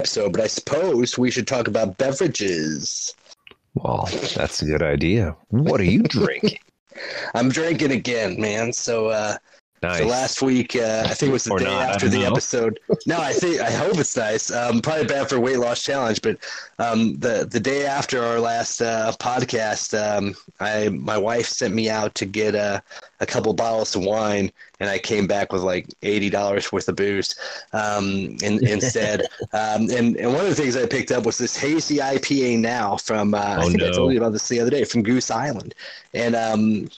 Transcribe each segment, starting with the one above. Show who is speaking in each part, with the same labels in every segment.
Speaker 1: episode, but I suppose we should talk about beverages.
Speaker 2: Well, that's a good idea. What are you drinking?
Speaker 1: I'm drinking again, man. So uh,
Speaker 2: nice.
Speaker 1: So last week, uh, I think it was the
Speaker 2: Or
Speaker 1: day
Speaker 2: not,
Speaker 1: after the
Speaker 2: know.
Speaker 1: episode. No, I think I hope it's nice. Um, probably bad for weight loss challenge, but um, the the day after our last uh, podcast, um, I my wife sent me out to get a a couple bottles of wine, and I came back with like eighty dollars worth of booze um, in, instead. um, and and one of the things I picked up was this hazy IPA now from uh, I
Speaker 2: Oh,
Speaker 1: think I told you about this the other day from Goose Island, and um,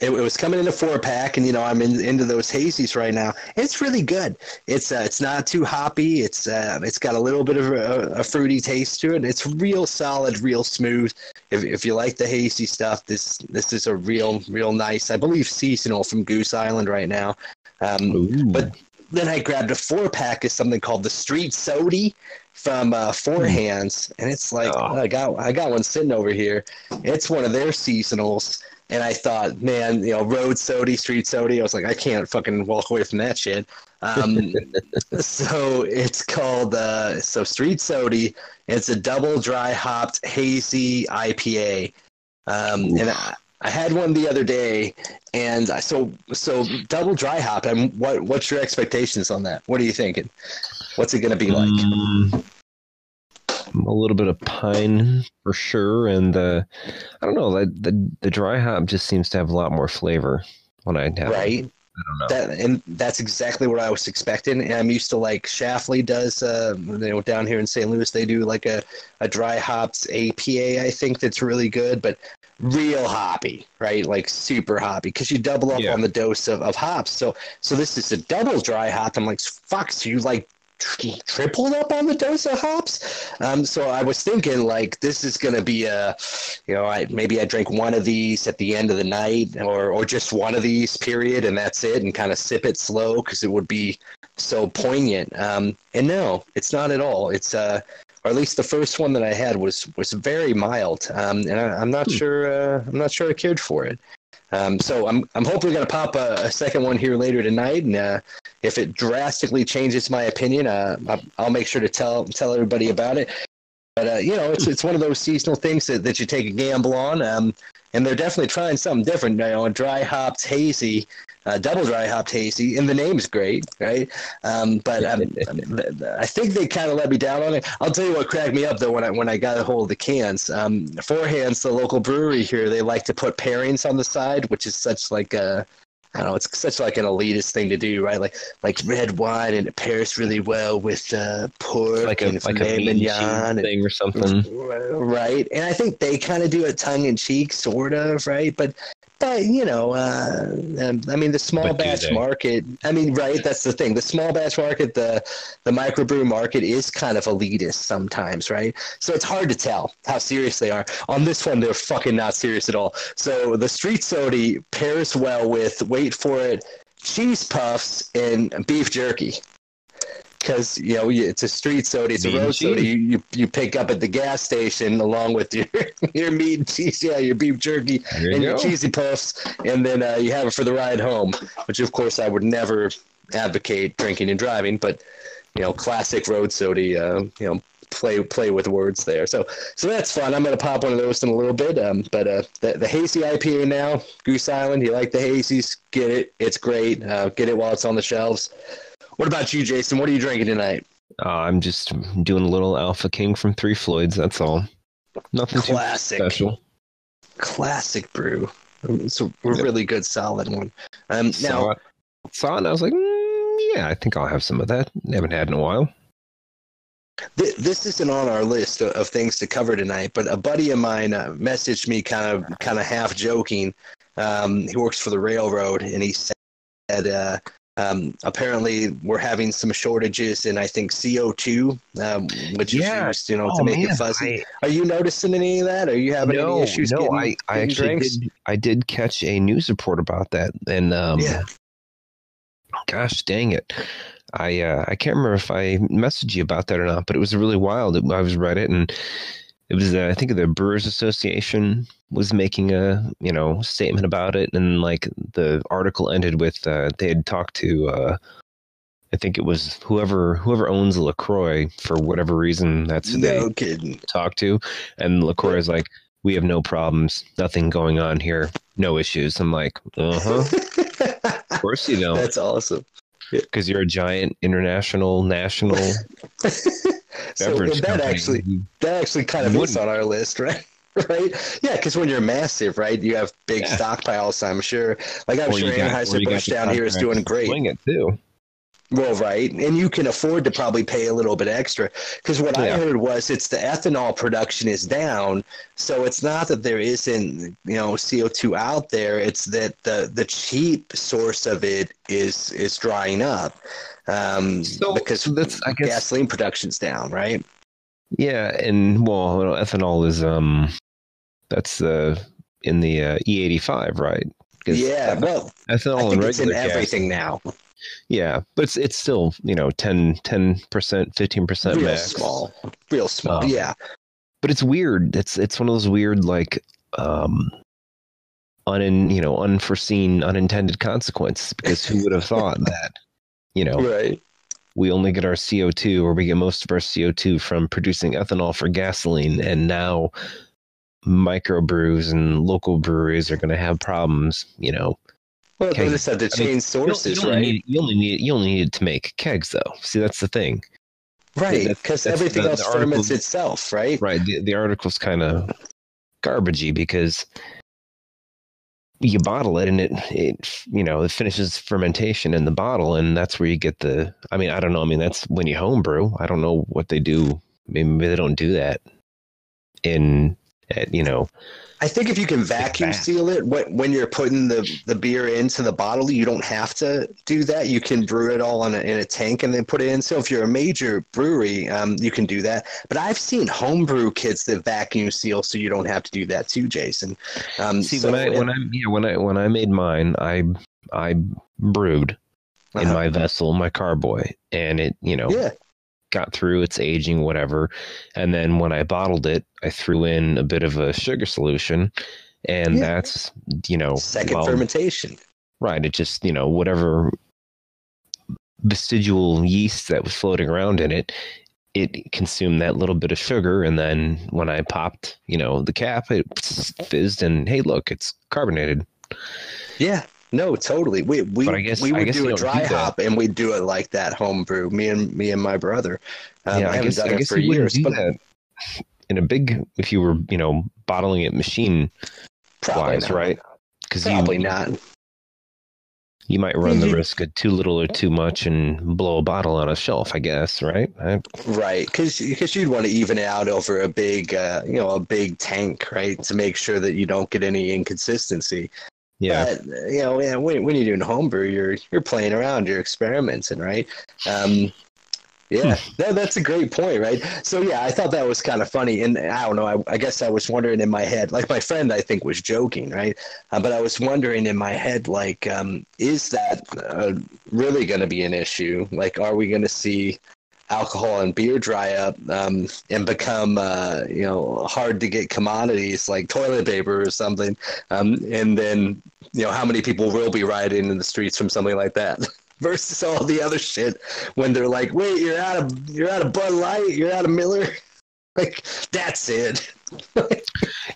Speaker 1: it, it was coming in a four pack, and you know I'm in, into those hazies right now. It's really good. It's uh, it's not too hoppy. It's uh, it's got a little bit of a, a fruity taste to it. It's real solid, real smooth. If, if you like the hazy stuff, this this is a real real nice. I believe seasonal from Goose Island right now. Um, but then I grabbed a four pack of something called the Street Sody from uh, Four Hands, and it's like
Speaker 2: Oh.
Speaker 1: I got I got one sitting over here. It's one of their seasonals, and I thought, man, you know, road sody, street sody. I was like, I can't fucking walk away from that shit. Um, so it's called uh, so street sody. It's a double dry hopped hazy IPA, um, and I, I had one the other day, and I, so so double dry hop. And what what's your expectations on that? What are you thinking? What's it going to be like?
Speaker 2: Mm, a little bit of pine for sure, and uh, I don't know. The, the the dry hop just seems to have a lot more flavor when I have
Speaker 1: right.
Speaker 2: I don't know.
Speaker 1: That and that's exactly what I was expecting. And I'm used to like Schlafly does, uh, you know, down here in St. Louis, they do like a, a dry hops APA. I think that's really good, but real hoppy, right? Like super hoppy because you double up
Speaker 2: Yeah.
Speaker 1: on the dose of, of hops. So so this is a double dry hop. I'm like, fuck, so you like tri- tripled up on the dose of hops. Um, so I was thinking like this is gonna be a, you know, I maybe I drink one of these at the end of the night, or or just one of these period, and that's it, and kind of sip it slow because it would be so poignant. Um, and no, it's not at all. It's uh, or at least the first one that I had was was very mild, um, and I, I'm not sure uh, I'm not sure I cared for it. Um, so I'm I'm hopefully gonna pop a, a second one here later tonight, and uh, if it drastically changes my opinion, uh, I'll make sure to tell tell everybody about it. But uh, you know, it's it's one of those seasonal things that, that you take a gamble on, um, and they're definitely trying something different. You know, a dry hopped hazy, uh, double dry hopped hazy, and the name's great, right? Um, but um, I think they kind of let me down on it. I'll tell you what cracked me up though when I when I got a hold of the cans. Um, Four Hands, the local brewery here, they like to put pairings on the side, which is such like a I don't know, it's such like an elitist thing to do, right? Like like red wine and it pairs really well with uh, pork
Speaker 2: like a
Speaker 1: and
Speaker 2: like a
Speaker 1: mignon
Speaker 2: thing or something.
Speaker 1: right and i think they kind of do it tongue in cheek sort of right but but you know uh, i mean the small
Speaker 2: But
Speaker 1: batch market i mean right that's the thing. The small batch market the the microbrew market is kind of elitist sometimes right? So it's hard to tell how serious they are. On this one they're fucking not serious at all. So the street soda pairs well with wait for it cheese puffs and beef jerky because you know it's a street soda, it's
Speaker 2: Meat
Speaker 1: a road soda. You, you you pick up at the gas station along with your your meat and cheese, yeah, your beef jerky
Speaker 2: There
Speaker 1: and
Speaker 2: you
Speaker 1: your
Speaker 2: go.
Speaker 1: cheesy puffs, and then uh, you have it for the ride home. Which of course I would never advocate drinking and driving, but you know, classic road soda. Uh, you know, play play with words there. So so that's fun. I'm gonna pop one of those in a little bit. Um, but uh, the the hazy IPA now, Goose Island. You like the hazies? Get it. It's great. Uh, get it while it's on the shelves. What about you, Jason? What are you drinking tonight?
Speaker 2: Uh, I'm just doing a little Alpha King from Three Floyds. That's all. Nothing too
Speaker 1: Classic,
Speaker 2: special.
Speaker 1: classic brew. It's a really good, solid one. Um, now,
Speaker 2: saw it, saw it, and I was like, mm, yeah, I think I'll have some of that. Haven't had in a while.
Speaker 1: th- this isn't on our list of, of things to cover tonight, but a buddy of mine uh, messaged me, kind of, kind of half joking. Um, he works for the railroad, and he said, uh, um, apparently we're having some shortages in, I think, CO two, um, which
Speaker 2: Yeah.
Speaker 1: is used, you know, to
Speaker 2: Oh,
Speaker 1: make
Speaker 2: man,
Speaker 1: it fuzzy.
Speaker 2: I-
Speaker 1: Are you noticing any of that? Are you having
Speaker 2: no,
Speaker 1: any issues?
Speaker 2: no,
Speaker 1: getting,
Speaker 2: I, I actually
Speaker 1: drinks?
Speaker 2: did. I did catch a news report about that, and um,
Speaker 1: Yeah.
Speaker 2: gosh dang it, I uh, I can't remember if I messaged you about that or not, but it was really wild. I was read it, and it was uh, I think the Brewers Association was making a you know statement about it, and like the article ended with uh, they had talked to uh, I think it was whoever whoever owns Lacroix for whatever reason. That's who
Speaker 1: No
Speaker 2: they
Speaker 1: kidding.
Speaker 2: talk to, and Lacroix is like, "We have no problems, nothing going on here, no issues." I'm like, "Uh huh, of course you don't,
Speaker 1: That's awesome.
Speaker 2: because you're a giant international national
Speaker 1: so that
Speaker 2: company."
Speaker 1: actually that actually kind of is on our list, right? Right? Yeah, because when you're massive, right, you have big
Speaker 2: Yeah.
Speaker 1: stockpiles. I'm sure. Like I'm
Speaker 2: Or
Speaker 1: sure
Speaker 2: you got- or
Speaker 1: Anheuser Busch down here is doing great.
Speaker 2: Swing it too.
Speaker 1: Well, right, and you can afford to probably pay a little bit extra because what I heard was it's the ethanol production is down, so it's not that there isn't you know CO two out there. It's that the the cheap source of it is is drying up um,
Speaker 2: So-
Speaker 1: because
Speaker 2: that's- I guess-
Speaker 1: gasoline production's down, right?
Speaker 2: Yeah, and well, ethanol is um, that's uh in the uh, E85, right?
Speaker 1: Yeah, well,
Speaker 2: ethanol
Speaker 1: think
Speaker 2: and
Speaker 1: it's in
Speaker 2: regular gas.
Speaker 1: everything now.
Speaker 2: Yeah, but it's it's still you know 10 percent, fifteen percent
Speaker 1: Real
Speaker 2: max.
Speaker 1: small, real small.
Speaker 2: Um,
Speaker 1: yeah,
Speaker 2: But it's weird. It's it's one of those weird like um, un you know unforeseen unintended consequences because who would have thought that you know
Speaker 1: right.
Speaker 2: We only get our CO2 or we get most of our CO2 from producing ethanol for gasoline and now microbrews and local breweries are going to have problems, you know.
Speaker 1: Well, they just have to
Speaker 2: I mean,
Speaker 1: change sources,
Speaker 2: you,
Speaker 1: right?
Speaker 2: need, you only need you only need it to make kegs though. See, that's the thing.
Speaker 1: right, because everything
Speaker 2: the-
Speaker 1: else
Speaker 2: the article-
Speaker 1: ferments itself, right?
Speaker 2: Right. The, the article's kind of garbagey because you bottle it and it, it, you know, it finishes fermentation in the bottle and that's where you get the, I mean, I don't know. I mean, that's when you homebrew. I don't know what they do. Maybe they don't do that in, at, you know,
Speaker 1: I think if you can vacuum seal it when, when you're putting the, the beer into the bottle, you don't have to do that. You can brew it all in a, in a tank and then put it in. So if you're a major brewery, um, you can do that. But I've seen homebrew kits that vacuum seal, so you don't have to do that too, Jason. Um,
Speaker 2: see
Speaker 1: so
Speaker 2: when I, when I, yeah, when I, when I made mine, I, I brewed in
Speaker 1: Uh-huh.
Speaker 2: my vessel, my carboy, and it, you know,
Speaker 1: yeah,
Speaker 2: got through its aging, whatever. And then when I bottled it, I threw in a bit of a sugar solution, and
Speaker 1: Yeah.
Speaker 2: that's you know
Speaker 1: second
Speaker 2: well,
Speaker 1: fermentation.
Speaker 2: right. It just you know whatever vestigial yeast that was floating around in it. It consumed that little bit of sugar, and then when I popped, you know, the cap, it fizzed, and hey, look, it's carbonated.
Speaker 1: Yeah. No, totally. We we
Speaker 2: guess-
Speaker 1: we would do a
Speaker 2: don't do
Speaker 1: dry hop and we'd do it like that homebrew. Me and me and my brother. Um,
Speaker 2: yeah,
Speaker 1: I,
Speaker 2: I
Speaker 1: haven't
Speaker 2: guess
Speaker 1: done
Speaker 2: I
Speaker 1: it for years, but
Speaker 2: in a big if you were you know bottling it machine
Speaker 1: probably
Speaker 2: wise,
Speaker 1: not.
Speaker 2: right? Because
Speaker 1: Probably
Speaker 2: you,
Speaker 1: not.
Speaker 2: You might run the risk of too little or too much and blow a bottle on a shelf, I guess, right? I,
Speaker 1: Right, because you'd want to even it out over a big, uh, you know, a big tank, right, to make sure that you don't get any inconsistency.
Speaker 2: Yeah.
Speaker 1: But you know, yeah, when, when you're doing homebrew, you're you're playing around, you're experimenting, right? Um, yeah,
Speaker 2: Hmm.
Speaker 1: that, that's a great point, right? So yeah, I thought that was kind of funny, and I don't know. I, I guess I was wondering in my head, like my friend, I think was joking, right? Uh, but I was wondering in my head, like, um, is that uh, really going to be an issue? Like, are we going to see alcohol and beer dry up um, and become uh, you know hard to get commodities like toilet paper or something um, and then you know how many people will be rioting in the streets from something like that versus all the other shit when they're like wait you're out of you're out of bud light you're out of miller like that's it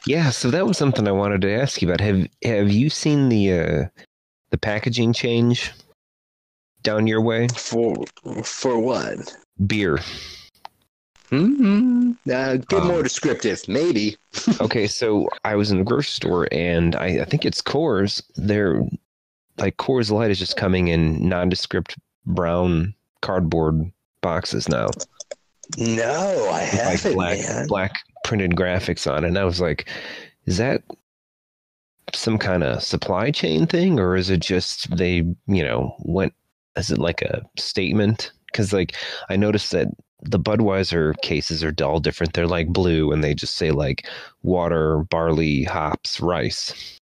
Speaker 2: Yeah, so that was something I wanted to ask you about. Have have you seen the uh the packaging change down your way?
Speaker 1: for for what
Speaker 2: Beer.
Speaker 1: hmm uh, get
Speaker 2: Um,
Speaker 1: more descriptive maybe
Speaker 2: Okay, so I was in the grocery store and I, I think it's Coors. They're like Coors Light is just coming in nondescript brown cardboard boxes now.
Speaker 1: no i
Speaker 2: with, like
Speaker 1: haven't
Speaker 2: black
Speaker 1: man
Speaker 2: black printed graphics on it. And I was like, is that some kind of supply chain thing or is it just they, you know, went is it like a statement? Because like I noticed that the Budweiser cases are all different. They're like blue and they just say like water, barley, hops, rice.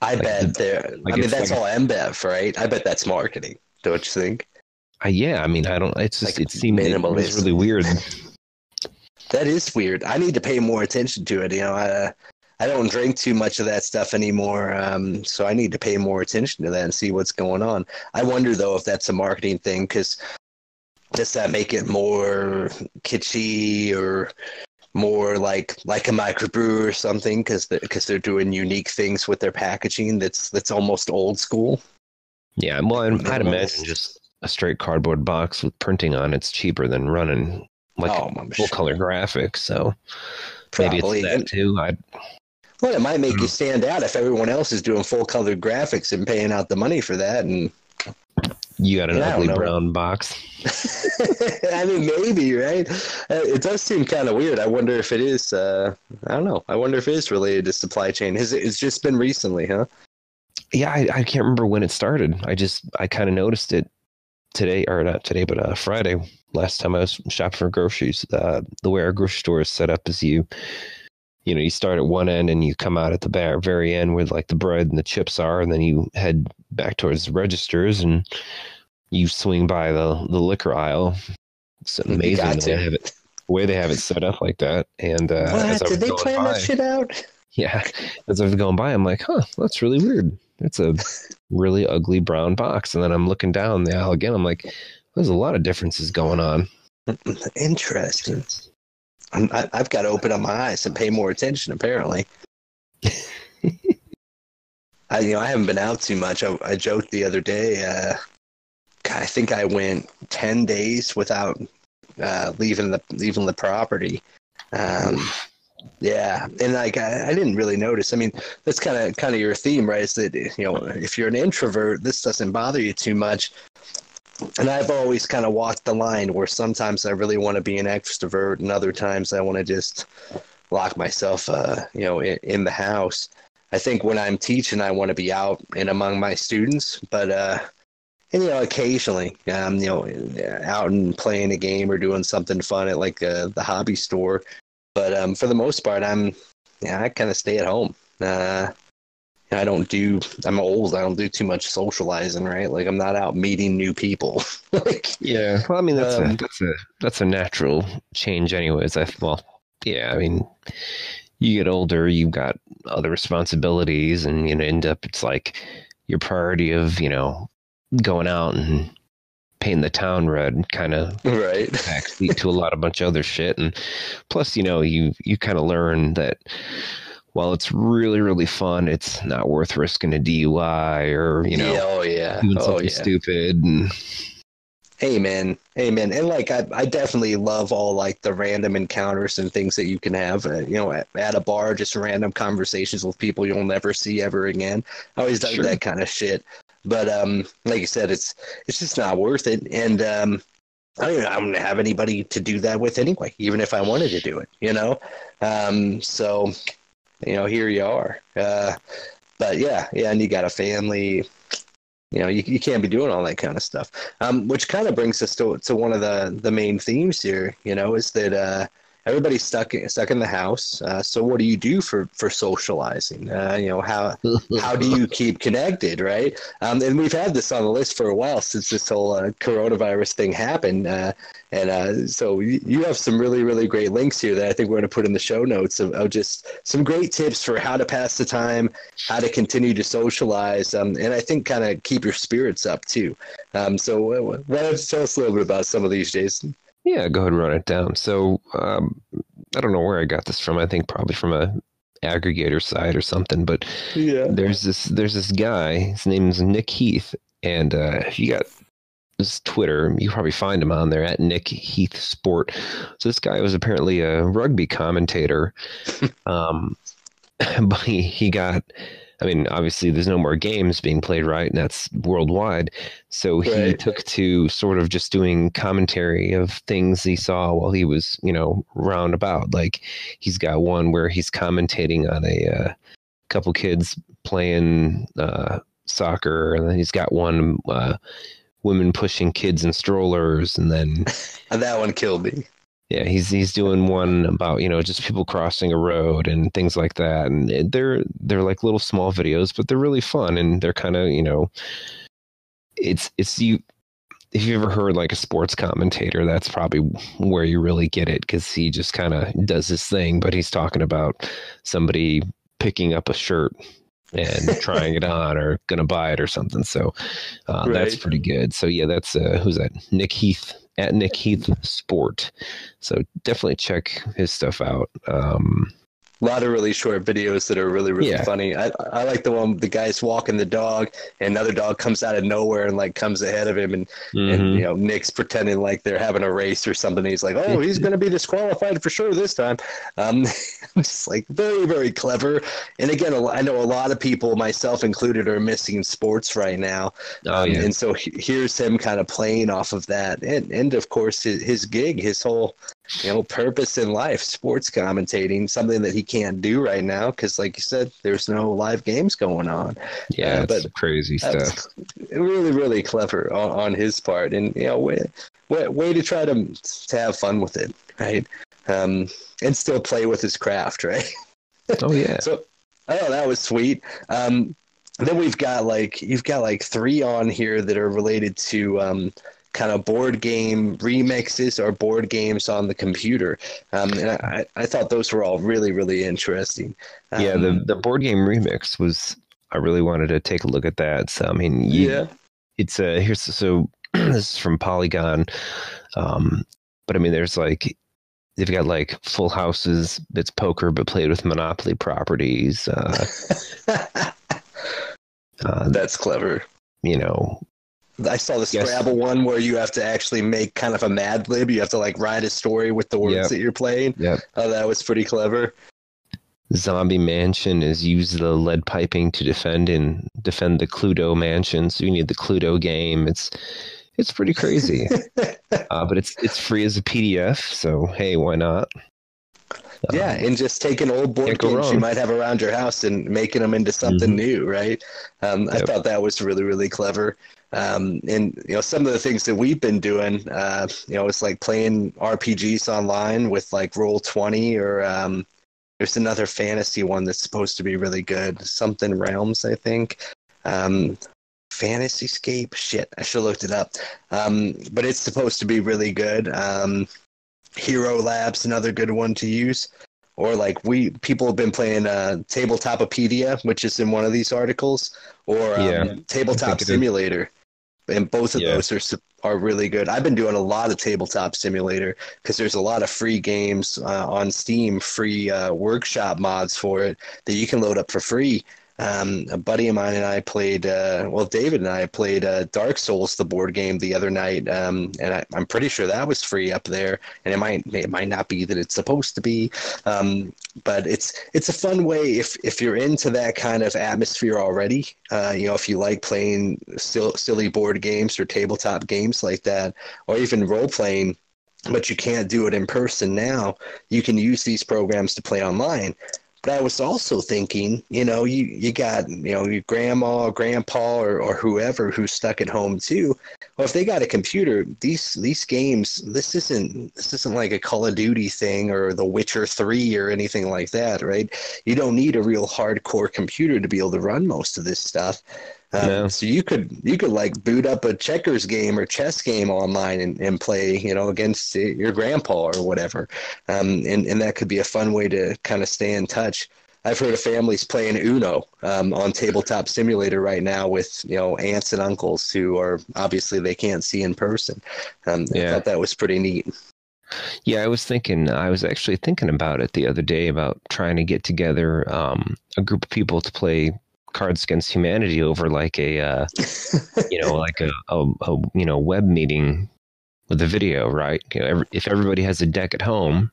Speaker 1: I
Speaker 2: Like
Speaker 1: bet
Speaker 2: the-
Speaker 1: they're.
Speaker 2: like
Speaker 1: I mean, that's
Speaker 2: like
Speaker 1: all InBev, right? I bet that's marketing. Don't you think?
Speaker 2: Uh, yeah, I mean, I don't. It's just
Speaker 1: Like
Speaker 2: it seemed it was
Speaker 1: minimalist.
Speaker 2: really weird.
Speaker 1: That is weird. I need to pay more attention to it. You know, I, I don't drink too much of that stuff anymore, um, so I need to pay more attention to that and see what's going on. I wonder though if that's a marketing thing because does that make it more kitschy or more like like a microbrew or something because because they're doing unique things with their packaging that's that's almost old school.
Speaker 2: Yeah, well, I'd, I'd imagine just a straight cardboard box with printing on it's cheaper than running like oh, full sure. color graphics. So Probably. maybe it's that too. I
Speaker 1: well, it might make you hmm. stand out if everyone else is doing full color graphics and paying out the money for that, and
Speaker 2: you got an yeah, ugly brown box.
Speaker 1: I mean, maybe right. Uh, it does seem kind of weird. I wonder if it is. Uh, I don't know. I wonder if it is related to supply chain. Has it? It's just been recently, huh?
Speaker 2: Yeah, I, I can't remember when it started. I just I kind of noticed it today, or not today, but uh, Friday. Last time I was shopping for groceries, uh, the way our grocery store is set up is you you know, you start at one end and you come out at the very end where like the bread and the chips are, and then you head back towards the registers and you swing by the, the liquor aisle. It's amazing the way, they have it, the way they have it set up like that. And uh,
Speaker 1: what? did they plan by, that shit out?
Speaker 2: Yeah, as I was going by, I'm like, huh, that's really weird. It's a really ugly brown box. And then I'm looking down the aisle again. I'm like, there's a lot of differences going on.
Speaker 1: Interesting. I, have got to open up my eyes and pay more attention. Apparently, I you know I haven't been out too much. I, I joked the other day. Uh, I think I went ten days without uh, leaving the leaving the property. Um, yeah, and like I, I, didn't really notice. I mean, that's kind of kind of your theme, right? Is that you know if you're an introvert, this doesn't bother you too much and I've always kind of walked the line where sometimes I really want to be an extrovert, and other times I want to just lock myself, uh, you know, in, in, the house. I think when I'm teaching, I want to be out and among my students, but uh, and you know, occasionally, um, you know, out and playing a game or doing something fun at like uh, the hobby store. But um, for the most part, I'm, yeah, I kind of stay at home. Uh, I don't do. I'm old. I don't do too much socializing, right? Like I'm not out meeting new people. like,
Speaker 2: yeah. Well, I mean that's um, a that's a that's a natural change, anyways. I well, yeah. I mean, you get older, you've got other responsibilities, and you know, end up it's like your priority of you know going out and painting the town red kind of
Speaker 1: right
Speaker 2: backseat to a lot of bunch of other shit and plus you know you you kind of learn that while it's really really fun, it's not worth risking a DUI or you know,
Speaker 1: yeah, oh yeah,
Speaker 2: doing
Speaker 1: oh,
Speaker 2: something yeah. stupid. And
Speaker 1: amen, amen. And like I, I definitely love all like the random encounters and things that you can have. Uh, you know, at, at, a bar, just random conversations with people you'll never see ever again. I always done sure. that kind of shit. But um, like you said, it's it's just not worth it. And um, I don't, even, I don't have anybody to do that with anyway, even if I wanted to do it. You know, um, so you know, here you are. Uh, but yeah, yeah, and you got a family. You know, you, you can't be doing all that kind of stuff. Um, which kind of brings us to to one of the the main themes here. You know, is that uh, everybody's stuck stuck in the house. Uh, so what do you do for for socializing? Uh, you know how how do you keep connected, right? Um, and we've had this on the list for a while since this whole uh, coronavirus thing happened. Uh, and uh, so you have some really really great links here that I think we're going to put in the show notes of, of, just some great tips for how to pass the time, how to continue to socialize, um, and I think kind of keep your spirits up too. Um, so why don't you tell us a little bit about some of these, Jason?
Speaker 2: Yeah, go ahead and run it down. So um, I don't know where I got this from. I think probably from a aggregator site or something. But yeah, there's this there's this guy. His name is Nick Heath, and uh, if you got his Twitter, you probably find him on there at Nick Heath Sport. So this guy was apparently a rugby commentator, um, but he, he got I mean, obviously, there's no more games being played, right? And that's worldwide. So he right. took to sort of just doing commentary of things he saw while he was, you know, roundabout. Like he's got one where he's commentating on a uh, couple kids playing uh, soccer, and then he's got one uh, women pushing kids in strollers, and then
Speaker 1: that one killed me.
Speaker 2: Yeah, he's he's doing one about you know just people crossing a road and things like that, and they're they're like little small videos, but they're really fun and they're kind of you know, it's it's you. If you ever heard like a sports commentator, that's probably where you really get it because he just kind of does his thing, but he's talking about somebody picking up a shirt and trying it on or gonna buy it or something. So uh, that's pretty good. So yeah, that's uh, who's that? Nick Heath at Nick Heath Sport. So definitely check his stuff out. Um,
Speaker 1: A lot of really short videos that are really really
Speaker 2: Yeah.
Speaker 1: funny. I I like the one with the guy's walking the dog and another dog comes out of nowhere and like comes ahead of him and and
Speaker 2: mhm.
Speaker 1: you know Nick's pretending like they're having a race or something. He's like, "Oh, he's going to be disqualified for sure this time." Um, just like very, very clever. And again, I know a lot of people, myself included, are missing sports right now.
Speaker 2: Oh
Speaker 1: Um,
Speaker 2: yeah.
Speaker 1: And so he- here's him kind of playing off of that, and and of course his, his gig, his whole you know purpose in life, sports commentating, something that he can't do right now because, like you said, there's no live games going on.
Speaker 2: Yeah,
Speaker 1: uh, but
Speaker 2: crazy stuff.
Speaker 1: really, really clever on, on his part, and you know, way, way, way to try to to have fun with it, right? Um, and still play with his craft, right?
Speaker 2: Oh yeah.
Speaker 1: So, oh, that was sweet. Um, then we've got like you've got like three on here that are related to um, kind of board game remixes or board games on the computer, um, and I, I thought those were all really, really interesting.
Speaker 2: yeah, the
Speaker 1: Um,
Speaker 2: the board game remix was. I really wanted to take a look at that. So I mean, you,
Speaker 1: yeah,
Speaker 2: it's a here's so this is from Polygon, um, but I mean, there's like they've got like full houses. It's poker, but played with Monopoly properties. Uh, uh,
Speaker 1: that's clever.
Speaker 2: you know,
Speaker 1: I saw the
Speaker 2: Yes.
Speaker 1: Scrabble one where you have to actually make kind of a Mad Lib. You have to like write a story with the words
Speaker 2: Yep.
Speaker 1: that you're playing.
Speaker 2: Yep.
Speaker 1: Oh, that was pretty clever.
Speaker 2: Zombie Mansion is use the lead piping to defend and defend the Cluedo mansion. So you need the Cluedo game. It's it's pretty crazy, uh, but it's it's free as a PDF. So hey, why not?
Speaker 1: yeah, and just taking old board games you might have around your house and making them into something
Speaker 2: Mhm.
Speaker 1: new, right? Um, I thought that was really, really clever. Um, and you know, some of the things that we've been doing, uh, you know, it's like playing RPGs online with like Roll Twenty or um, there's another fantasy one that's supposed to be really good, something Realms, I think. Um, Fantasy Scape, shit, I should have looked it up. Um, but it's supposed to be really good. Um, Hero Labs, another good one to use. Or like we people have been playing uh, Tabletopia, which is in one of these articles, or um,
Speaker 2: Yeah,
Speaker 1: Tabletop
Speaker 2: it is.
Speaker 1: And both of
Speaker 2: Yeah.
Speaker 1: those are are really good. I've been doing a lot of Tabletop Simulator because there's a lot of free games uh, on Steam, free uh, workshop mods for it that you can load up for free. Um, a buddy of mine and I played, uh, well, David and I played uh, Dark Souls, the board game, the other night, um, and I, I'm pretty sure that was free up there. And it might it might not be that it's supposed to be, um, but it's it's a fun way if if you're into that kind of atmosphere already. Uh, you know, if you like playing still silly board games or tabletop games like that, or even role playing but you can't do it in person now. You can use these programs to play online. But I was also thinking, you know, you, you got, you know, your grandma or grandpa or, or whoever who's stuck at home too. Well, if they got a computer, these these games, this isn't this isn't like a Call of Duty thing or The Witcher Three or anything like that, right? You don't need a real hardcore computer to be able to run most of this stuff. Um,
Speaker 2: No.
Speaker 1: So you could you could like boot up a checkers game or chess game online and, and play, you know, against your grandpa or whatever. Um, and, and that could be a fun way to kind of stay in touch. I've heard of families playing Uno um, on Tabletop Simulator right now with you know aunts and uncles who are obviously they can't see in person. Um, I
Speaker 2: Yeah.
Speaker 1: thought that was pretty neat.
Speaker 2: Yeah, I was thinking. I was actually thinking about it the other day about trying to get together um, a group of people to play Cards Against Humanity over like a uh, you know like a, a, a you know web meeting with a video, right? You know, every, if everybody has a deck at home,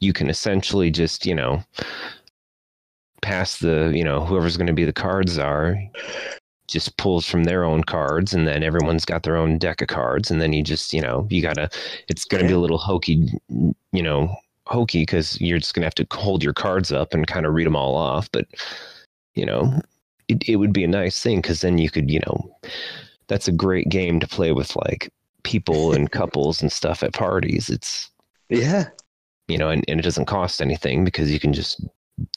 Speaker 2: you can essentially just you know pass the you know whoever's going to be the cards are just pulls from their own cards and then everyone's got their own deck of cards and then you just you know you gotta it's gonna be a little hokey you know hokey because you're just gonna have to hold your cards up and kind of read them all off but you know it, it would be a nice thing because then you could you know that's a great game to play with like people and couples and stuff at parties. It's
Speaker 1: Yeah,
Speaker 2: you know and, and it doesn't cost anything because you can just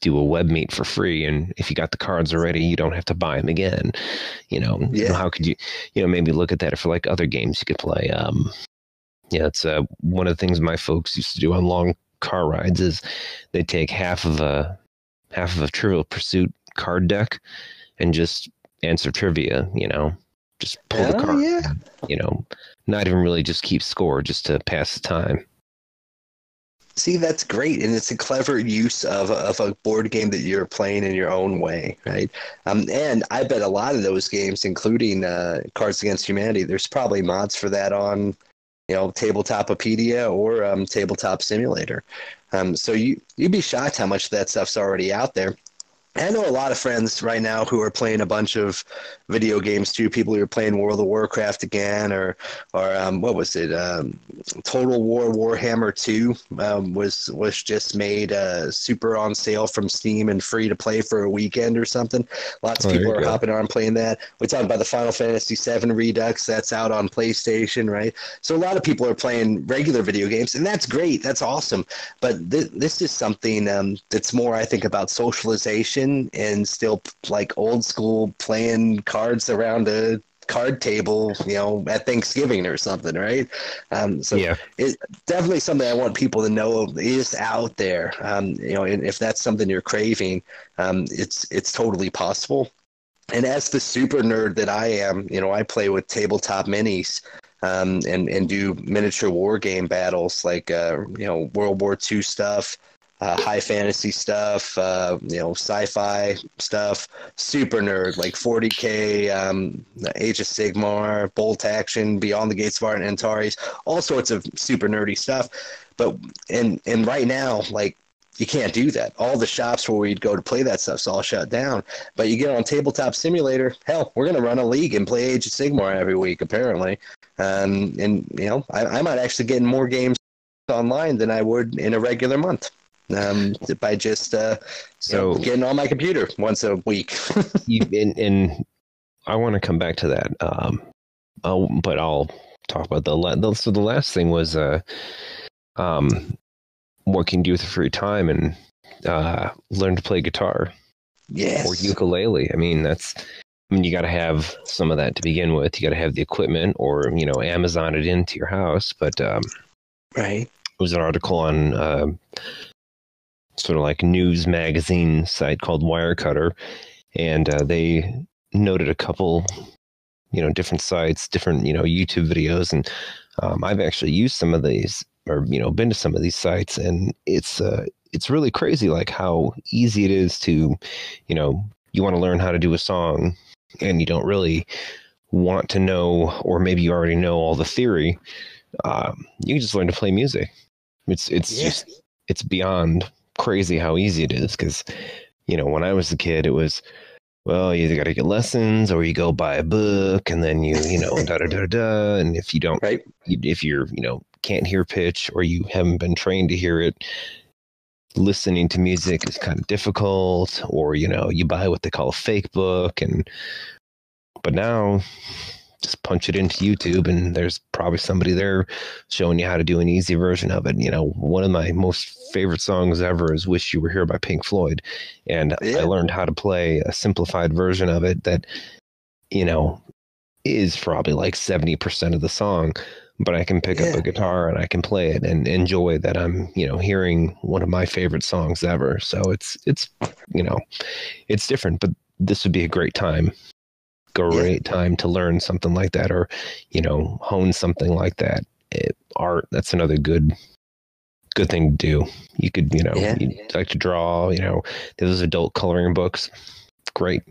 Speaker 2: do a web meet for free and if you got the cards already you don't have to buy them again you know?
Speaker 1: Yeah.
Speaker 2: how could you you know maybe look at that for like other games you could play um yeah it's uh, one of the things my folks used to do on long car rides is they take half of a half of a Trivial Pursuit card deck and just answer trivia. You know, just pull the card.
Speaker 1: yeah.
Speaker 2: You know, not even really just keep score, just to pass the time.
Speaker 1: See, that's great, and it's a clever use of a, of a board game that you're playing in your own way, right? Um, and I bet a lot of those games, including uh, Cards Against Humanity, there's probably mods for that on, you know, Tabletopia or um, Tabletop Simulator. Um, so you you'd be shocked how much of that stuff's already out there. I know a lot of friends right now who are playing a bunch of video games too. People who are playing World of Warcraft again, or or um, what was it? Um, Total War Warhammer Two um, was was just made uh, super on sale from Steam and free to play for a weekend or something. Lots of
Speaker 2: Oh,
Speaker 1: people are
Speaker 2: go.
Speaker 1: hopping on playing that. We talked about the Final Fantasy VII Redux that's out on PlayStation, right? So a lot of people are playing regular video games, and that's great. That's awesome. But th- this is something um, that's more, I think, about socialization and still like old school playing cards around a card table, you know, at Thanksgiving or something, right? Um, so
Speaker 2: yeah,
Speaker 1: it definitely something I want people to know is out there. Um, you know, and if that's something you're craving, um, it's it's totally possible. And as the super nerd that I am, you know, I play with tabletop minis um, and and do miniature war game battles like uh, you know World War II stuff, uh, high fantasy stuff, uh, you know, sci-fi stuff. Super nerd like 40k, um, Age of Sigmar, Bolt Action, Beyond the Gates of Art, and Antares, all sorts of super nerdy stuff. But and and right now, like you can't do that. All the shops where we'd go to play that stuff's all shut down. But you get on Tabletop Simulator, hell, we're gonna run a league and play Age of Sigmar every week, apparently. Um, and you know, I, I might actually get in more games online than I would in a regular month. Um, by just uh, you know,
Speaker 2: So-
Speaker 1: getting on my computer once a week.
Speaker 2: you, and, and I want to come back to that. Um, I'll, but I'll talk about the, the so the last thing was uh, um, what can you do with free time and uh, learn to play guitar
Speaker 1: yes.
Speaker 2: or ukulele. I mean, that's I mean, you got to have some of that to begin with. You got to have the equipment, or you know, Amazon it into your house. But um,
Speaker 1: right.
Speaker 2: it was an article on uh, sort of like news magazine site called Wirecutter, and uh, they noted a couple, you know, different sites, different you know YouTube videos, and um, I've actually used some of these, or you know, been to some of these sites, and it's uh, it's really crazy, like how easy it is to, you know, you want to learn how to do a song, and you don't really want to know, or maybe you already know all the theory. Um, you can just learn to play music. It's it's
Speaker 1: Yeah.
Speaker 2: just it's beyond crazy how easy it is because you know when I was a kid it was well you either got to get lessons or you go buy a book and then you you know da da da da and if you don't
Speaker 1: Right.
Speaker 2: if you're you know can't hear pitch or you haven't been trained to hear it listening to music is kind of difficult or you know you buy what they call a fake book and but now just punch it into YouTube and there's probably somebody there showing you how to do an easy version of it. You know, one of my most favorite songs ever is Wish You Were Here by Pink Floyd. And
Speaker 1: Yeah.
Speaker 2: I learned how to play a simplified version of it that, you know, is probably like 70% of the song, but I can pick up a guitar and I can play it and enjoy that I'm, you know, hearing one of my favorite songs ever. So it's, it's, you know, it's different, but this would be a great time great time to learn something like that or you know hone something like that it, art that's another good good thing to do you could you know
Speaker 1: Yeah.
Speaker 2: you like to draw you know those adult coloring books great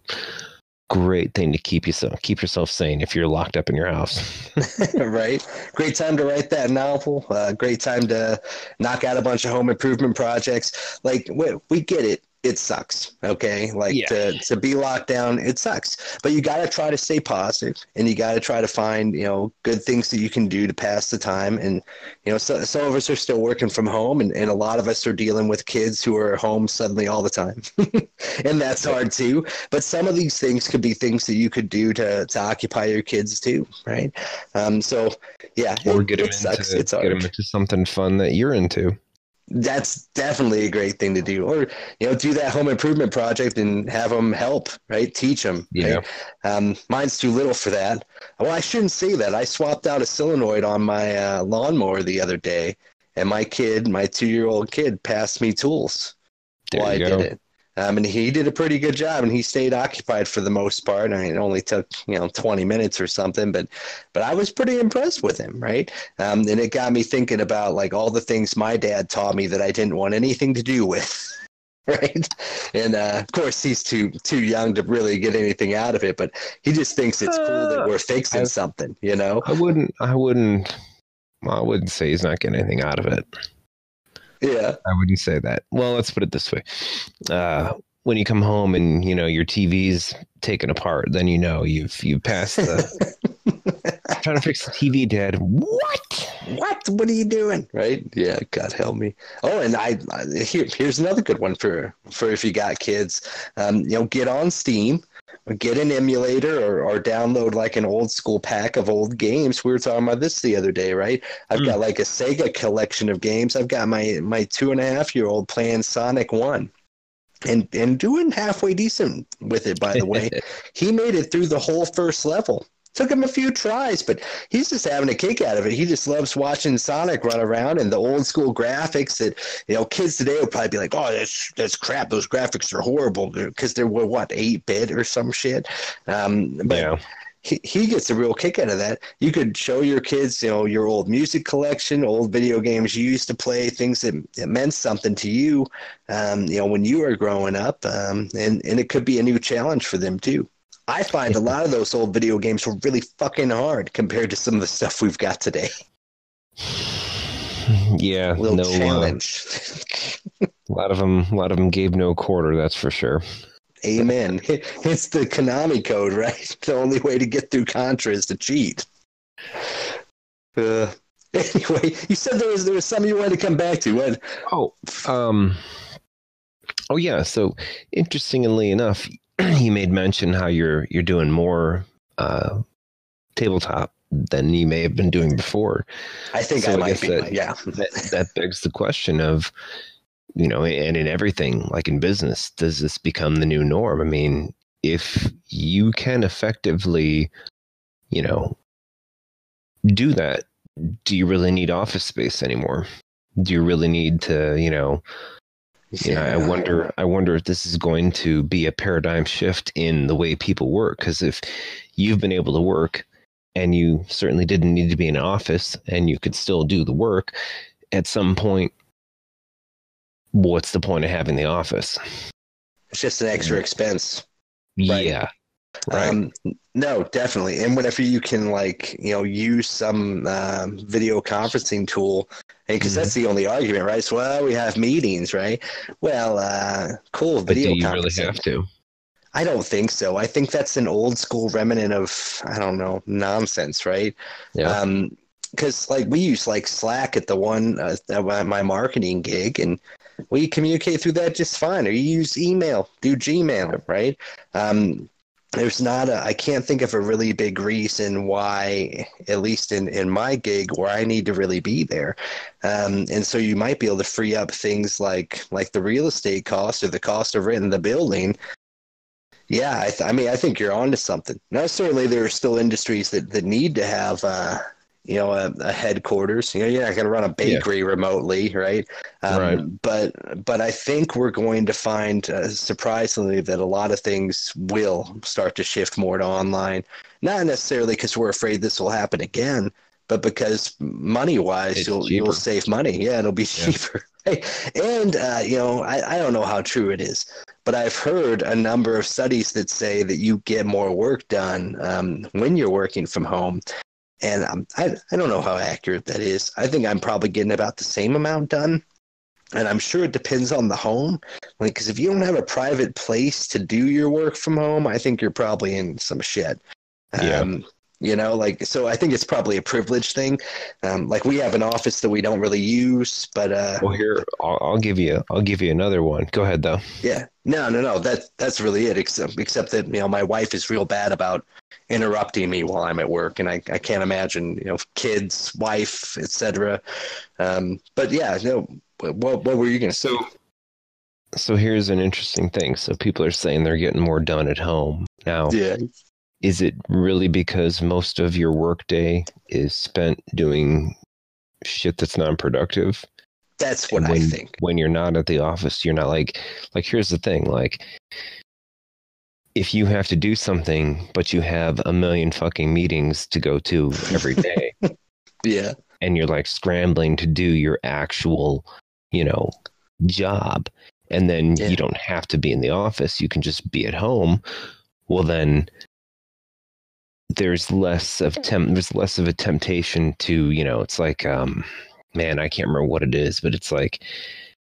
Speaker 2: great thing to keep yourself keep yourself sane if you're locked up in your house
Speaker 1: right? Great time to write that novel. Uh, great time to knock out a bunch of home improvement projects. Like we, we get it. It sucks. Okay. Like
Speaker 2: Yeah.
Speaker 1: to, to be locked down, it sucks. But you got to try to stay positive and you got to try to find, you know, good things that you can do to pass the time. And, you know, so, some of us are still working from home and, and a lot of us are dealing with kids who are home suddenly all the time. and that's hard too. But some of these things could be things that you could do to, to occupy your kids too. Right. Um, so yeah,
Speaker 2: or
Speaker 1: it,
Speaker 2: get them
Speaker 1: it sucks.
Speaker 2: into
Speaker 1: It's
Speaker 2: get 'em
Speaker 1: hard.
Speaker 2: into something fun that you're into
Speaker 1: That's definitely a great thing to do. Or you know, do that home improvement project and have them help. Right, teach them.
Speaker 2: Yeah.
Speaker 1: Um, mine's too little for that. Well, I shouldn't say that. I swapped out a solenoid on my uh, lawnmower the other day, and my kid, my two-year-old kid, passed me tools
Speaker 2: there
Speaker 1: while I
Speaker 2: you
Speaker 1: did it. Um, and he did a pretty good job, and he stayed occupied for the most part. I mean, it only took you know 20 minutes or something, but but I was pretty impressed with him, right? Um, and it got me thinking about like all the things my dad taught me that I didn't want anything to do with. right? And uh, of course, he's too too young to really get anything out of it. But he just thinks it's cool that
Speaker 2: Uh,
Speaker 1: we're fixing
Speaker 2: I-
Speaker 1: something, you know?
Speaker 2: I wouldn't. I wouldn't. Well, I wouldn't say he's not getting anything out of it.
Speaker 1: Yeah,
Speaker 2: I wouldn't say that. Well, let's put it this way: uh, when you come home and you know your TV's taken apart, then you know you've you've passed the trying to fix the TV, Dad. What?
Speaker 1: what? What are you doing? Right? Yeah, God help me. Oh, and I, I here here's another good one for for if you got kids. Um, you know, get on Steam. Get an emulator or, or download like an old school pack of old games. We were talking about this the other day, right? I've
Speaker 2: Mm.
Speaker 1: got like a Sega collection of games. I've got my my two and a half year old playing Sonic One, and and doing halfway decent with it. By the way, he made it through the whole first level. Took him a few tries, but he's just having a kick out of it. He just loves watching Sonic run around and the old school graphics that you know kids today would probably be like, "Oh, that's that's crap. Those graphics are horrible because they were what eight bit or some shit." Um, but
Speaker 2: yeah.
Speaker 1: he, he gets a real kick out of that. You could show your kids, you know, your old music collection, old video games you used to play, things that, that meant something to you, um, you know, when you were growing up, um, and and it could be a new challenge for them too. I find a lot of those old video games were really fucking hard compared to some of the stuff we've got today.
Speaker 2: Yeah.
Speaker 1: A little
Speaker 2: no. Uh,
Speaker 1: challenge.
Speaker 2: a lot of them. A lot of them gave no quarter. That's for sure.
Speaker 1: Amen. It's the Konami code, right? The only way to get through Contra is to cheat. Uh, anyway, you said there was there was something you wanted to come back to. What?
Speaker 2: Oh, um, oh yeah. So interestingly enough, you made mention how you're you're doing more uh, tabletop than you may have been doing before.
Speaker 1: I think
Speaker 2: So
Speaker 1: I
Speaker 2: I
Speaker 1: might be.
Speaker 2: that-
Speaker 1: yeah.
Speaker 2: That that begs the question of, you know, and in everything, like in business, does this become the new norm? I mean, if you can effectively, you know, do that, do you really need office space anymore? Do you really need to, you know, you know, I wonder. I wonder if this is going to be a paradigm shift in the way people work. Because if you've been able to work, and you certainly didn't need to be in an office, and you could still do the work, at some point, what's the point of having the office?
Speaker 1: It's just an extra expense. Right.
Speaker 2: Yeah, right.
Speaker 1: Um, no, definitely. And whenever you can, like, you know, use some um, video conferencing tool, because
Speaker 2: Mm-hmm.
Speaker 1: that's the only argument, right? So, well, we have meetings, right? Well, uh, cool,
Speaker 2: but
Speaker 1: video
Speaker 2: do you really have to?
Speaker 1: I don't think so. I think that's an old school remnant of I don't know nonsense, right?
Speaker 2: Yeah.
Speaker 1: Um, because like we use like Slack at the one uh, at my marketing gig, and we communicate through that just fine. Or you use email, do Gmail, right? Um, there's not a I can't think of a really big reason why, at least in in my gig, where I need to really be there. Um, and so you might be able to free up things like like the real estate cost or the cost of renting the building yeah, I, th- I mean, I think you're onto something. Now, certainly, there are still industries that, that need to have, uh, you know, a, a headquarters. You know, you're not going to run a bakery remotely, right? Um,
Speaker 2: Right.
Speaker 1: But but I think we're going to find, uh, surprisingly, that a lot of things will start to shift more to online. Not necessarily because we're afraid this will happen again, but because money wise, you'll
Speaker 2: cheaper.
Speaker 1: you'll save money. Yeah, it'll be
Speaker 2: Yeah.
Speaker 1: cheaper. Right? And uh, you know, I, I don't know how true it is but I've heard a number of studies that say that you get more work done um, when you're working from home. And um, I, I don't know how accurate that is. I think I'm probably getting about the same amount done. And I'm sure it depends on the home. Like, because if you don't have a private place to do your work from home, I think you're probably in some shit.
Speaker 2: Yeah.
Speaker 1: Um, you know, like, so I think it's probably a privilege thing. Um, like, we have an office that we don't really use, but uh,
Speaker 2: Well, here I'll, I'll give you. I'll give you another one. Go ahead, though.
Speaker 1: Yeah, no, no, no. That that's really it. Except except that you know my wife is real bad about interrupting me while I'm at work, and I, I can't imagine you know kids, wife, etc. Um, but yeah, no. What what were you gonna say?
Speaker 2: So, so here's an interesting thing. So people are saying they're getting more done at home now.
Speaker 1: Yeah,
Speaker 2: Is it really because most of your workday is spent doing shit that's non-productive?
Speaker 1: That's what
Speaker 2: when,
Speaker 1: I think.
Speaker 2: When you're not at the office, you're not like like here's the thing, like if you have to do something but you have a million fucking meetings to go to every day
Speaker 1: Yeah.
Speaker 2: and you're like scrambling to do your actual, you know, job and then
Speaker 1: Yeah.
Speaker 2: you don't have to be in the office, you can just be at home, well then there's less of temp there's less of a temptation to, you know, it's like um man, I can't remember what it is, but it's like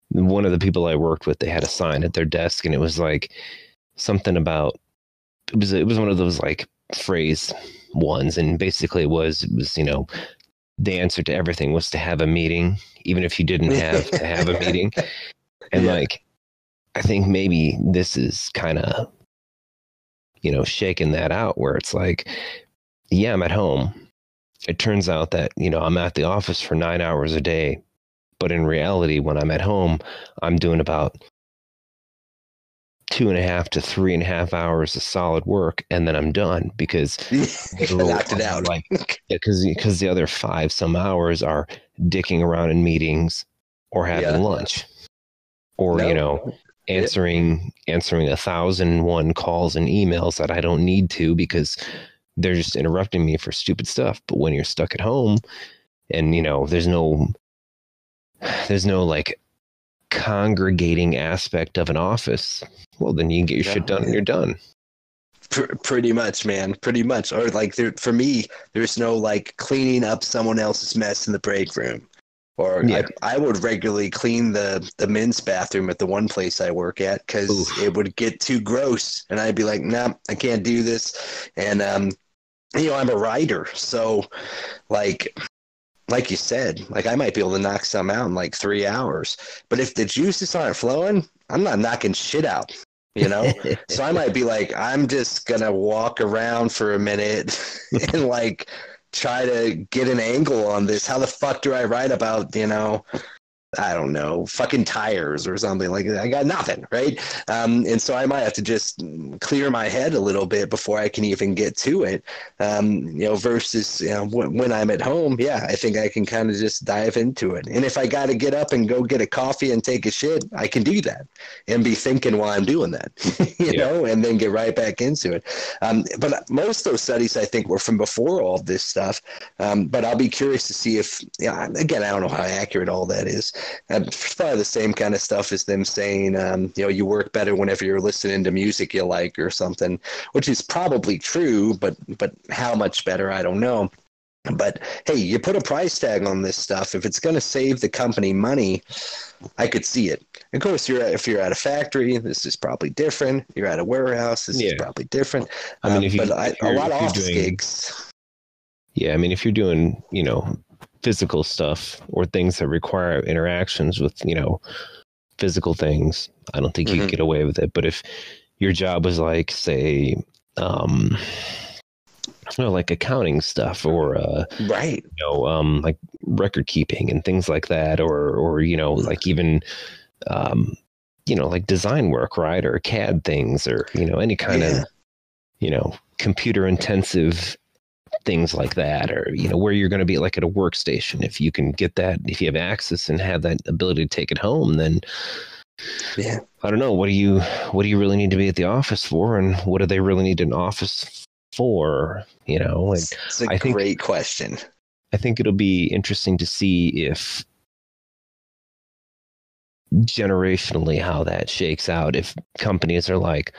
Speaker 2: one of the people I worked with, they had a sign at their desk and it was like something about it was it was one of those like phrase ones and basically it was it was, you know, the answer to everything was to have a meeting, even if you didn't have to have a meeting. And
Speaker 1: Yeah.
Speaker 2: like I think maybe this is kind of you know, shaking that out where it's like, yeah, I'm at home. It turns out that, you know, I'm at the office for nine hours a day. But in reality, when I'm at home, I'm doing about two and a half to three and a half hours of solid work, and then I'm done because
Speaker 1: Knocked it out.
Speaker 2: Like, because because the other five some hours are dicking around in meetings or having
Speaker 1: Yeah.
Speaker 2: lunch, or you know answering answering a thousand one calls and emails that I don't need to because they're just interrupting me for stupid stuff. But when you're stuck at home and you know there's no there's no like congregating aspect of an office, well then you get your shit
Speaker 1: Yeah.
Speaker 2: done and you're done.
Speaker 1: Pr- pretty much, man. Pretty much. Or like, there, for me, there's no like cleaning up someone else's mess in the break room. Or
Speaker 2: Yeah.
Speaker 1: I, I would regularly clean the the men's bathroom at the one place I work at because it would get too gross, and I'd be like, "Nah, I can't do this." And um, you know, I'm a writer, so like, like you said, like I might be able to knock some out in like three hours. But if the juices aren't flowing, I'm not knocking shit out. You know, so I might be like, I'm just gonna walk around for a minute and like try to get an angle on this. How the fuck do I write about, you know, I don't know, fucking tires or something like that? I got nothing, right? Um, and so I might have to just clear my head a little bit before I can even get to it. Um, you know, versus you know when, when I'm at home, yeah, I think I can kind of just dive into it. And if I got to get up and go get a coffee and take a shit, I can do that and be thinking while I'm doing that, you
Speaker 2: Yeah.
Speaker 1: know, and then get right back into it. Um, but most of those studies, I think, were from before all this stuff. Um, but I'll be curious to see if, yeah, again, I don't know how accurate all that is. It's probably the same kind of stuff as them saying, um, you know, you work better whenever you're listening to music you like or something, which is probably true, but but how much better, I don't know. But hey, you put a price tag on this stuff. If it's going to save the company money, I could see it. Of course, you're at, if you're at a factory, this is probably different. You're at a warehouse, this is probably different.
Speaker 2: I mean,
Speaker 1: Um,
Speaker 2: you-
Speaker 1: but I, a lot of office
Speaker 2: doing-
Speaker 1: gigs,
Speaker 2: Yeah, I mean, if you're doing, you know, physical stuff or things that require interactions with, you know, physical things, I don't think you
Speaker 1: Mhm.
Speaker 2: can get away with it. But if your job was like, say, um, you know, like accounting stuff or, uh,
Speaker 1: right?
Speaker 2: you know, um, like record keeping and things like that, or, or, you know, like even, um, you know, like design work, right? Or CAD things or, you know, any kind
Speaker 1: Yeah.
Speaker 2: of, you know, computer intensive things like that, or, you know, where you're going to be like at a workstation. If you can get that, if you have access and have that ability to take it home, then
Speaker 1: Yeah.
Speaker 2: I don't know. What do you, what do you really need to be at the office for? And what do they really need an office for? You know, like,
Speaker 1: It's, it's a
Speaker 2: I think-
Speaker 1: great question.
Speaker 2: I think it'll be interesting to see if generationally how that shakes out. If companies are like,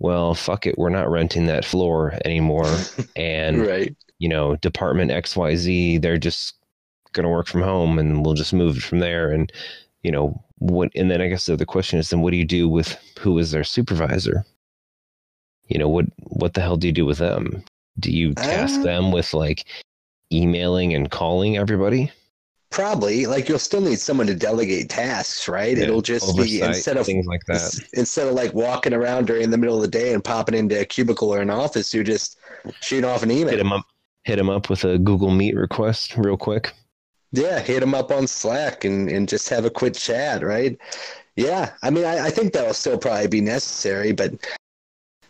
Speaker 2: well, fuck it, we're not renting that floor anymore. And,
Speaker 1: right.
Speaker 2: you know, department XYZ, they're just going to work from home and we'll just move from there. And, you know, what, and then I guess the other question is then what do you do with who is their supervisor? You know, what, what the hell do you do with them? Do you task
Speaker 1: Uh,
Speaker 2: them with like emailing and calling everybody?
Speaker 1: Probably, like you'll still need someone to delegate tasks, right?
Speaker 2: Yeah,
Speaker 1: It'll just be instead of
Speaker 2: things like that.
Speaker 1: instead of like walking around during the middle of the day and popping into a cubicle or an office, you just shoot off an email.
Speaker 2: Hit them up. Hit them up with a Google Meet request real quick.
Speaker 1: Yeah, hit them up on Slack and, and just have a quick chat, right? Yeah, I mean, I, I think that'll still probably be necessary, but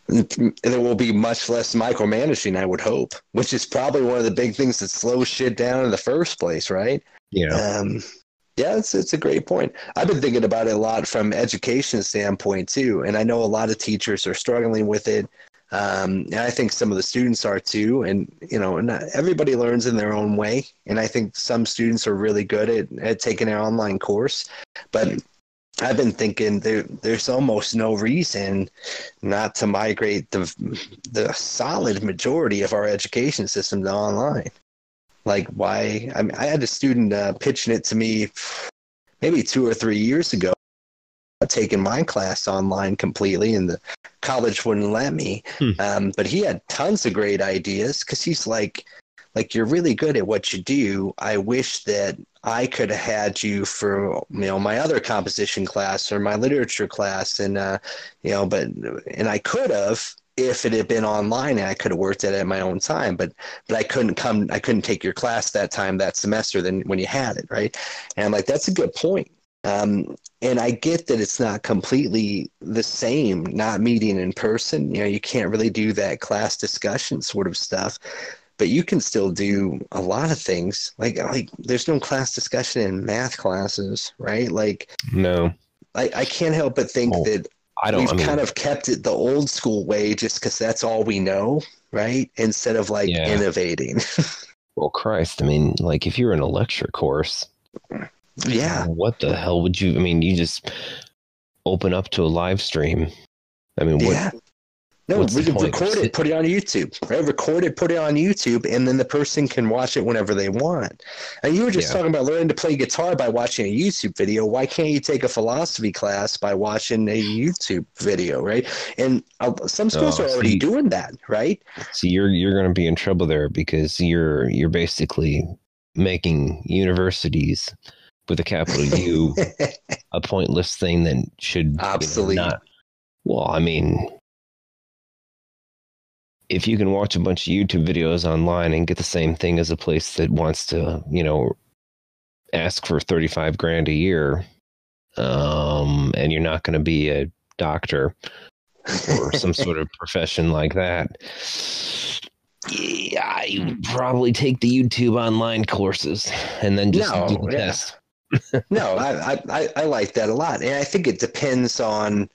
Speaker 1: there will be much less micromanaging, I would hope, which is probably one of the big things that slows shit down in the first place, right?
Speaker 2: Know,
Speaker 1: Um, Yeah, it's it's a great point. I've been thinking about it a lot from education standpoint too, and I know a lot of teachers are struggling with it. Um, and I think some of the students are too. And you know, and everybody learns in their own way. And I think some students are really good at, at taking an online course, but I've been thinking there, there's almost no reason not to migrate the the solid majority of our education system to online. Like, why? I mean, I had a student uh, pitching it to me maybe two or three years ago, taking my class online completely, and the college wouldn't let me. Hmm. Um, but he had tons of great ideas because he's like, like you're really good at what you do. I wish that I could have had you for you know my other composition class or my literature class, and uh, you know, but and I could have if it had been online and I could have worked at it at my own time, but but I couldn't come, I couldn't take your class that time that semester than when you had it, right? And I'm like, that's a good point. Um, and I get that it's not completely the same, not meeting in person. You know, you can't really do that class discussion sort of stuff but you can still do a lot of things. Like like there's no class discussion in math classes, right? Like
Speaker 2: no,
Speaker 1: I, I can't help but think well, that I don't. We've I mean, kind of kept it the old school way, just because that's all we know, right? Instead of like yeah. innovating.
Speaker 2: well, Christ, I mean, like if you're in a lecture course,
Speaker 1: yeah,
Speaker 2: what the hell would you? I mean, you just open up to a live stream. I mean, what? Yeah.
Speaker 1: No, record it, put it on YouTube. Right? Record it, put it on YouTube, and then the person can watch it whenever they want. And you were just yeah. talking about learning to play guitar by watching a YouTube video. Why can't you take a philosophy class by watching a YouTube video, right? And uh, some schools oh, are already see, doing that, right?
Speaker 2: See, you're you're going to be in trouble there because you're you're basically making universities with a capital U a pointless thing that should
Speaker 1: absolutely
Speaker 2: you know, not. Well, I mean, if you can watch a bunch of YouTube videos online and get the same thing as a place that wants to, you know, ask for 35 grand a year, um, and you're not going to be a doctor or some sort of profession like that, yeah, I probably take the YouTube online courses and then just no, do the yeah. test.
Speaker 1: no, I, I, I like that a lot. And I think it depends on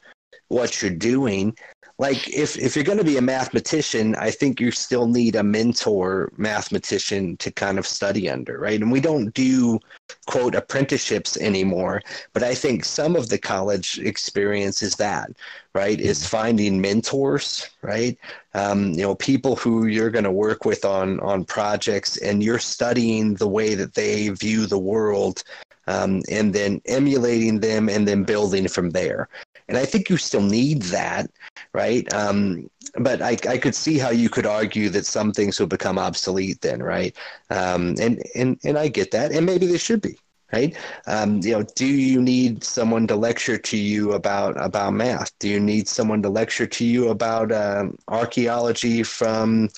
Speaker 1: what you're doing like if if you're going to be a mathematician i think you still need a mentor mathematician to kind of study under right? And we don't do quote apprenticeships anymore but i think some of the college experience is that right? Is mm-hmm. finding mentors right? Um, you know people who you're going to work with on on projects and you're studying the way that they view the world um, and then emulating them and then building from there. And I think you still need that, right? Um, but I, I could see how you could argue that some things will become obsolete then, right? Um, and, and, and I get that. And maybe they should be, right? Um, you know, do you need someone to lecture to you about, about math? Do you need someone to lecture to you about um, archaeology from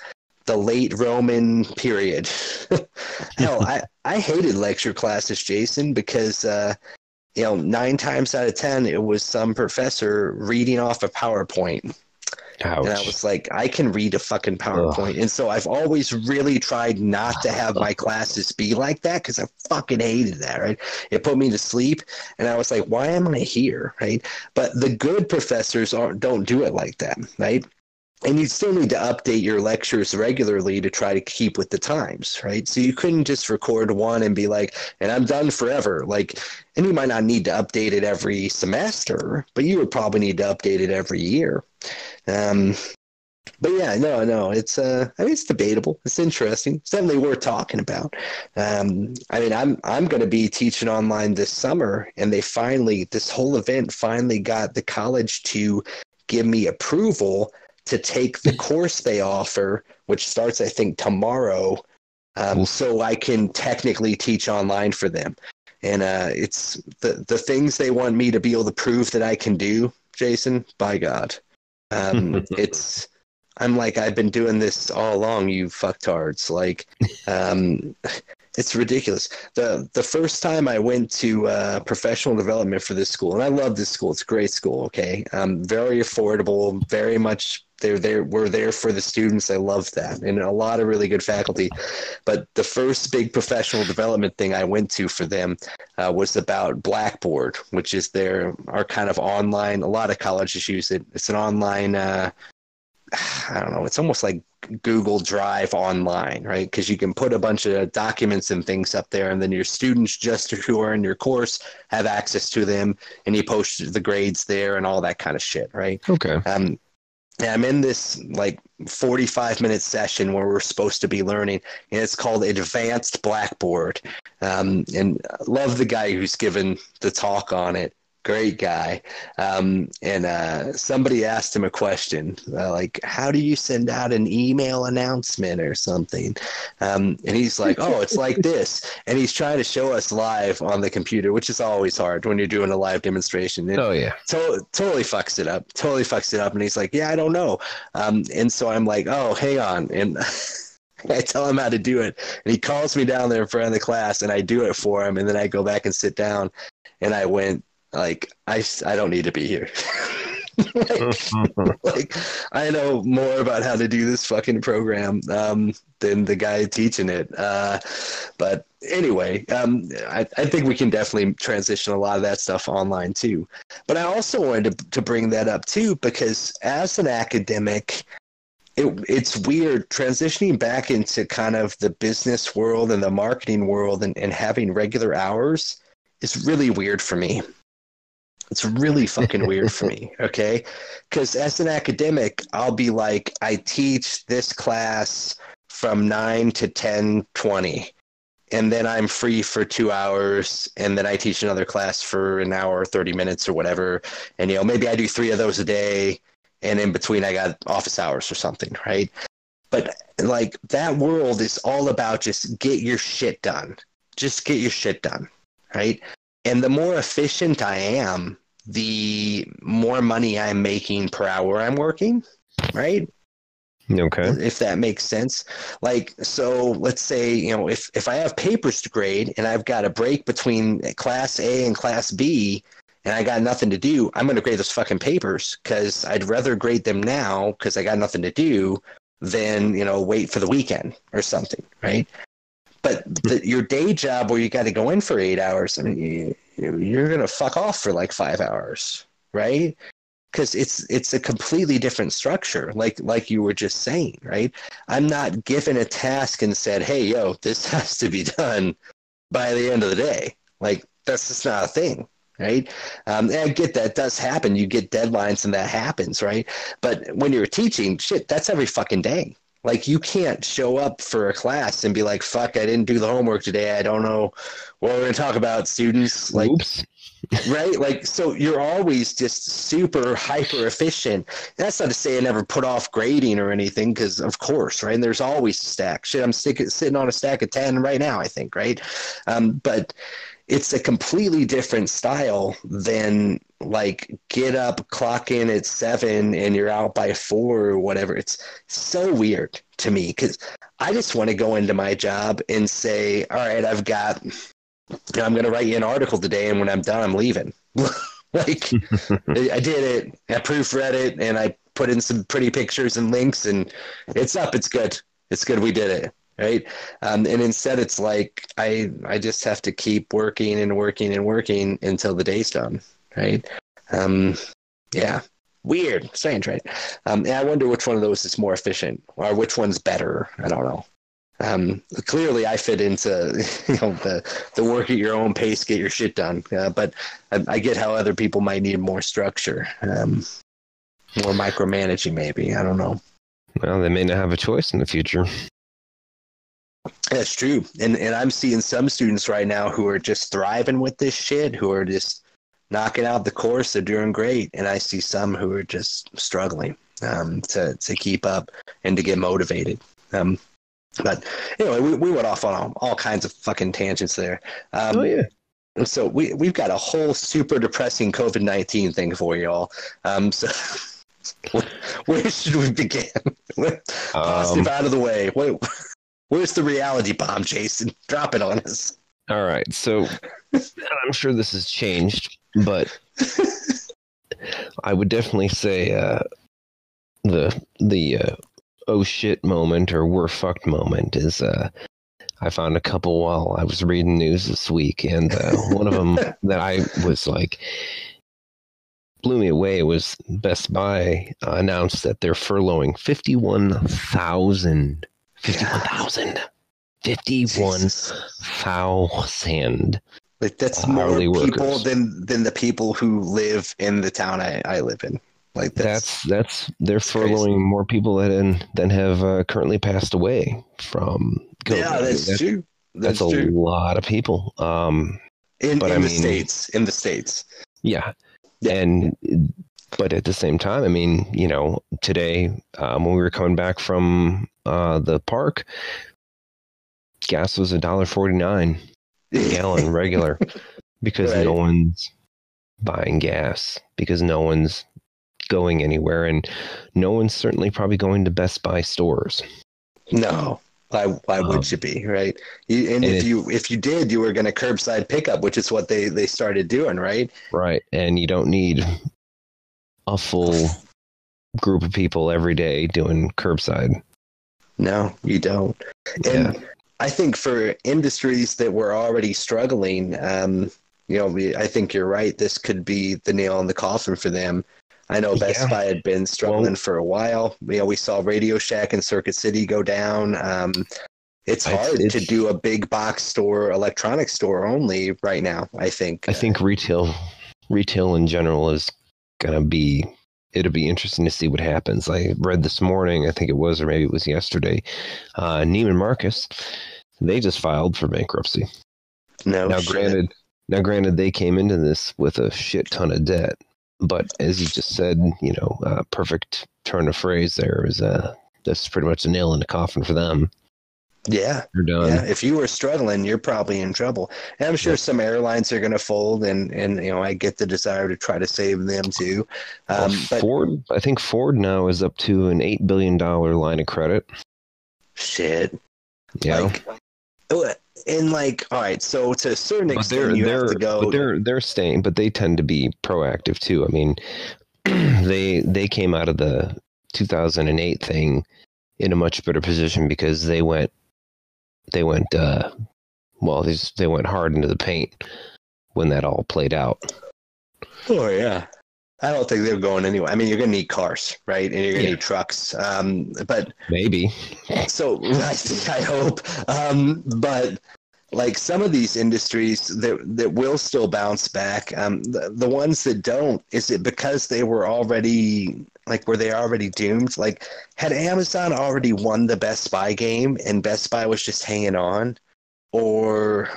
Speaker 1: the late Roman period? Hell, I, I hated lecture classes, Jason, because uh, you know, nine times out of ten, it was some professor reading off a PowerPoint. Ouch. And I was like, I can read a fucking PowerPoint. Ugh. And so I've always really tried not to have my classes be like that because I fucking hated that, right? It put me to sleep. And I was like, why am I here, right? But the good professors aren't, don't do it like that, right? And you still need to update your lectures regularly to try to keep with the times right? So you couldn't just record one and be like and i'm done forever. Like and you might not need to update it every semester but you would probably need to update it every year. Um, but yeah no no it's uh i mean it's debatable. It's interesting. It's definitely worth talking about. Um i mean i'm i'm going to be teaching online this summer and they finally this whole event finally got the college to give me approval to take the course they offer, which starts, I think, tomorrow. Um, so I can technically teach online for them. And uh, it's the, the things they want me to be able to prove that I can do, Jason, by God. Um, it's, I'm like, I've been doing this all along, you fucktards. Like, um, it's ridiculous. the The first time I went to uh, professional development for this school, and I love this school. It's a great school. Okay, um, very affordable, very much they're there. We're there for the students. I love that, and a lot of really good faculty. But the first big professional development thing I went to for them uh, was about Blackboard, which is their our kind of online. A lot of colleges use it. It's an online. Uh, I don't know. It's almost like Google Drive online, right? Because you can put a bunch of documents and things up there, and then your students just who are in your course have access to them, and you post the grades there and all that kind of shit, right?
Speaker 2: Okay.
Speaker 1: Um, I'm in this like 45 minute session where we're supposed to be learning, and it's called Advanced Blackboard. Um, and love the guy who's given the talk on it great guy. Um, and uh, somebody asked him a question uh, like, "How do you send out an email announcement or something?" Um, and he's like, "Oh, it's like this." And he's trying to show us live on the computer, which is always hard when you're doing a live demonstration.
Speaker 2: oh yeah,
Speaker 1: to- totally fucks it up. Totally fucks it up. And he's like, "Yeah, I don't know." Um, and so I'm like, "Oh, hang on." And I tell him how to do it, and he calls me down there in front of the class, and I do it for him, and then I go back and sit down, and I went, like I, I don't need to be here. like, like, I know more about how to do this fucking program um, than the guy teaching it. Uh, but anyway, um, I, I think we can definitely transition a lot of that stuff online too. But I also wanted to, to bring that up too because as an academic, it, it's weird transitioning back into kind of the business world and the marketing world and, and having regular hours is really weird for me it's really fucking weird for me, okay? Because as an academic, I'll be like, I teach this class from 9 to 10 20 and then i'm free for two hours and then i teach another class for an hour 30 minutes or whatever. And you know maybe i do three of those a day and in between i got office hours or something right? But like that world is all about just get your shit done. Just get your shit done right and the more efficient I am, the more money I'm making per hour I'm working, right?
Speaker 2: Okay.
Speaker 1: If that makes sense. Like, so let's say, you know, if, if I have papers to grade and I've got a break between class A and class B and I got nothing to do, I'm going to grade those fucking papers because I'd rather grade them now because I got nothing to do than, you know, wait for the weekend or something, right? But the, your day job where you got to go in for eight hours, I mean, you, you're gonna fuck off for like five hours, right? Because it's it's a completely different structure, like like you were just saying, right? I'm not given a task and said, "Hey, yo, this has to be done by the end of the day." Like that's just not a thing, right? Um, I get that does happen. You get deadlines and that happens, right? But when you're teaching, shit, that's every fucking day. Like you can't show up for a class and be like, "Fuck, I didn't do the homework today. I don't know what we're going to talk about." Students, like,
Speaker 2: Oops.
Speaker 1: right? Like, so you're always just super hyper efficient. That's not to say I never put off grading or anything, because of course, right? And there's always a stack. Shit, I'm stick, sitting on a stack of ten right now. I think, right? Um, but it's a completely different style than like get up, clock in at seven, and you're out by four or whatever. It's so weird to me because I just want to go into my job and say, all right, I've got, I'm going to write you an article today, and when I'm done, I'm leaving. like I did it, I proofread it, and I put in some pretty pictures and links, and it's up. It's good. It's good. We did it right? Um, and instead it's like i i just have to keep working and working and working until the day's done right? Um, yeah. Weird. Strange right? Um, and i wonder which one of those is more efficient or which one's better. I don't know. Um, clearly i fit into you know the the work at your own pace get your shit done. Uh, but I, I, get how other people might need more structure um, more micromanaging maybe. I don't know.
Speaker 2: Well they may not have a choice in the future
Speaker 1: that's true. And and I'm seeing some students right now who are just thriving with this shit, who are just knocking out the course, they're doing great. And I see some who are just struggling um, to to keep up and to get motivated. Um, but anyway, we, we went off on all, all kinds of fucking tangents there. Um,
Speaker 2: oh yeah.
Speaker 1: So we we've got a whole super depressing COVID nineteen thing for y'all. Um, so where should we begin? Positive um, out of the way. Wait, Where's the reality bomb, Jason? Drop it on us.
Speaker 2: All right. So I'm sure this has changed, but I would definitely say uh, the the uh, oh shit moment or we're fucked moment is uh, I found a couple while I was reading news this week, and uh, one of them that I was like blew me away was Best Buy uh, announced that they're furloughing 51,000 51,000 51,000
Speaker 1: Like that's more people
Speaker 2: workers.
Speaker 1: than than the people who live in the town I, I live in. Like
Speaker 2: that's
Speaker 1: that's,
Speaker 2: that's they're
Speaker 1: that's crazy.
Speaker 2: more people than than have uh, currently passed away from COVID.
Speaker 1: yeah, that's,
Speaker 2: That's-
Speaker 1: true.
Speaker 2: That's,
Speaker 1: That's,
Speaker 2: a
Speaker 1: true.
Speaker 2: lot of people. Um,
Speaker 1: In,
Speaker 2: but
Speaker 1: in the
Speaker 2: mean-
Speaker 1: states, in the states.
Speaker 2: Yeah.
Speaker 1: Yeah.
Speaker 2: And but at the same time, I mean, you know, today um, when we were coming back from uh, the park, gas was a dollar forty nine a gallon regular because
Speaker 1: Right.
Speaker 2: no one's buying gas because no one's going anywhere and no one's certainly probably going to Best Buy stores.
Speaker 1: No, why? Why
Speaker 2: Um,
Speaker 1: would you be right? You, and
Speaker 2: and
Speaker 1: if
Speaker 2: it-
Speaker 1: you if you did, you were going to curbside pickup, which is what they they started doing, right?
Speaker 2: Right. And you don't need a full group of people every day doing curbside.
Speaker 1: No, you don't. And I think for industries that were already struggling, um, you know, we, I think you're right. This could be the nail in the coffin for them. I know Best
Speaker 2: Yeah.
Speaker 1: Buy had been struggling
Speaker 2: Well-
Speaker 1: for a while. You know, we saw Radio Shack and Circuit City go down. Um, it's
Speaker 2: It's-
Speaker 1: hard to do a big box store, electronic store only right now. I think.
Speaker 2: I think retail retail in general is gonna be it'll be interesting to see what happens. I read this morning, I think it was, or maybe it was yesterday, uh, Neiman Marcus, they just filed for bankruptcy.
Speaker 1: no.
Speaker 2: now
Speaker 1: shit.
Speaker 2: granted now granted they came into this with a shit ton of debt. But as you just said, you know, uh, perfect turn of phrase there is uh that's pretty much a nail in the coffin for them.
Speaker 1: Yeah.
Speaker 2: They're done.
Speaker 1: Yeah, if you were struggling, you're probably in trouble. And I'm sure some airlines are going to fold, and and you know I get the desire to try to save them too.
Speaker 2: Well,
Speaker 1: Um, but
Speaker 2: Ford, I think Ford now is up to an eight billion dollar line of credit.
Speaker 1: shit,
Speaker 2: Yeah,
Speaker 1: like, oh, and like, all right, so to a certain
Speaker 2: but
Speaker 1: extent,
Speaker 2: they're
Speaker 1: you have to go.
Speaker 2: but they're they're staying, but they tend to be proactive too. I mean, they they came out of the 2008 thing in a much better position because they went they went uh well they just, they went hard into the paint when that all played out.
Speaker 1: oh yeah, I don't think they're going anywhere. I mean, you're going to need cars, right? And you're going to
Speaker 2: Yeah.
Speaker 1: need trucks. Um, but
Speaker 2: Maybe
Speaker 1: so I think I hope. Um, but like some of these industries that that will still bounce back, um, the, the ones that don't, is it because they were already like were they already doomed? Like had Amazon already won the Best Buy game and Best Buy was just hanging on, or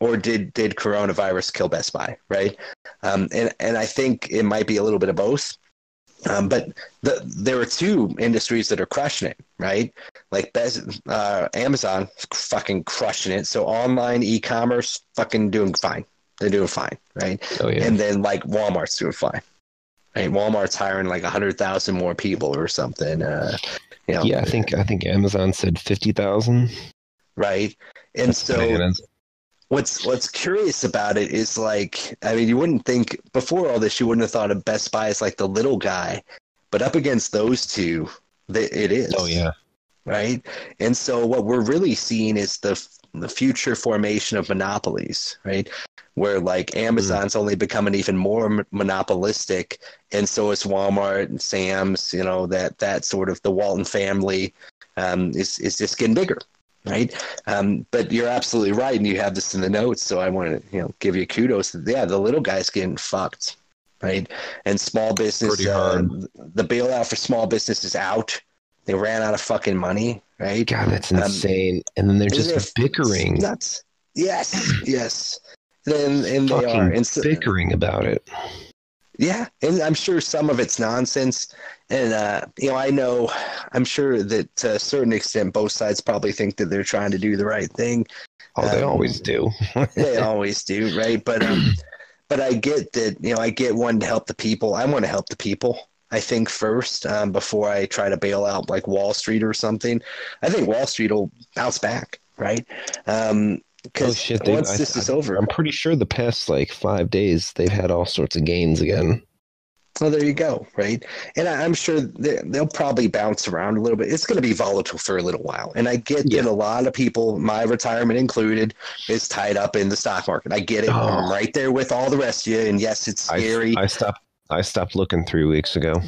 Speaker 1: or did did coronavirus kill Best Buy? Right, um, and and I think it might be a little bit of both. Um, but the, there are two industries that are crushing it, right? Like Best, uh, Amazon, fucking crushing it. So online e-commerce, fucking doing fine. They're doing fine, right?
Speaker 2: oh yeah
Speaker 1: And then like Walmart's doing fine. Right? Walmart's hiring like a hundred thousand more people or something. Uh, you know,
Speaker 2: yeah I think I think Amazon said fifty thousand.
Speaker 1: right. And so what's what's curious about it is like I mean you wouldn't think before all this you wouldn't have thought of Best Buy as like the little guy, but up against those two, they, it is.
Speaker 2: oh yeah
Speaker 1: right? And so what we're really seeing is the the future formation of monopolies, right? Where like Amazon's only becoming even more monopolistic, and so is Walmart and Sam's. You know that that sort of the Walton family um, is is just getting bigger, right? Um, but you're absolutely right, and you have this in the notes, so I want to you know give you kudos. Yeah, the little guy's getting fucked, right? And small business, uh, the bailout for small business is out. They ran out of fucking money, right?
Speaker 2: God that's
Speaker 1: Um,
Speaker 2: insane. and then they're just bickering,
Speaker 1: Nuts. Yes, yes. Then and they are. And so,
Speaker 2: bickering about it.
Speaker 1: yeah, and I'm sure some of it's nonsense. And uh, you know, I know, I'm sure that to a certain extent, both sides probably think that they're trying to do the right thing.
Speaker 2: Oh, they
Speaker 1: Um,
Speaker 2: always do.
Speaker 1: They always do, right? But um, but I get that. You know, I get one to help the people. I want to help the people. I think first um, before I try to bail out like Wall Street or something. I think Wall Street will bounce back, right? Um,
Speaker 2: Oh
Speaker 1: because
Speaker 2: shit! they-
Speaker 1: once
Speaker 2: I-
Speaker 1: this is over,
Speaker 2: I'm pretty sure the past like five days they've had all sorts of gains again.
Speaker 1: So there you go, right? And I, am sure they, will probably bounce around a little bit. It's going to be volatile for a little while. And I get yeah. that a lot of people, my retirement included, is tied up in the stock market. I get it. Oh. I'm right there with all the rest of you. And yes, it's scary.
Speaker 2: I, I stopped. I stopped looking three weeks ago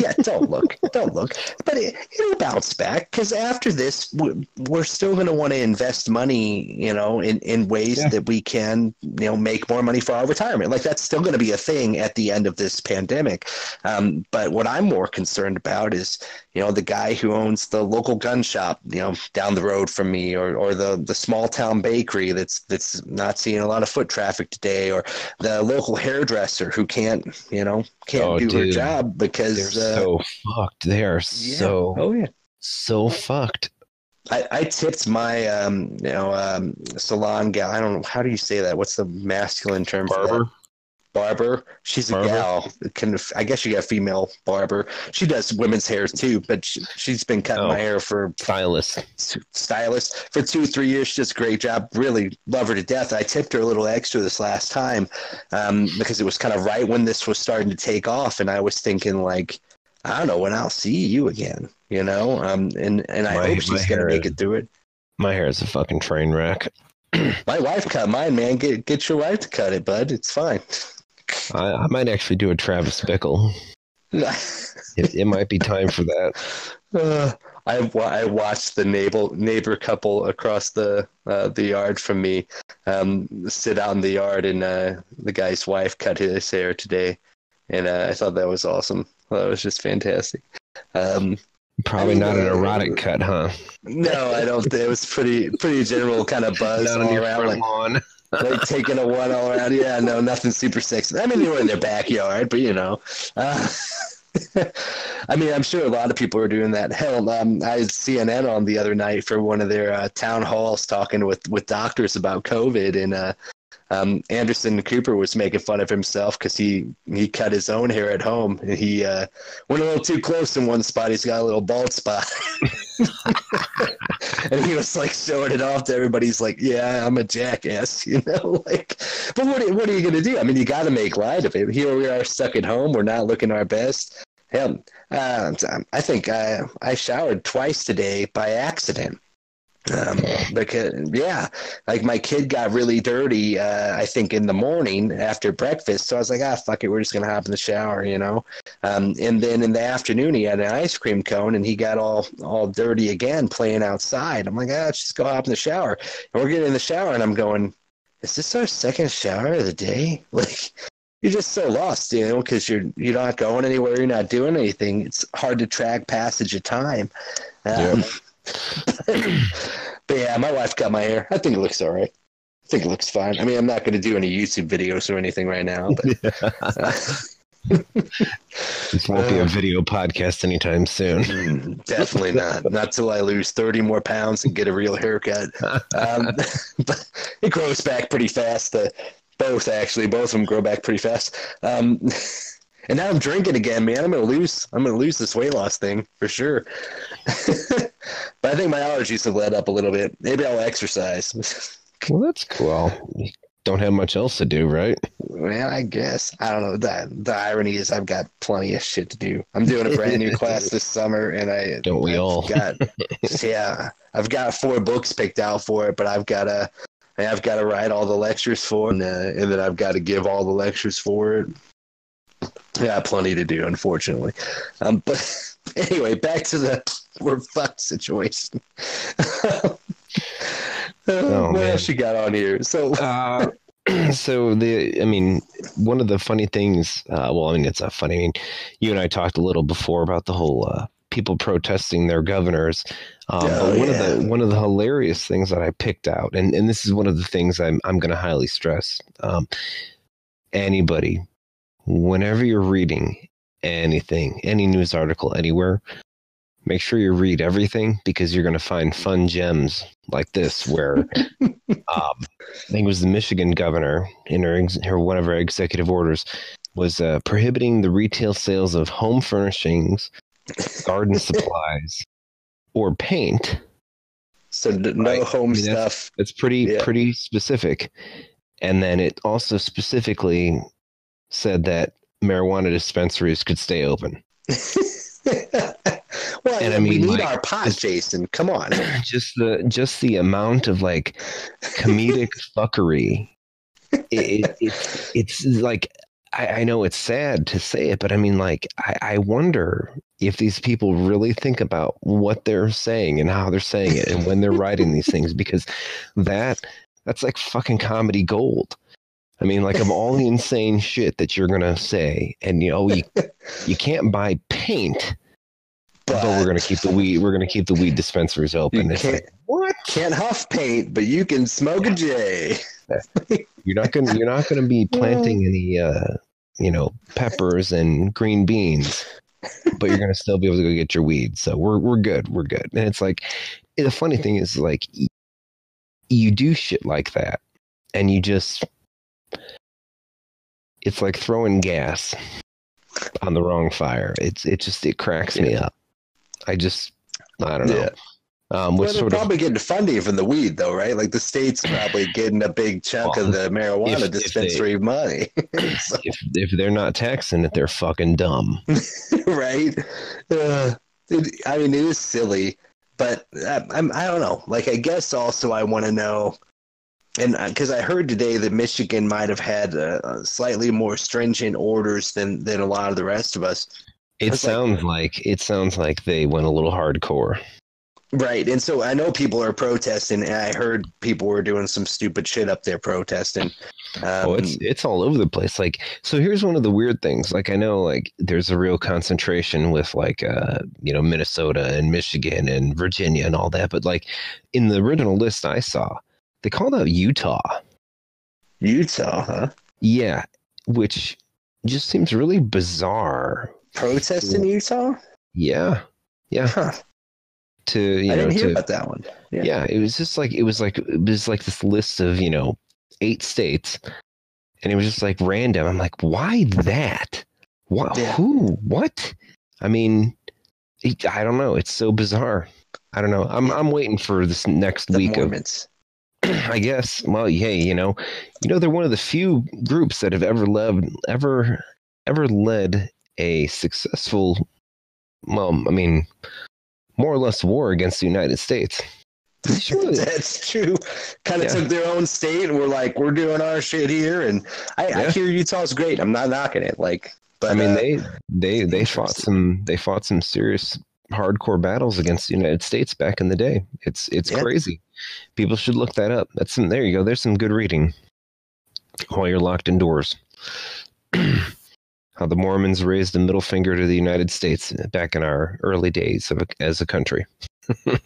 Speaker 1: yeah, don't look, don't look. But it, will bounce back because after this, we're still going to want to invest money, you know, in, in ways yeah. that we can, you know, make more money for our retirement. Like that's still going to be a thing at the end of this pandemic. Um, but what I'm more concerned about is, you know, the guy who owns the local gun shop, you know, down the road from me, or or the the small town bakery that's that's not seeing a lot of foot traffic today, or the local hairdresser who can't, you know, can't oh, do dude. her job because
Speaker 2: they're uh, so fucked. They are yeah. so
Speaker 1: oh yeah
Speaker 2: so fucked.
Speaker 1: I, I tipped my um you know um salon gal. I don't know how do you say that. What's the masculine term?
Speaker 2: Barber
Speaker 1: barber. She's a barber? gal. Of, I guess you got a female barber. She does women's hair too, but she, has been cutting oh, my hair for
Speaker 2: stylist.
Speaker 1: Stylist for two, three years. She does a great job. Really love her to death. I tipped her a little extra this last time um, because it was kind of right when this was starting to take off, and I was thinking like, I don't know when I'll see you again. You know, um, and and I my, hope she's gonna make it through it.
Speaker 2: My hair is a fucking train wreck.
Speaker 1: my wife cut mine, man. Get get your wife to cut it, bud. It's fine.
Speaker 2: I, I might actually do a Travis Bickle. it, it might be time for that.
Speaker 1: Uh, I I watched the neighbor neighbor couple across the uh, the yard from me um, sit out in the yard, and uh, the guy's wife cut his hair today, and uh, I thought that was awesome. That was just fantastic. Um,
Speaker 2: Probably not an erotic cut, huh?
Speaker 1: No, I don't. It was pretty pretty general kind of buzz all around. Like, lawn like taking a one all around. Yeah, no, nothing super sexy. I mean, they were in their backyard, but you know. Uh, I mean, I'm sure a lot of people are doing that. Hell, um, I was CNN on the other night for one of their uh, town halls talking with, with doctors about COVID, and uh, um, Anderson Cooper was making fun of himself because he he cut his own hair at home. And he uh, went a little too close in one spot. He's got a little bald spot, and he was like showing it off to everybody. He's like, "Yeah, I'm a jackass," you know. Like, but what what are you gonna do? I mean, you got to make light of it. Here we are stuck at home. We're not looking our best. Hell, uh, I think I I showered twice today by accident. Um, because yeah, like my kid got really dirty. Uh, I think in the morning after breakfast, so I was like, ah, fuck it, we're just gonna hop in the shower, you know. Um, and then in the afternoon, he had an ice cream cone, and he got all all dirty again playing outside. I'm like, ah, let's just go hop in the shower. And we're getting in the shower, and I'm going, is this our second shower of the day? Like. You're just so lost, you know, because you're you're not going anywhere, you're not doing anything. It's hard to track passage of time. Um, yeah but yeah, my wife cut my hair. I think it looks all right. I think it looks fine. I mean, I'm not going to do any YouTube videos or anything right now, but.
Speaker 2: this won't be a video podcast anytime soon.
Speaker 1: Mm, definitely not. Not till I lose 30 more pounds and get a real haircut. Um, but it grows back pretty fast. Uh, both, actually. Both of them grow back pretty fast. Um, and now I'm drinking again, man. I'm gonna lose. I'm gonna lose this weight loss thing for sure. but I think my allergies have let up a little bit. Maybe I'll exercise.
Speaker 2: well, that's cool. don't have much else to do, right?
Speaker 1: Well, I guess I don't know. The the irony is I've got plenty of shit to do. I'm doing a brand new class this summer, and I
Speaker 2: don't we
Speaker 1: I've
Speaker 2: all
Speaker 1: got yeah. I've got four books picked out for it, but I've got to I've got to write all the lectures for, it, and, uh, and then I've got to give all the lectures for it. Yeah, plenty to do, unfortunately. Um, but anyway, back to the we're fucked situation. oh, what else you got on here? So,
Speaker 2: uh, so the I mean, one of the funny things. Uh, well, I mean, it's a funny. I mean, you and I talked a little before about the whole uh, people protesting their governors. Um, oh, but one yeah. of the one of the hilarious things that I picked out, and, and this is one of the things I'm I'm going to highly stress. Um, anybody whenever you're reading anything, any news article anywhere, make sure you read everything because you're going to find fun gems like this where um, I think it was the Michigan governor in her, her one of her executive orders was uh, prohibiting the retail sales of home furnishings, garden supplies, or paint.
Speaker 1: So no right? home I mean, stuff.
Speaker 2: That's, that's pretty yeah. pretty specific. And then it also specifically said that marijuana dispensaries could stay open.
Speaker 1: well,
Speaker 2: And I mean, we
Speaker 1: need
Speaker 2: like,
Speaker 1: our pot, Jason. Come on.
Speaker 2: just the just the amount of like comedic fuckery it, it, it's it's like I, I know it's sad to say it but i mean like I, I wonder if these people really think about what they're saying and how they're saying it and when they're writing these things because that that's like fucking comedy gold i mean like of all the insane shit that you're gonna say and you know you, you can't buy paint but, we're gonna keep the weed we're gonna keep the weed dispensaries open
Speaker 1: You
Speaker 2: it's
Speaker 1: can't-
Speaker 2: like what
Speaker 1: Can't huff paint, but you can smoke a J.
Speaker 2: You're not gonna you're not gonna be planting any uh you know peppers and green beans, but you're gonna still be able to go get your weed. So we're we're good. We're good. And it's like the funny thing is like you do shit like that, and you just it's like throwing gas on the wrong fire. It's it just it cracks me up. I just I don't know.
Speaker 1: Yeah.
Speaker 2: Um,
Speaker 1: well, they're
Speaker 2: sort of
Speaker 1: probably getting funding from the weed, though, right? Like the state's probably getting a big chunk
Speaker 2: Well,
Speaker 1: of the marijuana
Speaker 2: if- if
Speaker 1: dispensary money, So-
Speaker 2: if if they're not taxing it, they're fucking dumb.
Speaker 1: right? Uh, it, I mean, it is silly, but I, I'm I don't know. Like, I guess also I want to know, and because I heard today that Michigan might have had uh, uh, slightly more stringent orders than than a lot of the rest of us.
Speaker 2: It
Speaker 1: It's like-
Speaker 2: sounds like it sounds like they went a little hardcore.
Speaker 1: Right, and so I know people are protesting, and I heard people were doing some stupid shit up there protesting. Um,
Speaker 2: oh, it's it's all over the place. Like, so here's one of the weird things. Like, I know like there's a real concentration with like uh you know Minnesota and Michigan and Virginia and all that, but like in the original list I saw, they called out Utah.
Speaker 1: Utah, huh?
Speaker 2: Yeah, which just seems really bizarre.
Speaker 1: Protest in Utah?
Speaker 2: Yeah, yeah.
Speaker 1: Huh.
Speaker 2: To you
Speaker 1: I
Speaker 2: know
Speaker 1: didn't hear
Speaker 2: to
Speaker 1: about that one. Yeah.
Speaker 2: yeah. it was just like it was like it was like this list of you know eight states and it was just like random i'm like why that what
Speaker 1: Yeah.
Speaker 2: who what i mean i don't know it's so bizarre i don't know i'm i'm waiting for this next
Speaker 1: The
Speaker 2: week
Speaker 1: Mormons.
Speaker 2: of i guess well hey you know you know they're one of the few groups that have ever led ever ever led a successful well i mean more or less war against the united states really-
Speaker 1: That's true. Kind of
Speaker 2: Yeah.
Speaker 1: took their own state and were like, we're doing our shit here. And I, I hear Utah's great. I'm not knocking it. Like, but
Speaker 2: I mean,
Speaker 1: uh,
Speaker 2: they they they fought some they fought some serious hardcore battles against the United States back in the day. It's it's
Speaker 1: Yeah.
Speaker 2: crazy. People should look that up. That's some there you go. There's some good reading while you're locked indoors. How the Mormons raised the middle finger to the United States back in our early days of a, as a country.
Speaker 1: you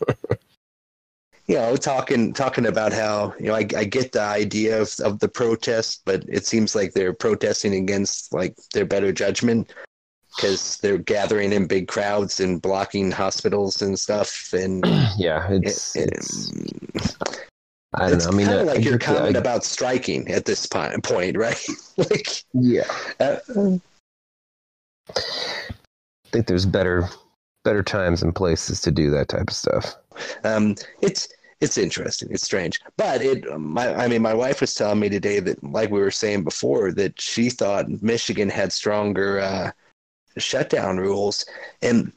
Speaker 1: know, talking talking about how you know I, I get the idea of of the protest, but it seems like they're protesting against like their better judgment because they're gathering in big crowds and blocking hospitals and stuff. And
Speaker 2: yeah,
Speaker 1: it,
Speaker 2: it's,
Speaker 1: it-
Speaker 2: it's I don't
Speaker 1: it's
Speaker 2: know. I mean,
Speaker 1: kind
Speaker 2: I-
Speaker 1: of
Speaker 2: I
Speaker 1: like your comment
Speaker 2: I-
Speaker 1: about striking at this point, right? like,
Speaker 2: yeah.
Speaker 1: uh,
Speaker 2: I think there's better better times and places to do that type of stuff.
Speaker 1: um, it's it's interesting. It's strange, but it. My, I mean, my wife was telling me today that, like we were saying before, that she thought Michigan had stronger uh, shutdown rules, and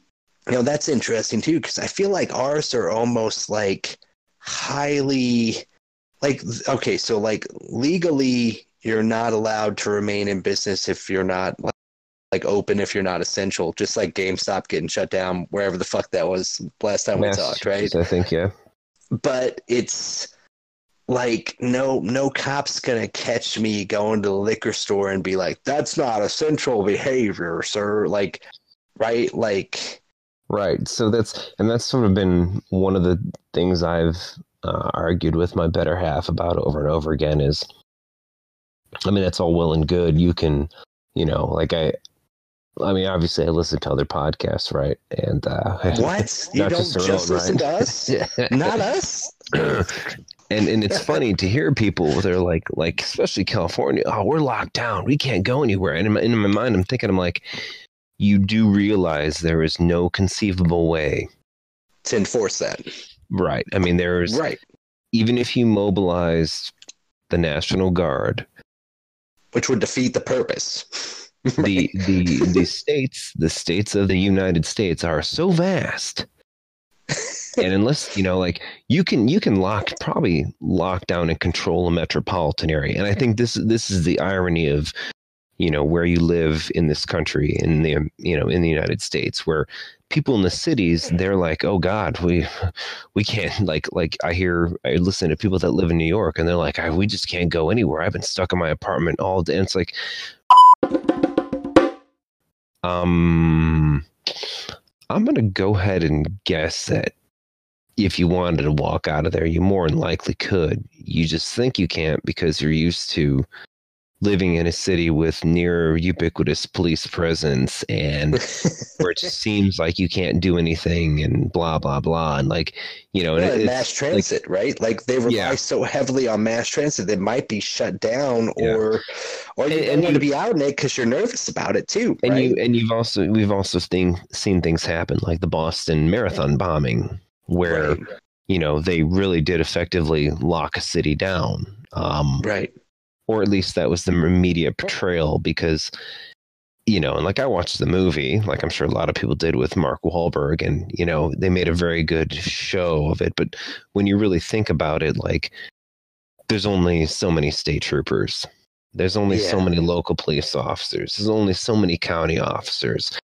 Speaker 1: you know that's interesting too because I feel like ours are almost like highly, like okay, so like legally you're not allowed to remain in business if you're not like, like open if you're not essential, just like GameStop getting shut down wherever the fuck that was last time we talked, right?
Speaker 2: I think, yeah.
Speaker 1: but it's like no no cop's gonna catch me going to the liquor store and be like that's not essential behavior sir like right like
Speaker 2: Right. So that's and that's sort of been one of the things I've uh, argued with my better half about over and over again is I mean that's all well and good. You can, you know, like I I mean obviously I listen to other podcasts, right? And uh
Speaker 1: what you don't
Speaker 2: just
Speaker 1: just,
Speaker 2: own,
Speaker 1: listen
Speaker 2: right?
Speaker 1: to us not us
Speaker 2: and and it's funny to hear people they're like like especially California oh we're locked down. We can't go anywhere. And in my, in my mind I'm thinking I'm like you do realize there is no conceivable way
Speaker 1: to enforce that.
Speaker 2: Right. I mean there's
Speaker 1: right.
Speaker 2: even if you mobilized the National Guard
Speaker 1: which would defeat the purpose.
Speaker 2: The the the states the states of the United States are so vast. And unless you know like you can you can lock probably lock down and control a metropolitan area. And i think this this is the irony of you know where you live in this country in the you know in the united states where people in the cities they're like oh god we we can't like like i hear i listen to people that live in new york and they're like we just can't go anywhere. I've been stuck in my apartment all day. And it's like um i'm gonna go ahead and guess that if you wanted to walk out of there you more than likely could. You just think you can't because you're used to living in a city with near ubiquitous police presence and where it just seems like you can't do anything and blah blah blah and like you know
Speaker 1: yeah, mass transit like, right like they rely yeah. so heavily on mass transit that might be shut down yeah. or or you and, want to be out in it because you're nervous about it too
Speaker 2: and
Speaker 1: right?
Speaker 2: you and you've also we've also seen seen things happen like the boston marathon bombing where right. you know they really did effectively lock a city down um,
Speaker 1: right
Speaker 2: or at least that was the media portrayal because you know, and like I watched the movie, like I'm sure a lot of people did with Mark Wahlberg, and you know, they made a very good show of it. But when you really think about it, like there's only so many state troopers. There's only yeah. so many local police officers. There's only so many county officers.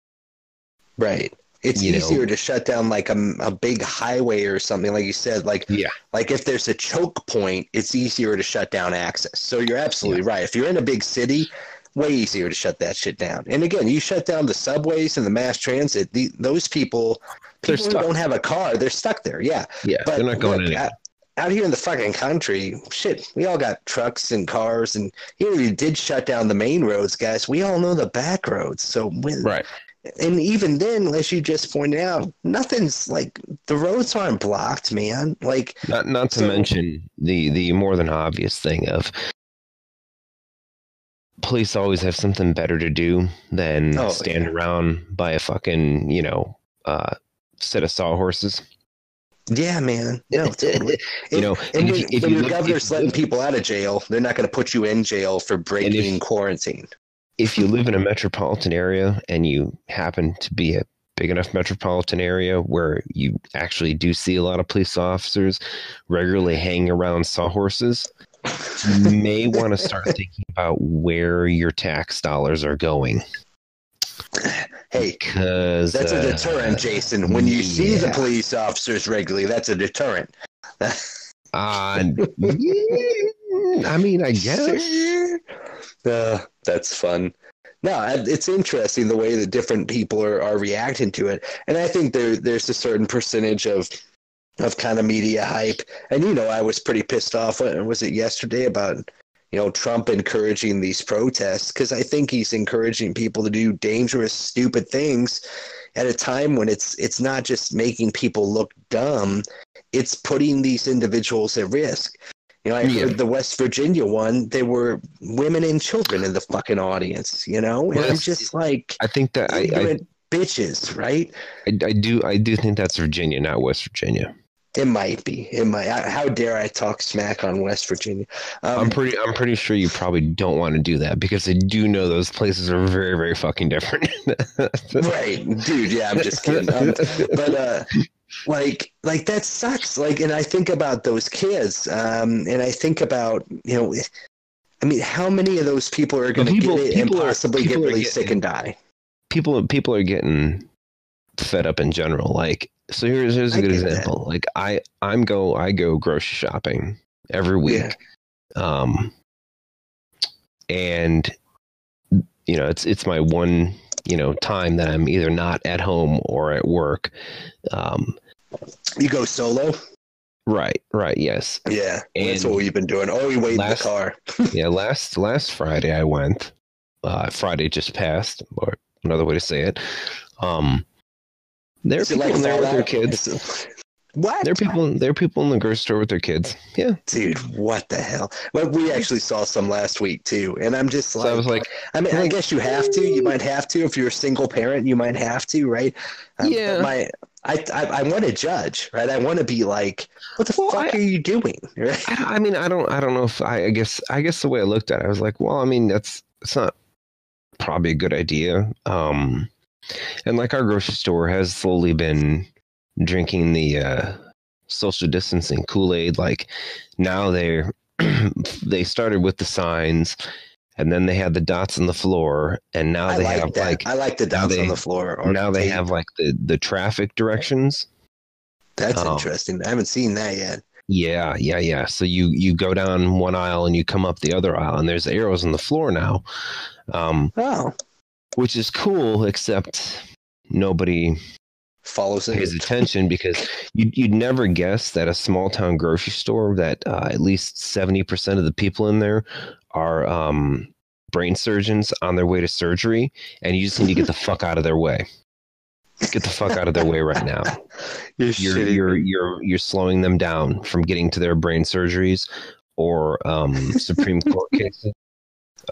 Speaker 1: Right. It's you easier know, to shut down like a, a big highway or something, like you said. Like,
Speaker 2: yeah.
Speaker 1: like if there's a choke point, it's easier to shut down access. So you're absolutely yeah. right. If you're in a big city, way easier to shut that shit down. And again, you shut down the subways and the mass transit. The, those people, people who don't have a car, they're stuck there. Yeah,
Speaker 2: yeah, but they're not going look,
Speaker 1: out, out here in the fucking country, shit, we all got trucks and cars, and even if you did shut down the main roads, guys, we all know the back roads. So when,
Speaker 2: right
Speaker 1: and even then, as you just pointed out, nothing's like the roads aren't blocked, man. Like
Speaker 2: not not to so, mention the the more than obvious thing of police always have something better to do than oh, stand yeah. around by a fucking you know uh, set of sawhorses.
Speaker 1: Yeah, man. No, totally.
Speaker 2: you know,
Speaker 1: and, if, if when your governor's letting people out of jail, they're not going to put you in jail for breaking if, quarantine
Speaker 2: if you live in a metropolitan area and you happen to be a big enough metropolitan area where you actually do see a lot of police officers regularly hanging around sawhorses, you may want to start thinking about where your tax dollars are going.
Speaker 1: Hey, because that's uh, a deterrent, Jason. When you yeah. see the police officers regularly, that's a deterrent.
Speaker 2: uh, I mean, I guess.
Speaker 1: Uh, that's fun. No, it's interesting the way that different people are, are reacting to it, and I think there there's a certain percentage of of kind of media hype. And you know, I was pretty pissed off. Was it yesterday about you know Trump encouraging these protests because I think he's encouraging people to do dangerous, stupid things at a time when it's it's not just making people look dumb, it's putting these individuals at risk. You know, I yeah. heard the West Virginia one. There were women and children in the fucking audience. You know, and well, I'm just like,
Speaker 2: I think that I, I
Speaker 1: bitches, right?
Speaker 2: I, I do, I do think that's Virginia, not West Virginia.
Speaker 1: It might be. It might. How dare I talk smack on West Virginia?
Speaker 2: Um, I'm pretty. I'm pretty sure you probably don't want to do that because I do know those places are very, very fucking different.
Speaker 1: right, dude. Yeah, I'm just kidding. Um, but uh, like like that sucks like and i think about those kids um and i think about you know i mean how many of those people are going to get it and possibly get really getting, sick and die
Speaker 2: people people are getting fed up in general like so here's here's a good example that. like i i'm go i go grocery shopping every week yeah. um and you know it's it's my one you know time that I'm either not at home or at work. Um,
Speaker 1: you go solo.
Speaker 2: Right, right, yes.
Speaker 1: Yeah, and that's what we've been doing. Oh, we wait last, in the car.
Speaker 2: yeah, last last Friday I went. Uh, Friday just passed, or another way to say it. Um, there are people like in there with their kids.
Speaker 1: What?
Speaker 2: There are people. There are people in the grocery store with their kids. Yeah,
Speaker 1: dude, what the hell? Well, we actually saw some last week too, and I'm just like, so
Speaker 2: I was like,
Speaker 1: I mean, I guess you have to. You might have to if you're a single parent. You might have to, right?
Speaker 2: Um, yeah.
Speaker 1: My, I, I, I want to judge, right? I want to be like, what the well, fuck I, are you doing?
Speaker 2: Right? I, I mean, I don't, I don't know if I, I guess, I guess the way I looked at it, I was like, well, I mean, that's it's not probably a good idea. Um, and like our grocery store has slowly been drinking the uh, social distancing Kool Aid. Like now they're they started with the signs, and then they had the dots on the floor, and now
Speaker 1: I
Speaker 2: they
Speaker 1: like
Speaker 2: have
Speaker 1: that.
Speaker 2: like
Speaker 1: I like the dots
Speaker 2: they-
Speaker 1: on the floor. Or
Speaker 2: now they have like the the traffic directions.
Speaker 1: That's
Speaker 2: um,
Speaker 1: interesting. I haven't seen that yet.
Speaker 2: Yeah, yeah, yeah. So you you go down one aisle and you come up the other aisle, and there's arrows on the floor now, um,
Speaker 1: Oh,
Speaker 2: which is cool. Except nobody
Speaker 1: follows it.
Speaker 2: pays attention because you'd, you'd never guess that a small town grocery store that uh, at least 70% of the people in there are um, brain surgeons on their way to surgery and you just need to get the fuck out of their way get the fuck out of their way right now
Speaker 1: You're,
Speaker 2: you're you're you're you're slowing them down from getting to their brain surgeries or um, supreme court cases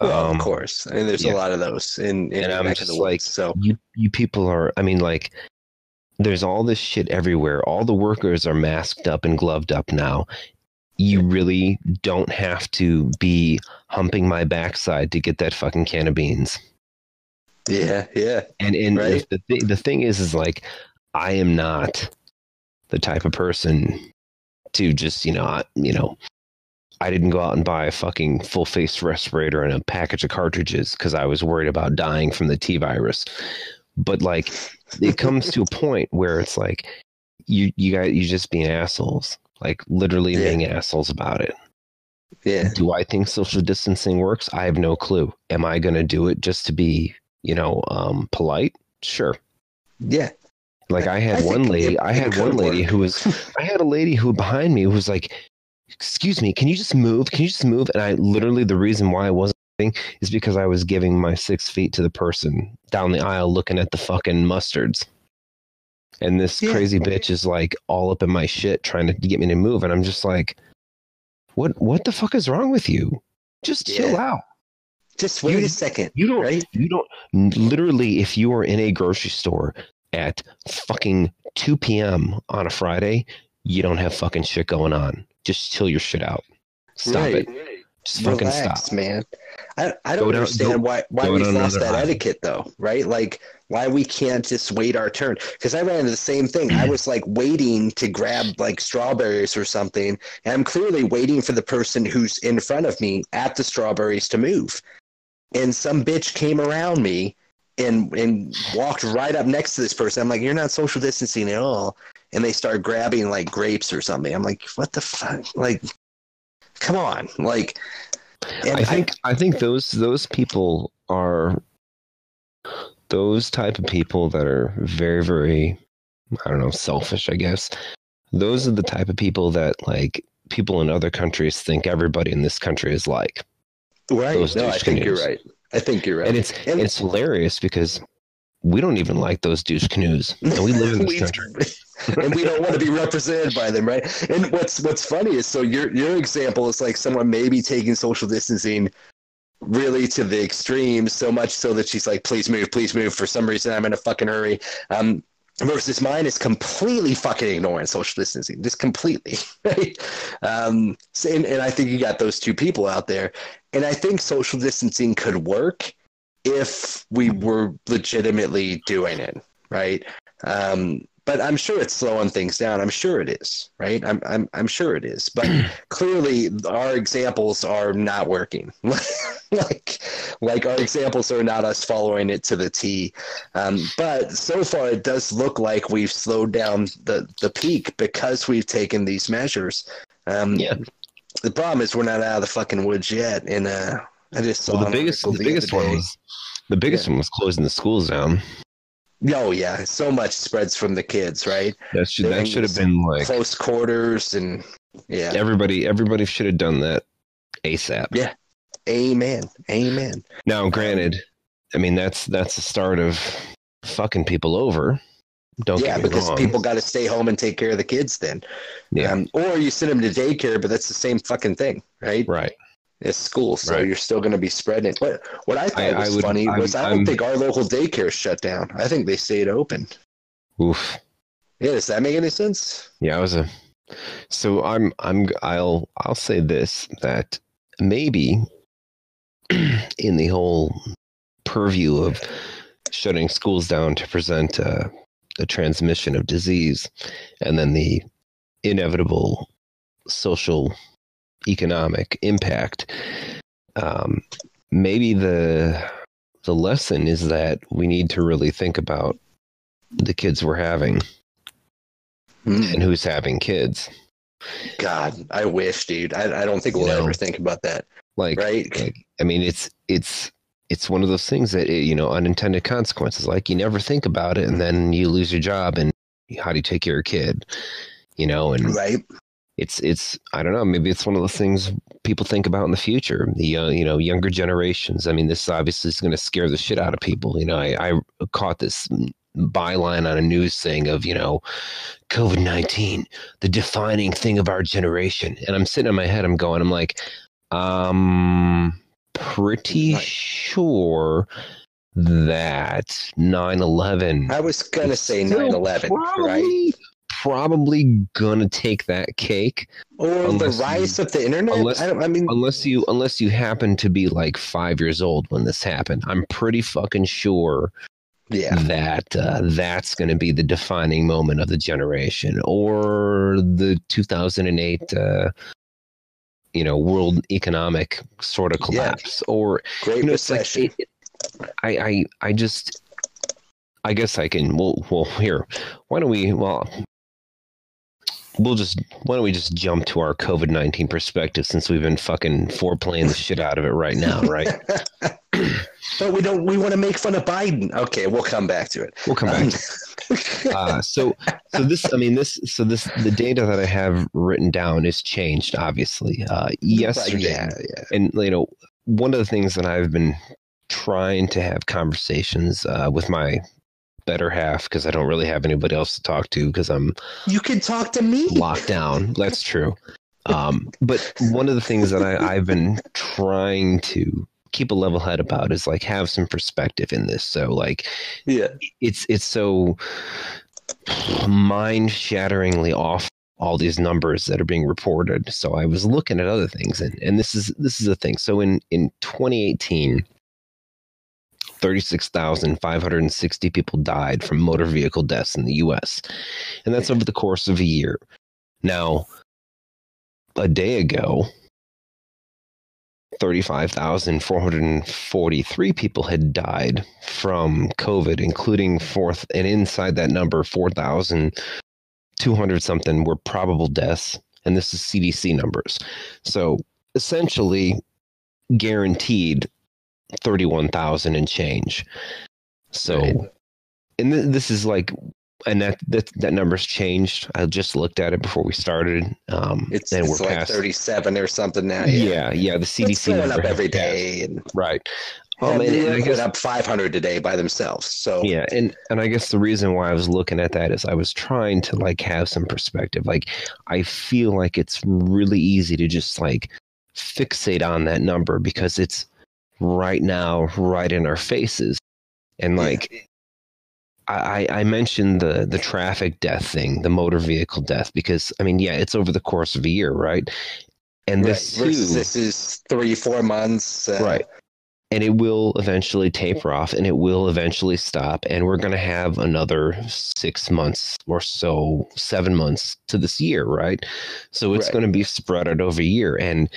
Speaker 1: Well,
Speaker 2: Um,
Speaker 1: of course. and there's
Speaker 2: yeah.
Speaker 1: a lot of those in, in
Speaker 2: And I'm just
Speaker 1: the
Speaker 2: like-
Speaker 1: so
Speaker 2: you you people are i mean like there's all this shit everywhere all the workers are masked up and gloved up now you really don't have to be humping my backside to get that fucking can of beans
Speaker 1: yeah, yeah.
Speaker 2: and and
Speaker 1: Right.
Speaker 2: the, the, the thing is is like i am not the type of person to just you know I, you know i didn't go out and buy a fucking full face respirator and a package of cartridges because i was worried about dying from the t virus but like it comes to a point where it's like you you guys you just being assholes like literally
Speaker 1: Yeah.
Speaker 2: being assholes about it
Speaker 1: Yeah.
Speaker 2: do i think social distancing works i have no clue am i going to do it just to be you know um polite sure
Speaker 1: Yeah.
Speaker 2: like i had
Speaker 1: I
Speaker 2: one lady
Speaker 1: it-
Speaker 2: i had one lady
Speaker 1: work.
Speaker 2: who was i had a lady who behind me who was like excuse me can you just move can you just move and i literally the reason why i wasn't moving is because i was giving my six feet to the person down the aisle looking at the fucking mustards and this
Speaker 1: Yeah.
Speaker 2: crazy bitch is like all up in my shit trying to get me to move and i'm just like what what the fuck is wrong with you just chill
Speaker 1: Yeah.
Speaker 2: out
Speaker 1: Just wait
Speaker 2: You-
Speaker 1: a second.
Speaker 2: you don't
Speaker 1: Right?
Speaker 2: you don't literally if you are in a grocery store at fucking 2 p.m. on a Friday, you don't have fucking shit going on. Just chill your shit out. Stop
Speaker 1: right.
Speaker 2: it. Just fucking
Speaker 1: Relax,
Speaker 2: stop.
Speaker 1: man. I, I don't
Speaker 2: down-
Speaker 1: understand
Speaker 2: go-
Speaker 1: why why we've lost that
Speaker 2: aisle.
Speaker 1: etiquette though, right? Like why we can't just wait our turn. Because I ran into the same thing. I was like waiting to grab like strawberries or something, and I'm clearly waiting for the person who's in front of me at the strawberries to move. And some bitch came around me and and walked right up next to this person. I'm like, You're not social distancing at all. And they start grabbing like grapes or something. I'm like, what the fuck? Like, come on. Like
Speaker 2: I think I think those those people are those type of people that are very very I don't know selfish I guess. Those are the type of people that like people in other countries think everybody in this country is like.
Speaker 1: Right.
Speaker 2: those
Speaker 1: No, I think you're right. I think you're right.
Speaker 2: And it's
Speaker 1: And-
Speaker 2: it's hilarious because we don't even like those douche canoes, and we live in this
Speaker 1: We-
Speaker 2: country.
Speaker 1: and we don't want to be represented by them, right? And what's what's funny is so your your example is like someone maybe taking social distancing really to the extreme, so much so that she's like, please move, please move. For some reason I'm in a fucking hurry. Um versus mine is completely fucking ignoring social distancing. Just completely. Right. Um and, and I think you got those two people out there. And I think social distancing could work if we were legitimately doing it, right? Um, but I'm sure it's slowing things down. I'm sure it is, right? I'm I'm I'm sure it is. But clearly, our examples are not working. like like our examples are not us following it to the T. Um, but so far, it does look like we've slowed down the the peak because we've taken these measures. Um,
Speaker 2: Yeah.
Speaker 1: The problem is we're not out of the fucking woods yet, and uh, I just saw
Speaker 2: Well, the biggest
Speaker 1: article
Speaker 2: the biggest one was the biggest one was closing the schools down.
Speaker 1: Oh yeah, so much spreads from the kids, right?
Speaker 2: That should that should have been like
Speaker 1: Close quarters and yeah.
Speaker 2: everybody everybody should have done that ASAP.
Speaker 1: Yeah. Amen. Amen.
Speaker 2: Now, granted, I mean that's that's the start of fucking people over. Don't
Speaker 1: yeah,
Speaker 2: get me
Speaker 1: because
Speaker 2: wrong.
Speaker 1: people got to stay home and take care of the kids then.
Speaker 2: yeah,
Speaker 1: Um, or you send them to daycare, but that's the same fucking thing, right?
Speaker 2: right.
Speaker 1: It's school, so
Speaker 2: Right.
Speaker 1: you're still going to be spreading it. What what I thought
Speaker 2: I- I
Speaker 1: was
Speaker 2: would-
Speaker 1: funny
Speaker 2: I'm-
Speaker 1: was I don't
Speaker 2: I'm-
Speaker 1: think our local daycare shut down. I think they stayed open.
Speaker 2: Oof.
Speaker 1: Yeah, does that make any sense?
Speaker 2: Yeah, I was a. So I'm I'm I'll I'll say this that maybe in the whole purview of shutting schools down to present uh, the transmission of disease, and then the inevitable social economic impact. Um, maybe the the lesson is that we need to really think about the kids we're having
Speaker 1: Mm.
Speaker 2: and who's having kids.
Speaker 1: God, I wish, dude. I, I don't think we'll
Speaker 2: know,
Speaker 1: ever think about that,
Speaker 2: Like,
Speaker 1: right?
Speaker 2: like I mean, it's it's it's one of those things that you know unintended consequences. Like you never think about it, and then you lose your job, and how do you take care of your kid? You know, and
Speaker 1: Right.
Speaker 2: It's it's I don't know. Maybe it's one of those things people think about in the future. The uh, you know younger generations. I mean, this obviously is going to scare the shit out of people. You know, I, I caught this byline on a news thing of you know COVID nineteen, the defining thing of our generation, and I'm sitting in my head. I'm going. I'm like, um, pretty
Speaker 1: Right.
Speaker 2: sure that 9-11
Speaker 1: I was gonna say
Speaker 2: still
Speaker 1: 9/11, right?
Speaker 2: Probably, gonna take that cake
Speaker 1: Or the rise of the internet.
Speaker 2: unless-
Speaker 1: I don't. I mean,
Speaker 2: unless you unless you happen to be like five years old when this happened. I'm pretty fucking sure
Speaker 1: yeah.
Speaker 2: that uh, that's going to be the defining moment of the generation, or the 2008, uh, you know, world economic sort of
Speaker 1: Yeah.
Speaker 2: collapse, or
Speaker 1: Great
Speaker 2: you know, like,
Speaker 1: recession.
Speaker 2: it- I, I, I just, I guess I can. Well, well, here, why don't we? Well, we'll just. Why don't we just jump to our COVID nineteen perspective since we've been fucking foreplaying the shit out of it right now, right?
Speaker 1: but we don't. We want to make fun of Biden. Okay, we'll come back to it.
Speaker 2: We'll come back. uh, so so this i mean this so this the data that i have written down is changed obviously uh yesterday
Speaker 1: yeah, yeah.
Speaker 2: and you know one of the things that i've been trying to have conversations uh, with my better half because i don't really have anybody else to talk to because i'm
Speaker 1: You can talk to me.
Speaker 2: locked down. That's true. Um but one of the things that I, i've been trying to keep a level head about is like have some perspective in this. So like
Speaker 1: Yeah.
Speaker 2: it's it's so mind shatteringly off all these numbers that are being reported. So i was looking at other things and and this is this is the thing. So in in 2018 36,560 people died from motor vehicle deaths in the US and that's over the course of a year now a day ago 35,443 people had died from COVID, including fourth, and inside that number, 4,200 something were probable deaths. And this is CDC numbers. So essentially, guaranteed 31,000 and change. So,
Speaker 1: Right.
Speaker 2: and th- this is like, and that, that that number's changed. I just looked at it before we started. Um,
Speaker 1: It's,
Speaker 2: and
Speaker 1: it's
Speaker 2: we're
Speaker 1: like
Speaker 2: past
Speaker 1: 37 or something now.
Speaker 2: yeah, yeah, the CDC number
Speaker 1: up every day, and,
Speaker 2: right? Um, and, and I guess
Speaker 1: went up 500 today by themselves. So
Speaker 2: yeah, and and I guess the reason why I was looking at that is I was trying to like have some perspective. Like I feel like it's really easy to just like fixate on that number because it's right now, right in our faces, and
Speaker 1: Yeah.
Speaker 2: like. I, I mentioned the the traffic death thing, the motor vehicle death, because I mean, yeah, it's over the course of a year, right? And this
Speaker 1: versus
Speaker 2: too,
Speaker 1: this is three, four months. Uh,
Speaker 2: right and it will eventually taper off and it will eventually stop and we're going to have another six months or so seven months to this year right so it's
Speaker 1: Right.
Speaker 2: going to be spread out over a year and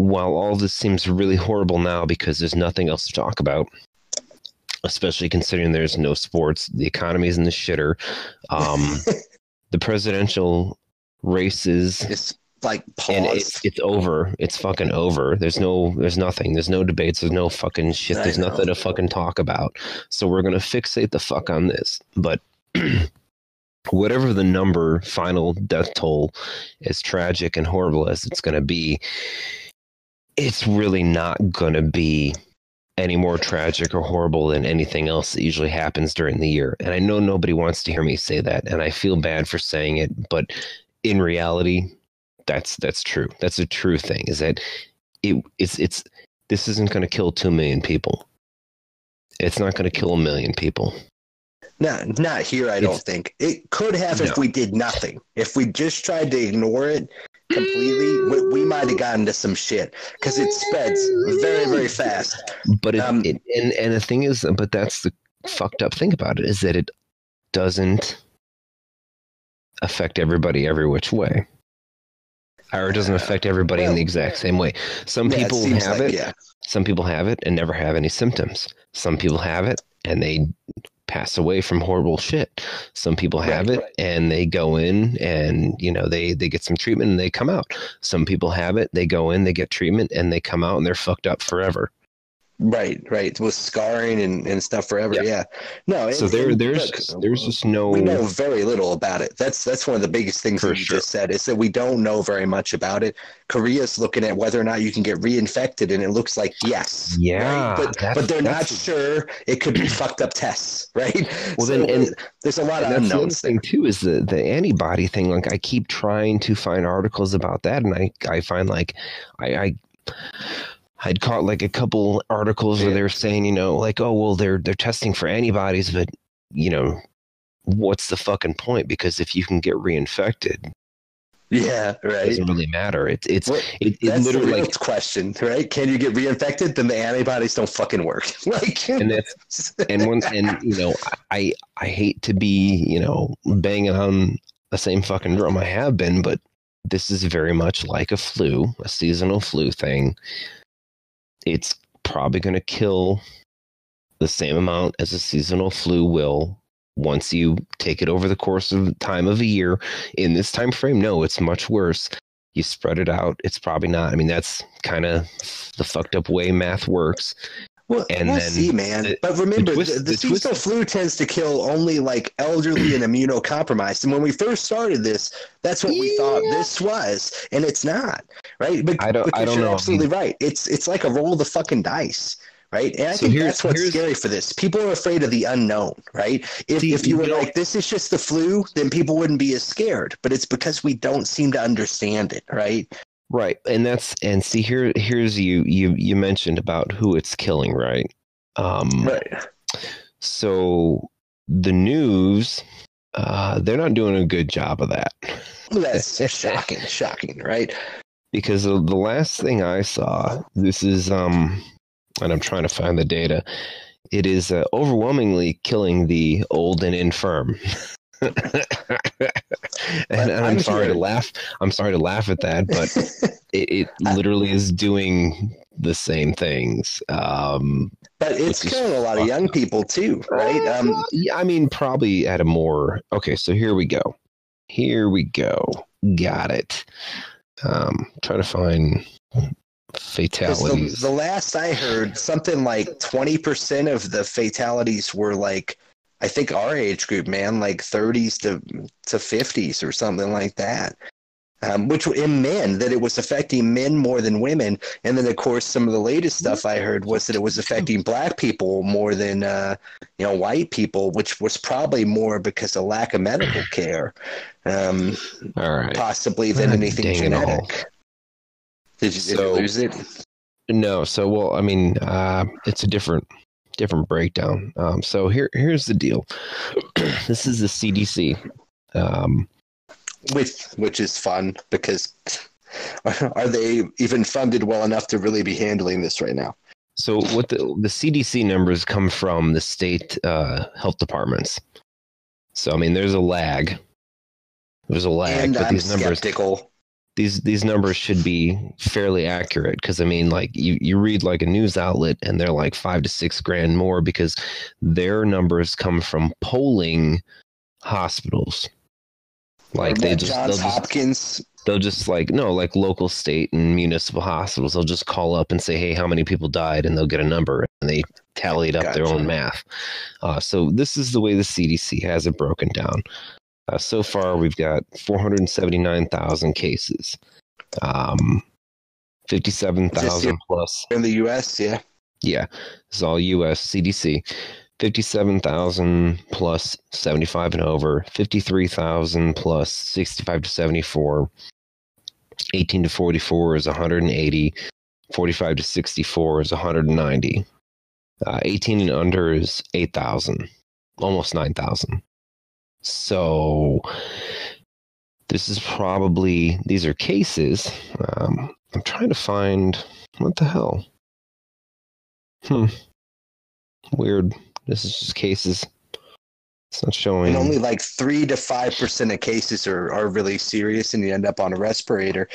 Speaker 2: while all this seems really horrible now because there's nothing else to talk about especially considering there's no sports the economy's in the shitter um, the presidential races
Speaker 1: It's like
Speaker 2: and
Speaker 1: pause.
Speaker 2: it's it's over. It's fucking over. There's no there's nothing. There's no debates. There's no fucking shit.
Speaker 1: I
Speaker 2: There's
Speaker 1: know.
Speaker 2: nothing to fucking talk about. So we're gonna fixate the fuck on this. But whatever the number final death toll, as tragic and horrible as it's gonna be, it's really not gonna be any more tragic or horrible than anything else that usually happens during the year. And I know nobody wants to hear me say that, and I feel bad for saying it, but in reality, that's that's true. That's a true thing. Is that it? It's it's this isn't going to kill two million people. It's not going to kill a million people.
Speaker 1: Not, not here, I don't think. It could have if we did nothing. If we just tried to ignore it completely, we, we might have gotten to some shit because it spreads very, very fast.
Speaker 2: But it,
Speaker 1: Um,
Speaker 2: it and and the thing is, but that's the fucked up thing about it is that it doesn't affect everybody every which way, or it doesn't affect everybody in the exact same way. Some
Speaker 1: Yeah,
Speaker 2: people
Speaker 1: seems
Speaker 2: have
Speaker 1: like-
Speaker 2: it.
Speaker 1: Yeah,
Speaker 2: Some people have it and never have any symptoms. Some people have it and they pass away from horrible shit. Some people have
Speaker 1: Right,
Speaker 2: it and they go in and you know they they get some treatment and they come out. Some people have it, they go in, they get treatment and they come out and they're fucked up forever.
Speaker 1: Right, right. With scarring and, and stuff forever.
Speaker 2: Yep.
Speaker 1: Yeah. No.
Speaker 2: So there there's
Speaker 1: look,
Speaker 2: there's just no
Speaker 1: we know very little about it. That's that's one of the biggest things that you
Speaker 2: sure.
Speaker 1: just said is that we don't know very much about it. Korea's looking at whether or not you can get reinfected, and it looks like yes.
Speaker 2: Yeah,
Speaker 1: right? but but they're not sure. It could be fucked up tests, right?
Speaker 2: Well,
Speaker 1: So,
Speaker 2: then- and-
Speaker 1: there's a lot of
Speaker 2: that's the
Speaker 1: unknowns.
Speaker 2: thing too is the the antibody thing. Like I keep trying to find articles about that, and I I find like I. I I'd caught like a couple articles where they were saying, you know, like, oh well, they're they're testing for antibodies, but you know, what's the fucking point? Because if you can get reinfected,
Speaker 1: Yeah,
Speaker 2: it
Speaker 1: right.
Speaker 2: doesn't really matter. It, it's
Speaker 1: Well,
Speaker 2: it, it
Speaker 1: That's the
Speaker 2: literally
Speaker 1: real
Speaker 2: like,
Speaker 1: question, right? Can you get reinfected? Then the antibodies don't fucking work. like,
Speaker 2: and that's and one and you know, I I hate to be you know banging on the same fucking drum I have been, but this is very much like a flu, a seasonal flu thing. It's probably going to kill the same amount as a seasonal flu will once you take it over the course of time of a year. In this time frame, no, it's much worse. You spread it out, it's probably not. I mean, that's kind of the fucked up way math works.
Speaker 1: Well,
Speaker 2: And
Speaker 1: we'll see, man.
Speaker 2: the-
Speaker 1: but remember, the,
Speaker 2: twist-
Speaker 1: the,
Speaker 2: the
Speaker 1: seasonal flu tends to kill only like elderly and immunocompromised. And when we first started this, that's what we thought this was, and it's not, right? But,
Speaker 2: I don't- I don't
Speaker 1: you're
Speaker 2: know.
Speaker 1: absolutely right. It's it's like a roll of the fucking dice. Right, and I
Speaker 2: So
Speaker 1: think that's what's scary for this. People are afraid of the unknown, right? If if you were
Speaker 2: you know-
Speaker 1: like, "This is just the flu," then people wouldn't be as scared. But it's because we don't seem to understand it, right?
Speaker 2: Right. And that's and see here here's you you you mentioned about who it's killing, right? Um
Speaker 1: Right.
Speaker 2: so the news uh they're not doing a good job of that.
Speaker 1: That's shocking, shocking, right?
Speaker 2: because the, the last thing I saw, this is um, and I'm trying to find the data. It is uh, overwhelmingly killing the old and infirm. and, I'm,
Speaker 1: I'm
Speaker 2: sorry to laugh. I'm sorry to laugh at that, but it, it literally is doing the same things. Um,
Speaker 1: But it's killing a lot of young people too, right? Um,
Speaker 2: yeah, I mean, probably at a more okay. So here we go. Here we go. Got it. Um, try to find
Speaker 1: 'cause the,
Speaker 2: fatalities.
Speaker 1: the last I heard, something like twenty percent of the fatalities were like, I think our age group, man, like thirties to to fifties or something like that. Um, which in men that it was affecting men more than women, and then of course some of the latest stuff I heard was that it was affecting black people more than uh, you know white people, which was probably more because of lack of medical care. Um,
Speaker 2: All right.
Speaker 1: possibly than
Speaker 2: God
Speaker 1: anything
Speaker 2: dang
Speaker 1: genetic. Did you, did you lose it?
Speaker 2: No. So well, I mean, uh, it's a different different breakdown. Um, so here here's the deal. this is the CDC. Um,
Speaker 1: Which which is fun because are they even funded well enough to really be handling this right now?
Speaker 2: So what the the CDC numbers come from the state uh, health departments. So I mean, there's a lag. There's a lag,
Speaker 1: and
Speaker 2: but
Speaker 1: I'm
Speaker 2: these numbers
Speaker 1: skeptical.
Speaker 2: These these numbers should be fairly accurate. Because I mean, like you you read like a news outlet and they're like five to six grand more because their numbers come from polling hospitals. Like they just
Speaker 1: Johns
Speaker 2: just
Speaker 1: Hopkins.
Speaker 2: they'll just like no like local state and municipal hospitals they'll just call up and say hey how many people died? and they'll get a number and they tallied up their own math. Uh, so this is the way the cdc has it broken down uh, so far we've got 479000 cases um, 57000 plus
Speaker 1: in the U.S. Yeah,
Speaker 2: yeah, this is all U.S. CDC. Fifty-seven thousand plus seventy-five and over. Fifty-three thousand plus sixty-five to seventy-four. Eighteen to forty-four is one hundred and eighty. Forty-five to sixty-four is one hundred and ninety. Uh, Eighteen and under is eight thousand, almost nine thousand. So this is probably these are cases. Um, I'm trying to find what the hell. Hmm. Weird. This is just cases. It's not showing.
Speaker 1: And only like three to five percent of cases are, are really serious and you end up on a respirator.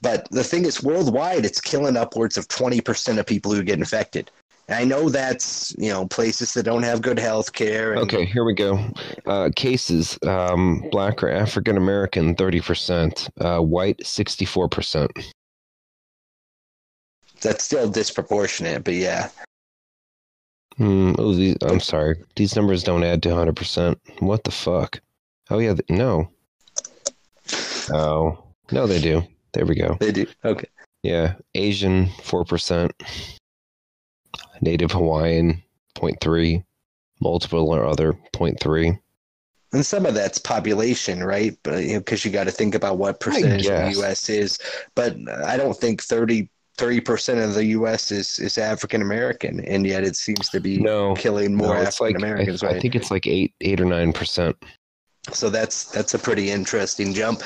Speaker 1: But the thing is, worldwide, it's killing upwards of 20% of people who get infected. And I know that's, you know, places that don't have good health care.
Speaker 2: Okay, here we go. Uh, cases um, black or African American, 30%, uh, white, 64%.
Speaker 1: That's still disproportionate, but yeah.
Speaker 2: Hmm. oh, these, I'm sorry. These numbers don't add to 100%. What the fuck? Oh, yeah, no. Oh, no, they do. There we go.
Speaker 1: They do. Okay.
Speaker 2: Yeah. Asian, 4%. Native Hawaiian, 0.3. Multiple or other, 0.3.
Speaker 1: And some of that's population, right? But because you, know, you got to think about what percentage of the U.S. is. But I don't think 30 percent of the U.S. is is African American, and yet it seems to be
Speaker 2: no,
Speaker 1: killing more no, African Americans.
Speaker 2: Like, I,
Speaker 1: right?
Speaker 2: I think it's like eight eight or nine percent.
Speaker 1: So that's that's a pretty interesting jump.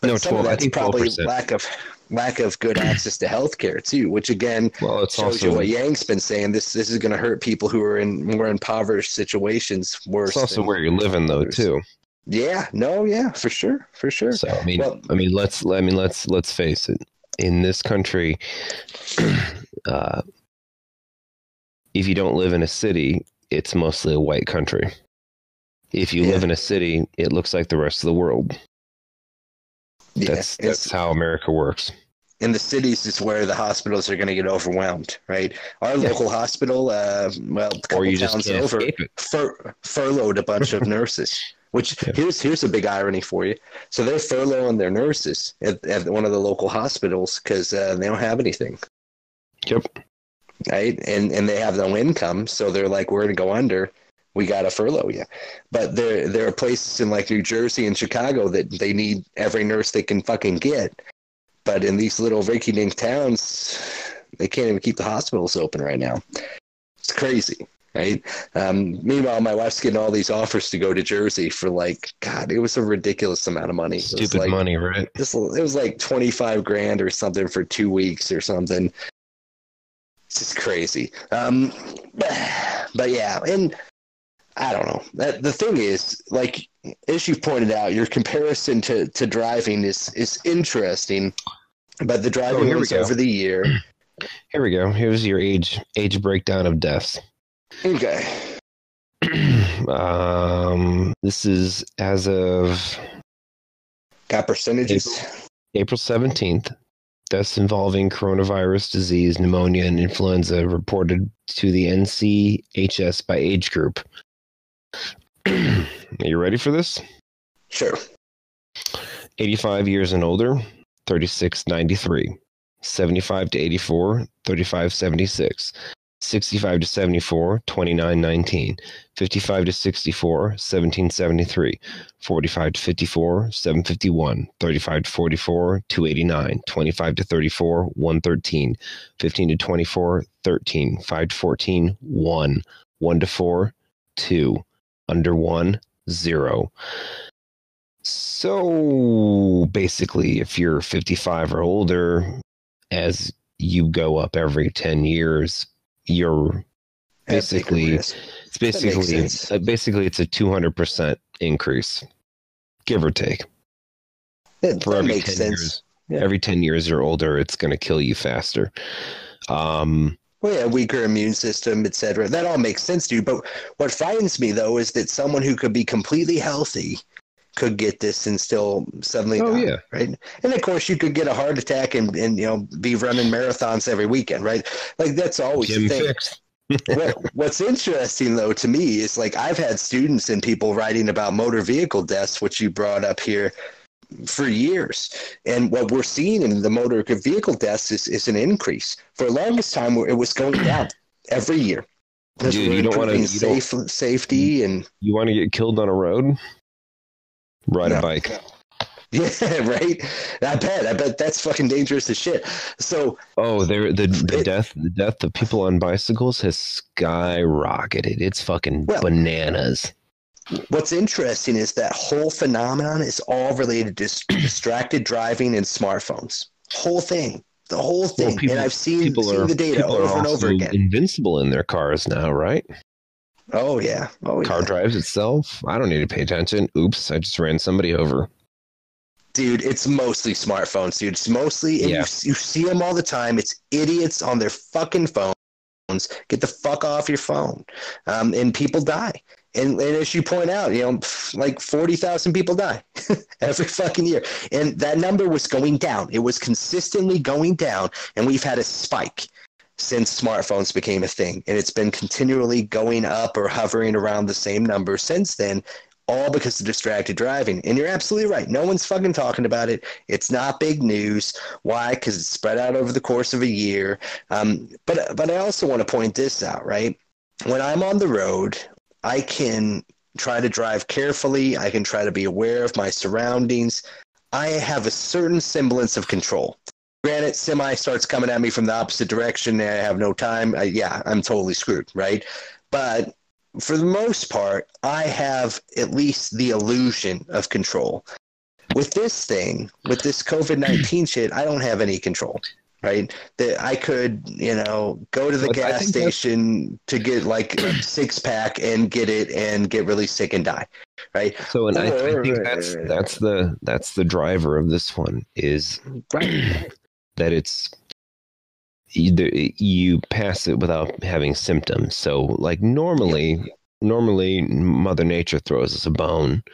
Speaker 2: But no,
Speaker 1: some 12,
Speaker 2: of that's
Speaker 1: probably lack of lack of good access to healthcare too, which again well, it's shows also, you what Yang's been saying. This this is going to hurt people who are in more impoverished situations worse.
Speaker 2: It's also where you're living though too.
Speaker 1: Yeah, no, yeah, for sure, for sure.
Speaker 2: So I mean, well, I mean, let's I mean, let's let's face it. In this country, uh, if you don't live in a city, it's mostly a white country. If you yeah. live in a city, it looks like the rest of the world. Yeah, that's that's how America works.
Speaker 1: In the cities is where the hospitals are going to get overwhelmed, right? Our yeah. local hospital, uh, well, a couple towns over, fur- furloughed a bunch of nurses. Which yeah. here's here's a big irony for you. So they're furloughing their nurses at, at one of the local hospitals because uh, they don't have anything.
Speaker 2: Yep.
Speaker 1: Right, and and they have no income, so they're like, we're going to go under we got to furlough you. But there there are places in like New Jersey and Chicago that they need every nurse they can fucking get. But in these little rinky dink towns, they can't even keep the hospitals open right now. It's crazy, right? Um, meanwhile, my wife's getting all these offers to go to Jersey for like, God, it was a ridiculous amount of money.
Speaker 2: Stupid
Speaker 1: like,
Speaker 2: money, right?
Speaker 1: This, it was like 25 grand or something for two weeks or something. It's just crazy. Um, but yeah, and I don't know. That, the thing is, like as you pointed out, your comparison to, to driving is is interesting, but the driving oh, over the year.
Speaker 2: Here we go. Here's your age age breakdown of deaths.
Speaker 1: Okay.
Speaker 2: um, this is as of
Speaker 1: got percentages.
Speaker 2: April seventeenth. Deaths involving coronavirus disease, pneumonia, and influenza reported to the NCHS by age group. Are you ready for this?
Speaker 1: Sure.
Speaker 2: 85 years and older, 3693. 75 to 84, 3576. 65 to 74, 2919. 55 to 64, 1773. 45 to 54, 751. 35 to 44, 289. 25 to 34, 113. 15 to 24, 13. 5 to 14, 1. 1 to 4, 2 under one, zero. So basically, if you're 55 or older, as you go up every 10 years, you're basically it's basically uh, basically it's a 200% increase give or take
Speaker 1: that, for that every 10 sense.
Speaker 2: years yeah. every 10 years you're older it's going to kill you faster um
Speaker 1: well, yeah, weaker immune system, etc. That all makes sense to you. But what frightens me though is that someone who could be completely healthy could get this and still suddenly
Speaker 2: oh,
Speaker 1: die,
Speaker 2: yeah.
Speaker 1: right? And of course, you could get a heart attack and, and you know be running marathons every weekend, right? Like that's always the thing. what, what's interesting though to me is like I've had students and people writing about motor vehicle deaths, which you brought up here, for years. And what we're seeing in the motor vehicle deaths is, is an increase. For the longest time, it was going down every year.
Speaker 2: Dude, you don't want to
Speaker 1: safe, safety and
Speaker 2: you want to get killed on a road. Ride no. a bike.
Speaker 1: Yeah, right. I bet. I bet that's fucking dangerous as shit. So,
Speaker 2: oh, there the the it, death the death of people on bicycles has skyrocketed. It's fucking well, bananas.
Speaker 1: What's interesting is that whole phenomenon is all related to distracted driving and smartphones. Whole thing, the whole thing.
Speaker 2: Well, people-
Speaker 1: and I've seen,
Speaker 2: People
Speaker 1: seen
Speaker 2: are
Speaker 1: the data over and over again.
Speaker 2: invincible in their cars now, right?
Speaker 1: Oh yeah, oh
Speaker 2: Car
Speaker 1: yeah.
Speaker 2: drives itself. I don't need to pay attention. Oops, I just ran somebody over.
Speaker 1: dude. It's mostly smartphones, dude. It's mostly,
Speaker 2: Yeah.
Speaker 1: you, you see them all the time. It's idiots on their fucking phones. Get the fuck off your phone, um, and people die. And, and as you point out, you know, like forty thousand people die every fucking year, and that number was going down. It was consistently going down, and we've had a spike since smartphones became a thing, and it's been continually going up or hovering around the same number since then. All because of distracted driving. And you're absolutely right. No one's fucking talking about it. It's not big news. Why? Because it's spread out over the course of a year. Um, but but I also want to point this out, right? When I'm on the road, I can try to drive carefully. I can try to be aware of my surroundings. I have a certain semblance of control. Granted, semi starts coming at me from the opposite direction, and I have no time. I, yeah, I'm totally screwed, right? But for the most part, I have at least the illusion of control. With this thing, with this COVID 19 shit, I don't have any control, right? That I could, you know, go to the
Speaker 2: But
Speaker 1: gas station to get like a six pack and get it and get really sick and die, right?
Speaker 2: So, and I, I think that's that's the that's the driver of this one is
Speaker 1: Right.
Speaker 2: that it's either you pass it without having symptoms. So, like normally, normally Mother Nature throws us a bone,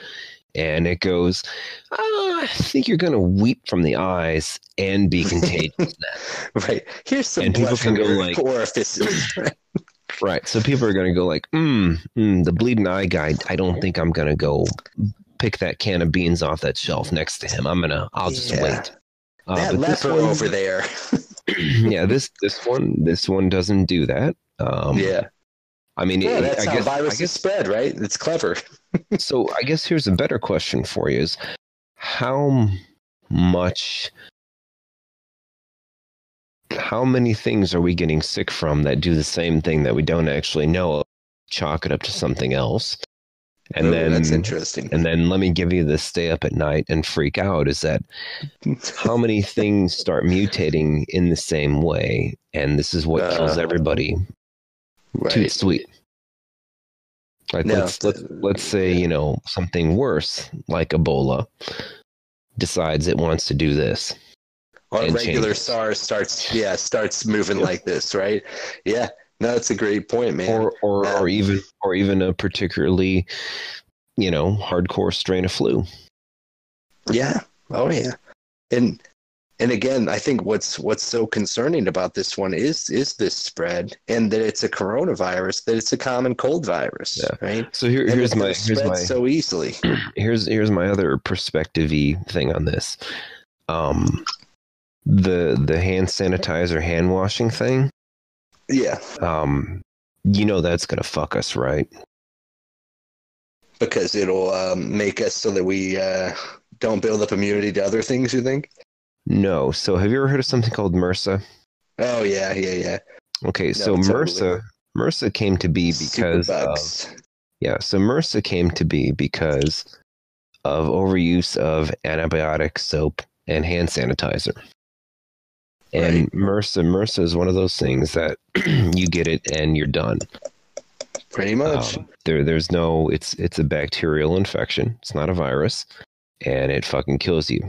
Speaker 2: and it goes, "Ah, "I think you're going to weep from the eyes and be contagious."
Speaker 1: Right. Here's some
Speaker 2: And people can go like-
Speaker 1: orifices.
Speaker 2: right. So people are going to go like, mm, mm, "The bleeding eye guy. I don't think I'm going to go." Pick that can of beans off that shelf next to him. I'm gonna. I'll just
Speaker 1: Yeah.
Speaker 2: wait. Uh,
Speaker 1: that leper over there.
Speaker 2: yeah, this this one this one doesn't do that. Um,
Speaker 1: yeah.
Speaker 2: I mean,
Speaker 1: Yeah,
Speaker 2: it-
Speaker 1: that's
Speaker 2: I
Speaker 1: how
Speaker 2: guess,
Speaker 1: viruses
Speaker 2: guess
Speaker 1: spread, right? It's clever.
Speaker 2: So. I guess here's a better question for you: Is how much, how many things are we getting sick from that do the same thing that we don't actually know? of? Chalk it up to something else, and
Speaker 1: Oh,
Speaker 2: then
Speaker 1: that's interesting.
Speaker 2: and then let me give you the stay up at night and freak out. Is that how many things start mutating in the same way, and this is what kills
Speaker 1: Uh,
Speaker 2: everybody
Speaker 1: right.
Speaker 2: too sweet. Like
Speaker 1: No,
Speaker 2: let's let's let's say you know something worse like Ebola decides it wants to do this.
Speaker 1: Or regular
Speaker 2: changes.
Speaker 1: SARS starts, yeah, starts moving
Speaker 2: Yeah.
Speaker 1: like this, right? Yeah. No, that's a great point, man.
Speaker 2: or or
Speaker 1: Yeah.
Speaker 2: or even or even a particularly you know hardcore strain of flu.
Speaker 1: Yeah. Oh yeah. And and again, I think what's what's so concerning about this one is is this spread and that it's a coronavirus, that it's a common cold virus,
Speaker 2: Yeah.
Speaker 1: right?
Speaker 2: So here, here's my here's my
Speaker 1: so easily.
Speaker 2: here's here's my other perspective-y thing on this. Um, the the hand sanitizer hand washing thing.
Speaker 1: Yeah,
Speaker 2: Um, you know that's gonna fuck us, right?
Speaker 1: because it'll um, make us so that we uh, don't build up immunity to other things. You think?
Speaker 2: No. So have you ever heard of something called MRSA?
Speaker 1: Oh yeah, yeah, yeah.
Speaker 2: Okay, so
Speaker 1: totally.
Speaker 2: MRSA MRSA came to be because of, yeah, so MRSA came to be because of overuse of antibiotic soap and hand sanitizer. And MRSA MRSA is one of those things that you get it and you're done.
Speaker 1: pretty much.
Speaker 2: Um, there there's no it's it's a bacterial infection. It's not a virus and it fucking kills you.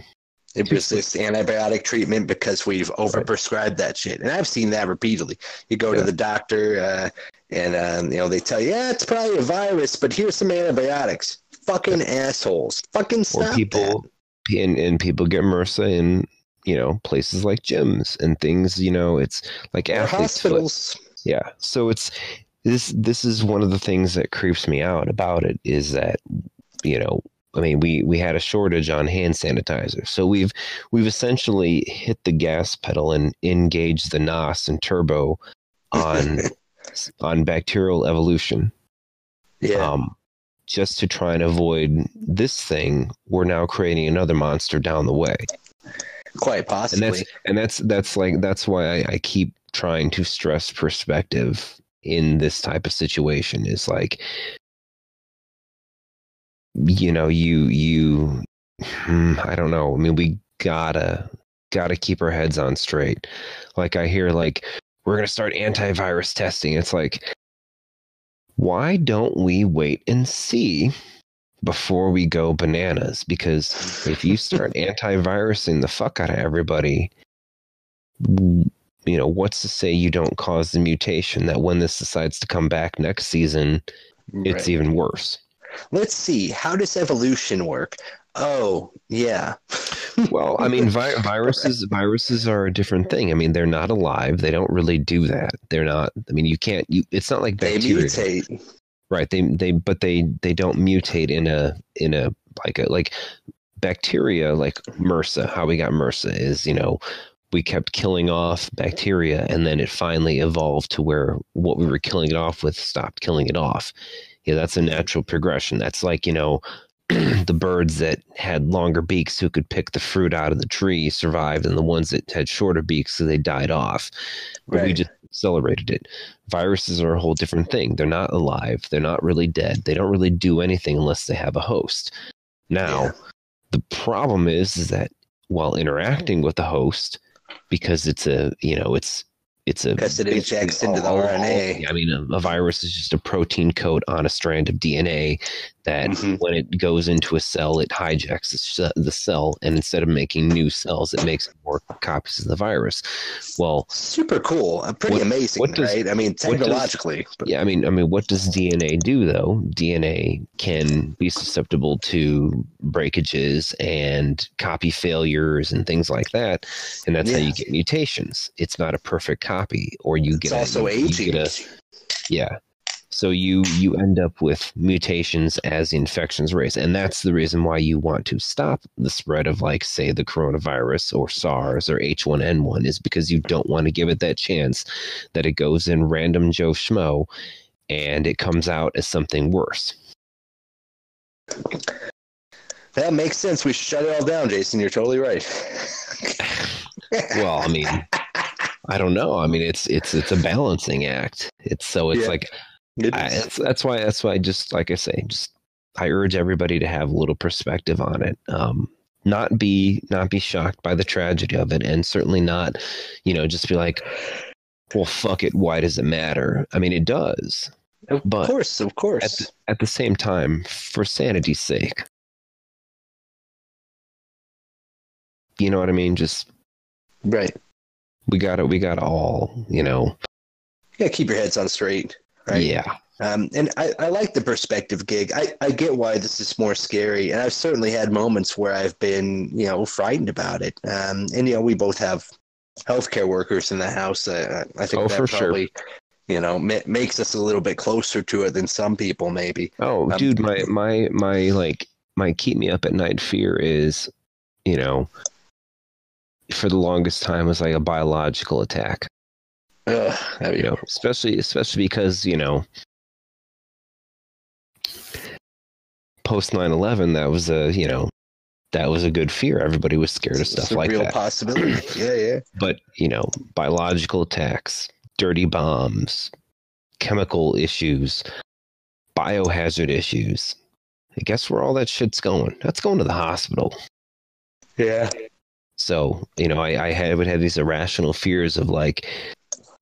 Speaker 1: It resists antibiotic treatment because we've overprescribed that shit, and I've seen that repeatedly. You go
Speaker 2: Yeah.
Speaker 1: to the doctor, uh, and um, you know they tell you, "Yeah, it's probably a virus, but here's some antibiotics." Fucking assholes! Fucking
Speaker 2: Or
Speaker 1: stop
Speaker 2: people and, and people get MRSA in, you know, places like gyms and things, you know, it's like
Speaker 1: that. Or
Speaker 2: athletes foot.
Speaker 1: hospitals.
Speaker 2: Yeah. So it's this this is one of the things that creeps me out about it is that you know, I mean, we we had a shortage on hand sanitizer. So we've we've essentially hit the gas pedal and engaged the NOS and turbo on on bacterial evolution.
Speaker 1: Yeah,
Speaker 2: Um just to try and avoid this thing, we're now creating another monster down the way
Speaker 1: quite
Speaker 2: and
Speaker 1: possibly.
Speaker 2: that's and that's that's like that's why I, I keep trying to stress perspective in this type of situation is like you know, you you hmm, I don't know. I mean, we gotta gotta keep our heads on straight. Like I hear like we're gonna start antivirus testing. It's like why don't we wait and see before we go bananas? Because if you start antivirusing the fuck out of everybody, you know, what's to say you don't cause the mutation that when this decides to come back next season, it's even worse?
Speaker 1: Let's see. How does evolution work? Oh, yeah.
Speaker 2: Well, I mean, vi- viruses viruses are a different thing. I mean, they're not alive. They don't really do that. They're not. I mean, you can't. You. It's not like bacteria.
Speaker 1: they mutate.
Speaker 2: right? They they but they they don't mutate in a in a like a like bacteria like MRSA. How we got MRSA is you know we kept killing off bacteria, and then it finally evolved to where what we were killing it off with stopped killing it off. Yeah, that's a natural progression. That's like you know the birds that had longer beaks who could pick the fruit out of the tree survived, and the ones that had shorter beaks, so they died off. But we just accelerated it. Viruses are a whole different thing. They're not alive. They're not really dead. They don't really do anything unless they have a host. Now,
Speaker 1: Yeah.
Speaker 2: the problem is, is that while interacting with the host, because it's a you know it's it's a
Speaker 1: Because it injects into the
Speaker 2: all- all-
Speaker 1: RNA.
Speaker 2: I mean, a, a virus is just a protein coat on a strand of DNA that
Speaker 1: Mhm.
Speaker 2: when it goes into a cell, it hijacks the, the cell, and instead of making new cells, it makes more copies of the virus. Well,
Speaker 1: Super cool. Uh, pretty
Speaker 2: What-
Speaker 1: amazing,
Speaker 2: what does-
Speaker 1: right? I mean,
Speaker 2: does-
Speaker 1: technologically. but
Speaker 2: yeah, I mean, I mean, what does DNA do though? DNA can be susceptible to breakages and copy failures and things like that, and that's how you get mutations. It's not a perfect copy, or you
Speaker 1: it's
Speaker 2: get a-
Speaker 1: also
Speaker 2: you
Speaker 1: aging.
Speaker 2: a- yeah. So you you end up with mutations as infections race, and that's the reason why you want to stop the spread of like say the coronavirus or SARS or H1N1 is because you don't want to give it that chance that it goes in random Joe Schmo and it comes out as something worse.
Speaker 1: That makes sense. We should shut it all down, Jason. You're totally right.
Speaker 2: Well, I mean, I don't know. I mean, it's it's it's a balancing act. It's so it's
Speaker 1: Yeah.
Speaker 2: like
Speaker 1: It
Speaker 2: I,
Speaker 1: is.
Speaker 2: that's why that's why I just like I say, just I urge everybody to have a little perspective on it. Um, not be not be shocked by the tragedy of it, and certainly not, you know, just be like, well, fuck it. Why does it matter? I mean, it does.
Speaker 1: of
Speaker 2: but
Speaker 1: course, of
Speaker 2: At
Speaker 1: course.
Speaker 2: the, at the same time, for sanity's sake, you know what I mean. Just
Speaker 1: right.
Speaker 2: We got it. we got to all, you know,
Speaker 1: You gotta keep your heads on straight, right?
Speaker 2: yeah,
Speaker 1: Um, and I, I like the perspective gig. I, I get why this is more scary, and I've certainly had moments where I've been, you know, frightened about it. Um, and you know, we both have healthcare workers in the house. Uh, I think
Speaker 2: Oh,
Speaker 1: that
Speaker 2: for sure.
Speaker 1: you know, ma- makes us a little bit closer to it than some people, maybe.
Speaker 2: Oh,
Speaker 1: Um,
Speaker 2: dude, my my my like my keep me up at night fear is, you know, for the longest time was like a biological attack.
Speaker 1: Ugh, that'd
Speaker 2: You know, especially especially because you know, post 9-11, that was a you know, that was a good fear. Everybody was scared of
Speaker 1: it's
Speaker 2: stuff
Speaker 1: a
Speaker 2: like
Speaker 1: real
Speaker 2: that.
Speaker 1: possibility. yeah, yeah.
Speaker 2: but you know, biological attacks, dirty bombs, chemical issues, biohazard issues. I guess where all that shit's going. That's going to the hospital.
Speaker 1: Yeah.
Speaker 2: So, you know, I, I had, would have these irrational fears of like,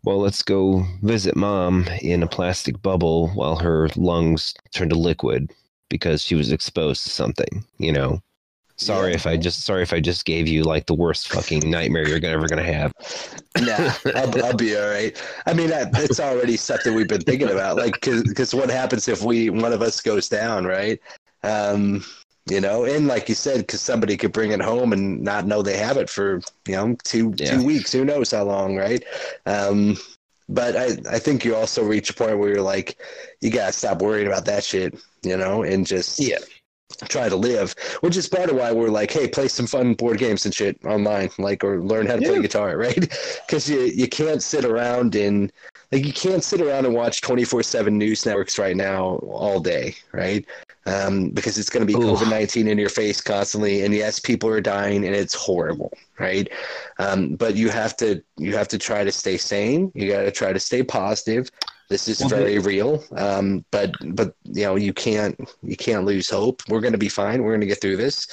Speaker 2: well, let's go visit mom in a plastic bubble while her lungs turn to liquid because she was exposed to something, you know. Sorry
Speaker 1: Yeah.
Speaker 2: if I just sorry if I just gave you like the worst fucking nightmare you're ever gonna have.
Speaker 1: Nah, I'll, I'll be all right. I mean, that, it's already something we've been thinking about. Like, because what happens if we one of us goes down, right? Um, you know, and like you said, because somebody could bring it home and not know they have it for you know two
Speaker 2: Yeah.
Speaker 1: two weeks. Who knows how long, right? Um, but I I think you also reach a point where you're like, you gotta stop worrying about that shit, you know, and just
Speaker 2: Yeah.
Speaker 1: Try to live, which is part of why we're like, hey, play some fun board games and shit online, like, or learn how to play guitar, right? Because you you can't sit around and like you can't sit around and watch twenty four seven news networks right now all day, right? Um, because it's going to be COVID nineteen in your face constantly, and yes, people are dying, and it's horrible, right? Um, but you have to you have to try to stay sane. You got to try to stay positive. This is very real. Um, but but you know you can't you can't lose hope. We're going to be fine. We're going to get through this.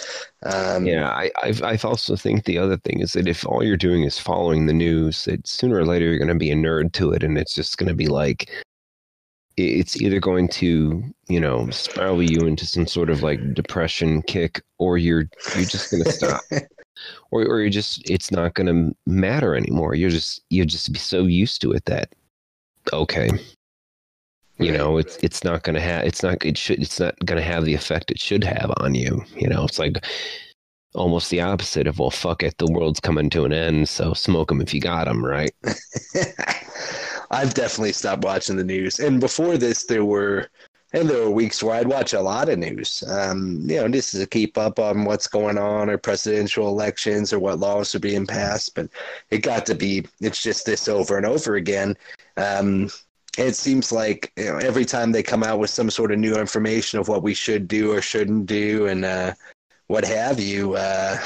Speaker 1: Um,
Speaker 2: Yeah, I, I I also think the other thing is that if all you're doing is following the news, that sooner or later you're going to be a nerd to it, and it's just going to be like it's either going to you know spiral you into some sort of like depression kick, or you're you're just going to stop, or or you're just it's not going to matter anymore. You're just you just be so used to it that okay, you
Speaker 1: Right.
Speaker 2: know it's it's not going to have it's not it should it's not going to have the effect it should have on you. You know, it's like almost the opposite of well fuck it the world's coming to an end so smoke them if you got them right
Speaker 1: I've definitely stopped watching the news. And before this, there were and there were weeks where I'd watch a lot of news. Um, you know, just to keep up on what's going on or presidential elections or what laws are being passed. But it got to be it's just this over and over again. Um, it seems like you know every time they come out with some sort of new information of what we should do or shouldn't do and uh, what have you, uh,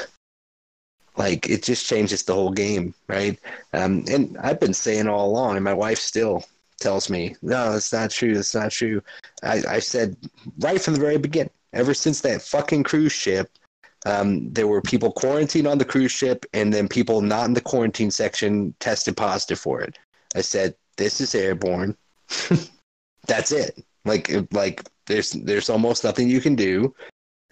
Speaker 1: like it just changes the whole game, right? Um, and I've been saying all along, and my wife still tells me, no, that's not true. That's not true. I, I said right from the very beginning, ever since that fucking cruise ship, um, there were people quarantined on the cruise ship, and then people not in the quarantine section tested positive for it. I said, this is airborne. that's it. Like, like there's there's almost nothing you can do.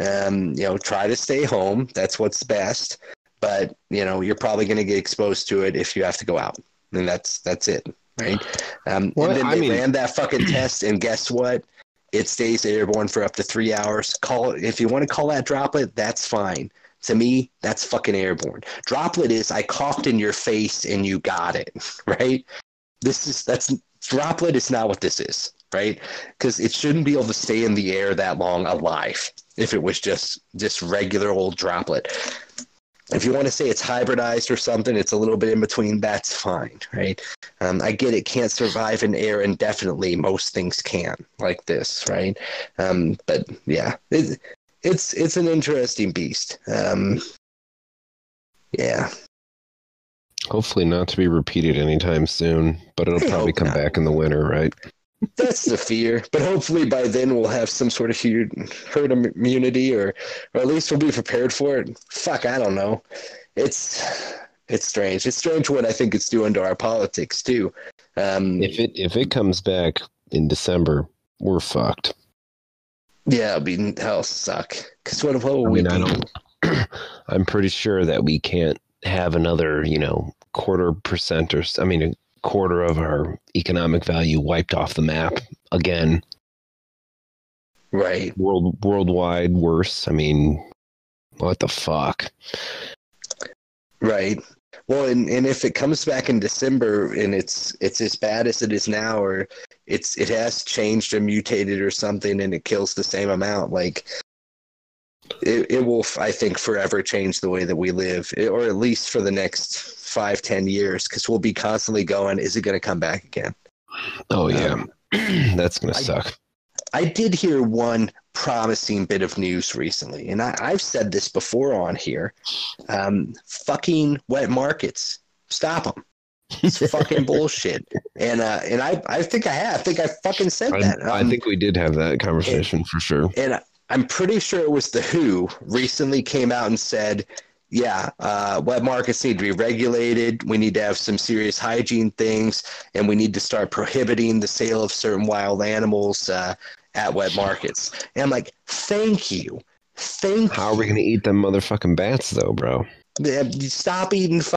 Speaker 1: Um, you know, try to stay home. That's what's best but you know you're probably going to get exposed to it if you have to go out and that's that's it right? Um,
Speaker 2: Well,
Speaker 1: and then
Speaker 2: I
Speaker 1: they
Speaker 2: mean-
Speaker 1: ran that fucking test and guess what? It stays airborne for up to three hours. Call it if you want to call that droplet that's fine. To me that's fucking airborne. Droplet is i coughed in your face and you got it right? This is that's droplet is not what this is right? Because it shouldn't be able to stay in the air that long alive if it was just just regular old droplet if you want to say it's hybridized or something, it's a little bit in between. That's fine, right? Um, I get it can't survive in air indefinitely. Most things can, like this, right? Um, but yeah, it, it's it's an interesting beast. Um, yeah,
Speaker 2: hopefully not to be repeated anytime soon but it'll
Speaker 1: I
Speaker 2: probably come
Speaker 1: not.
Speaker 2: back in the winter right
Speaker 1: that's the fear. But hopefully by then we'll have some sort of herd herd immunity, or or at least we'll be prepared for it. Fuck, I don't know. It's it's strange. It's strange what I think it's doing to our politics too. Um,
Speaker 2: if it if it comes back in december we're fucked
Speaker 1: Yeah, it'll be hell suck. Because what, what will
Speaker 2: I
Speaker 1: we
Speaker 2: mean, I
Speaker 1: be?
Speaker 2: don't. I'm pretty sure that we can't have another, you know, quarter percent or I mean, a quarter of our economic value wiped off the map again.
Speaker 1: Right.
Speaker 2: World worldwide worse. I mean, what the fuck?
Speaker 1: Right. Well, and, and if it comes back in December and it's it's as bad as it is now, or it's it has changed or mutated or something, and it kills the same amount, like it, it will, I think, forever change the way that we live, or at least for the next five, ten years, because we'll be constantly going, is it going to come back again?
Speaker 2: Oh yeah,
Speaker 1: Um,
Speaker 2: that's gonna suck.
Speaker 1: I did hear one promising bit of news recently, and I, I've said this before on here. Um, fucking wet markets, stop them. It's fucking bullshit. And uh, and I I think I have. I think I fucking said
Speaker 2: I,
Speaker 1: that.
Speaker 2: I
Speaker 1: Um,
Speaker 2: think we did have that conversation for sure.
Speaker 1: and I- I'm pretty sure it was the Who recently came out and said, yeah, uh, wet markets need to be regulated. We need to have some serious hygiene things, and we need to start prohibiting the sale of certain wild animals uh, at wet markets. And I'm like, thank you, thank
Speaker 2: How are we gonna eat them motherfucking bats though, bro?
Speaker 1: Yeah, Stop eating fu-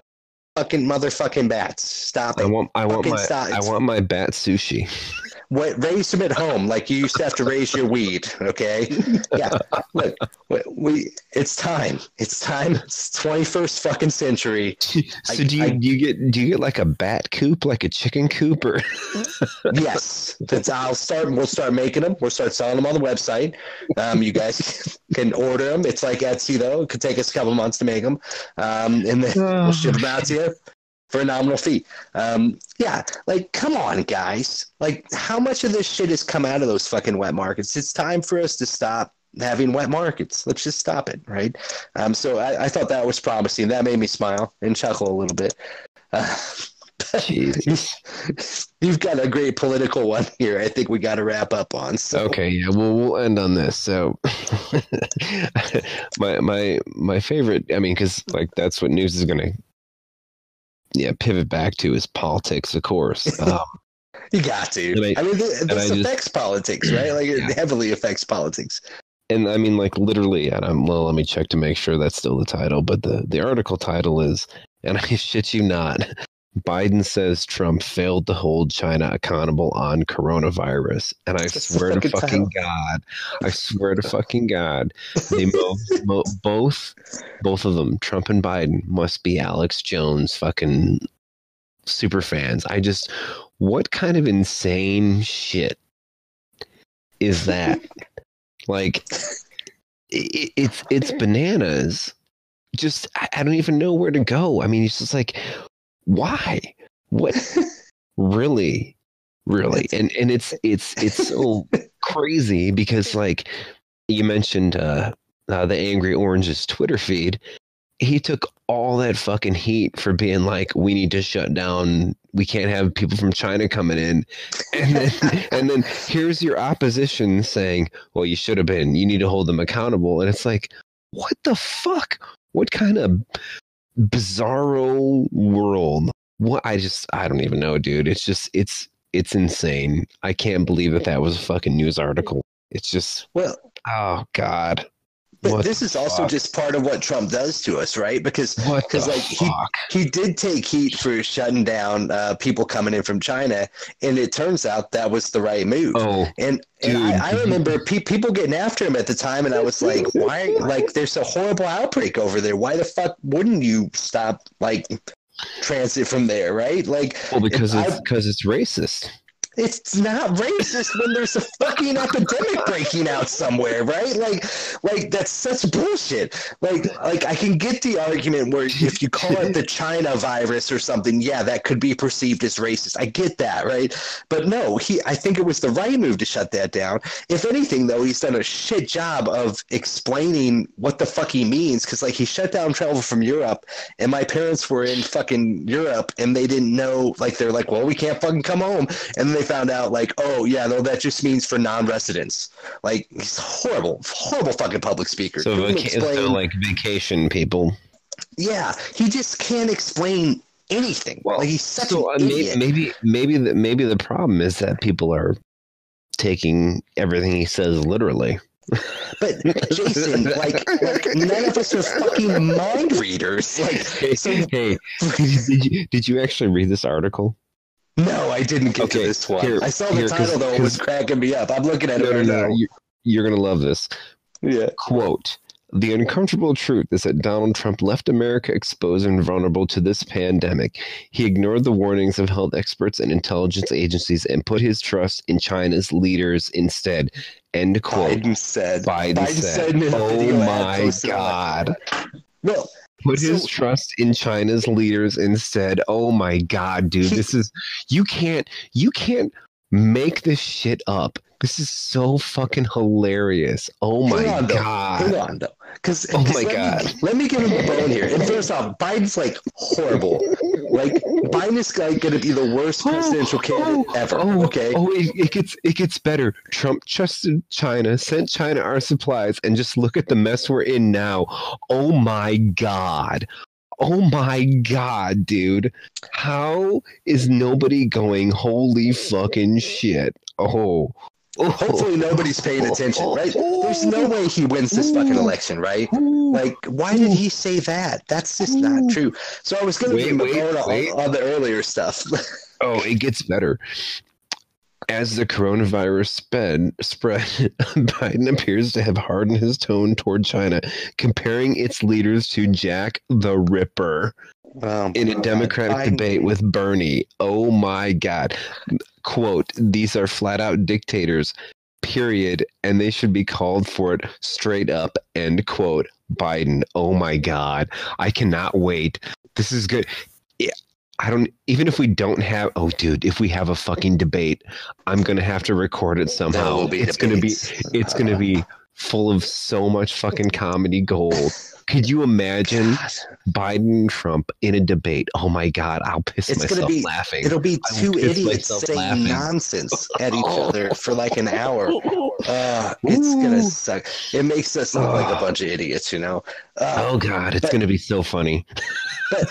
Speaker 1: fucking motherfucking bats. Stop
Speaker 2: I
Speaker 1: it.
Speaker 2: want I want
Speaker 1: Fucking
Speaker 2: my
Speaker 1: stop.
Speaker 2: I want my bat sushi.
Speaker 1: Wait, raise them at home like you used to have to raise your weed. Okay, yeah. Look, we, it's time. It's time. It's twenty first fucking century.
Speaker 2: so
Speaker 1: I-
Speaker 2: do you
Speaker 1: I-
Speaker 2: do you get do you get like a bat coop, like a chicken coop, or
Speaker 1: Yes, that's. I'll start. We'll start making them. We'll start selling them on the website. Um, you guys can order them. It's like Etsy though. It could take us a couple months to make them, um, and then we'll ship them out to you for a nominal fee. Um, yeah, like come on, guys. Like how much of this shit has come out of those fucking wet markets? It's time for us to stop having wet markets. Let's just stop it, right? Um, so I, I thought that was promising. That made me smile and chuckle a little bit. Uh, You've got a great political one here. I think we got to wrap up on. So.
Speaker 2: Okay, yeah, well, we'll end on this. So, my my my favorite. I mean, because like that's what news is gonna, yeah, pivot back to is politics, of course. Um,
Speaker 1: You got to.
Speaker 2: I-
Speaker 1: I, mean, th-
Speaker 2: and
Speaker 1: this
Speaker 2: I just-
Speaker 1: affects politics, right? Like
Speaker 2: Yeah.
Speaker 1: it heavily affects politics.
Speaker 2: and I mean, like literally, and I'm well. Let me check to make sure that's still the title. But the the article title is, and I shit you not, Biden says Trump failed to hold China accountable on coronavirus, and I
Speaker 1: That's
Speaker 2: swear to
Speaker 1: fucking title.
Speaker 2: God, I swear to fucking God, they mo- mo- both both of them, Trump and Biden, must be Alex Jones fucking super fans. I just, what kind of insane shit is that? Like, it, it's it's bananas. Just I, I don't even know where to go. I mean, it's just like, why? What? really, really? And and it's it's it's so crazy because like you mentioned uh, uh the angry orange's Twitter feed. He took all that fucking heat for being like, we need to shut down. We can't have people from China coming in, and then and then here's your opposition saying, well, you should have been. You need to hold them accountable. And it's like, what the fuck? What kind of bizarro world? What I just I don't even know, dude. It's just it's it's insane. I can't believe that that was a fucking news article. It's just
Speaker 1: Well,
Speaker 2: oh god.
Speaker 1: But
Speaker 2: What
Speaker 1: this is also
Speaker 2: fuck?
Speaker 1: just part of what Trump does to us, right? Because because like he
Speaker 2: fuck?
Speaker 1: he did take heat for shutting down uh, people coming in from China, and it turns out that was the right move.
Speaker 2: Oh,
Speaker 1: And and
Speaker 2: Dude.
Speaker 1: I, I remember pe- people getting after him at the time, and I was like, "Why? Like, there's a horrible outbreak over there. Why the fuck wouldn't you stop like transit from there? Right? Like,
Speaker 2: well, because it's because it's racist.
Speaker 1: It's not racist when there's a fucking epidemic breaking out somewhere, right? Like, like that's such bullshit. Like, like I can get the argument where if you call it the China virus or something, yeah, that could be perceived as racist. I get that, right? But no, he. I think it was the right move to shut that down. If anything, though, he's done a shit job of explaining what the fuck he means. Because like he shut down travel from Europe, and my parents were in fucking Europe, and they didn't know. Like they're like, well, we can't fucking come home, and then they found out like, oh yeah, no, that just means for non-residents. Like he's horrible, horrible fucking public speaker.
Speaker 2: So, vaca-
Speaker 1: explain-
Speaker 2: so like vacation people.
Speaker 1: yeah, he just can't explain anything.
Speaker 2: Well,
Speaker 1: like he's such
Speaker 2: So uh,
Speaker 1: an
Speaker 2: maybe
Speaker 1: idiot.
Speaker 2: maybe maybe the maybe the problem is that people are taking everything he says literally.
Speaker 1: But Jason, like, like none of us are fucking mind readers. Like,
Speaker 2: Hey,
Speaker 1: so
Speaker 2: hey, did did you did you actually read this article?
Speaker 1: No, I didn't get to this one.
Speaker 2: here-
Speaker 1: I saw the
Speaker 2: here, 'cause-
Speaker 1: title though; it was cracking me up. I'm looking at it
Speaker 2: No, no,
Speaker 1: right
Speaker 2: no.
Speaker 1: now.
Speaker 2: You, you're gonna love this.
Speaker 1: Yeah.
Speaker 2: Quote. The uncomfortable truth is that Donald Trump left America exposed and vulnerable to this pandemic. He ignored the warnings of health experts and intelligence agencies and put his trust in China's leaders instead. End quote.
Speaker 1: Biden said.
Speaker 2: Biden,
Speaker 1: Biden
Speaker 2: said,
Speaker 1: said
Speaker 2: "Oh my God!"
Speaker 1: Well,
Speaker 2: Put his trust in China's leaders instead. Oh my God, dude! This is you can't you can't make this shit up. This is so fucking hilarious. Oh my
Speaker 1: on, though.
Speaker 2: God!
Speaker 1: Hang on, though. Because
Speaker 2: Oh my
Speaker 1: let Me,
Speaker 2: God.
Speaker 1: let me give him a bone here. And first off, Biden's like horrible. Like Biden is like going to be the worst oh, presidential oh, candidate ever.
Speaker 2: Oh,
Speaker 1: okay.
Speaker 2: Oh, it, it gets it gets better. Trump trusted China, sent China our supplies, and just look at the mess we're in now. Oh my god. Oh my god, dude. How is nobody going holy fucking shit? Oh. Oh.
Speaker 1: Hopefully nobody's paying attention, right? There's no way he wins this fucking election, right? Like, why did he say that? That's just not true. So I was going to
Speaker 2: Wait,
Speaker 1: give him a
Speaker 2: wait,
Speaker 1: bone on, on the earlier stuff.
Speaker 2: Oh, it gets better. As the coronavirus sped, spread, Biden appears to have hardened his tone toward China, comparing its leaders to Jack the Ripper
Speaker 1: Um,
Speaker 2: in a Democratic
Speaker 1: Biden-
Speaker 2: debate with Bernie. Oh my God. Quote, these are flat out dictators, period, and they should be called for it straight up. End quote. Biden. Oh my God. I cannot wait. This is good. I don't even if we don't have oh dude, if we have a fucking debate, I'm gonna have to record it somehow. it's gonna be it's gonna be full of so much fucking comedy gold. Could you imagine
Speaker 1: God.
Speaker 2: Biden and Trump in a debate? Oh my god, I'll piss
Speaker 1: It's
Speaker 2: myself
Speaker 1: be-
Speaker 2: laughing.
Speaker 1: It'll be two idiots saying
Speaker 2: laughing.
Speaker 1: nonsense at each other for like an hour. Uh, it's gonna suck. It makes us look like a bunch of idiots, you know. Uh,
Speaker 2: Oh god, it's
Speaker 1: But-
Speaker 2: gonna be so funny.
Speaker 1: But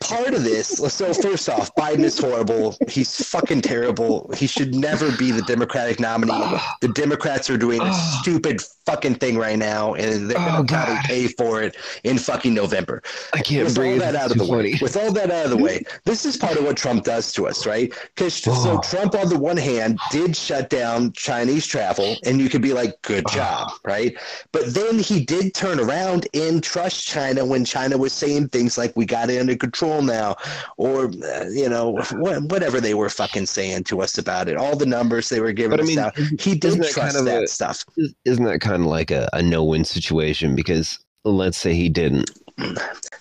Speaker 1: part of this, so first off, Biden is horrible. He's fucking terrible. He should never be the Democratic nominee. The Democrats are doing a
Speaker 2: Oh.
Speaker 1: stupid fucking thing right now, and they're gonna
Speaker 2: Oh,
Speaker 1: probably
Speaker 2: God.
Speaker 1: pay for it in fucking November.
Speaker 2: I can't
Speaker 1: with all that out of the way, with all that out of the way, this is part of what Trump does to us, right? Because so
Speaker 2: Oh.
Speaker 1: Trump, on the one hand, did shut down Chinese travel, and you could be like, "Good
Speaker 2: Oh.
Speaker 1: job," right? But then he did turn around and trust China when China was saying things like, "We got it under control now," or uh, you know, wha- whatever they were fucking saying to us about it. All the numbers they were giving
Speaker 2: But I mean,
Speaker 1: out, he did
Speaker 2: isn't
Speaker 1: trust
Speaker 2: kind of
Speaker 1: that
Speaker 2: a-
Speaker 1: stuff.
Speaker 2: Isn't that kind of like a, a no-win situation? Because let's say he didn't.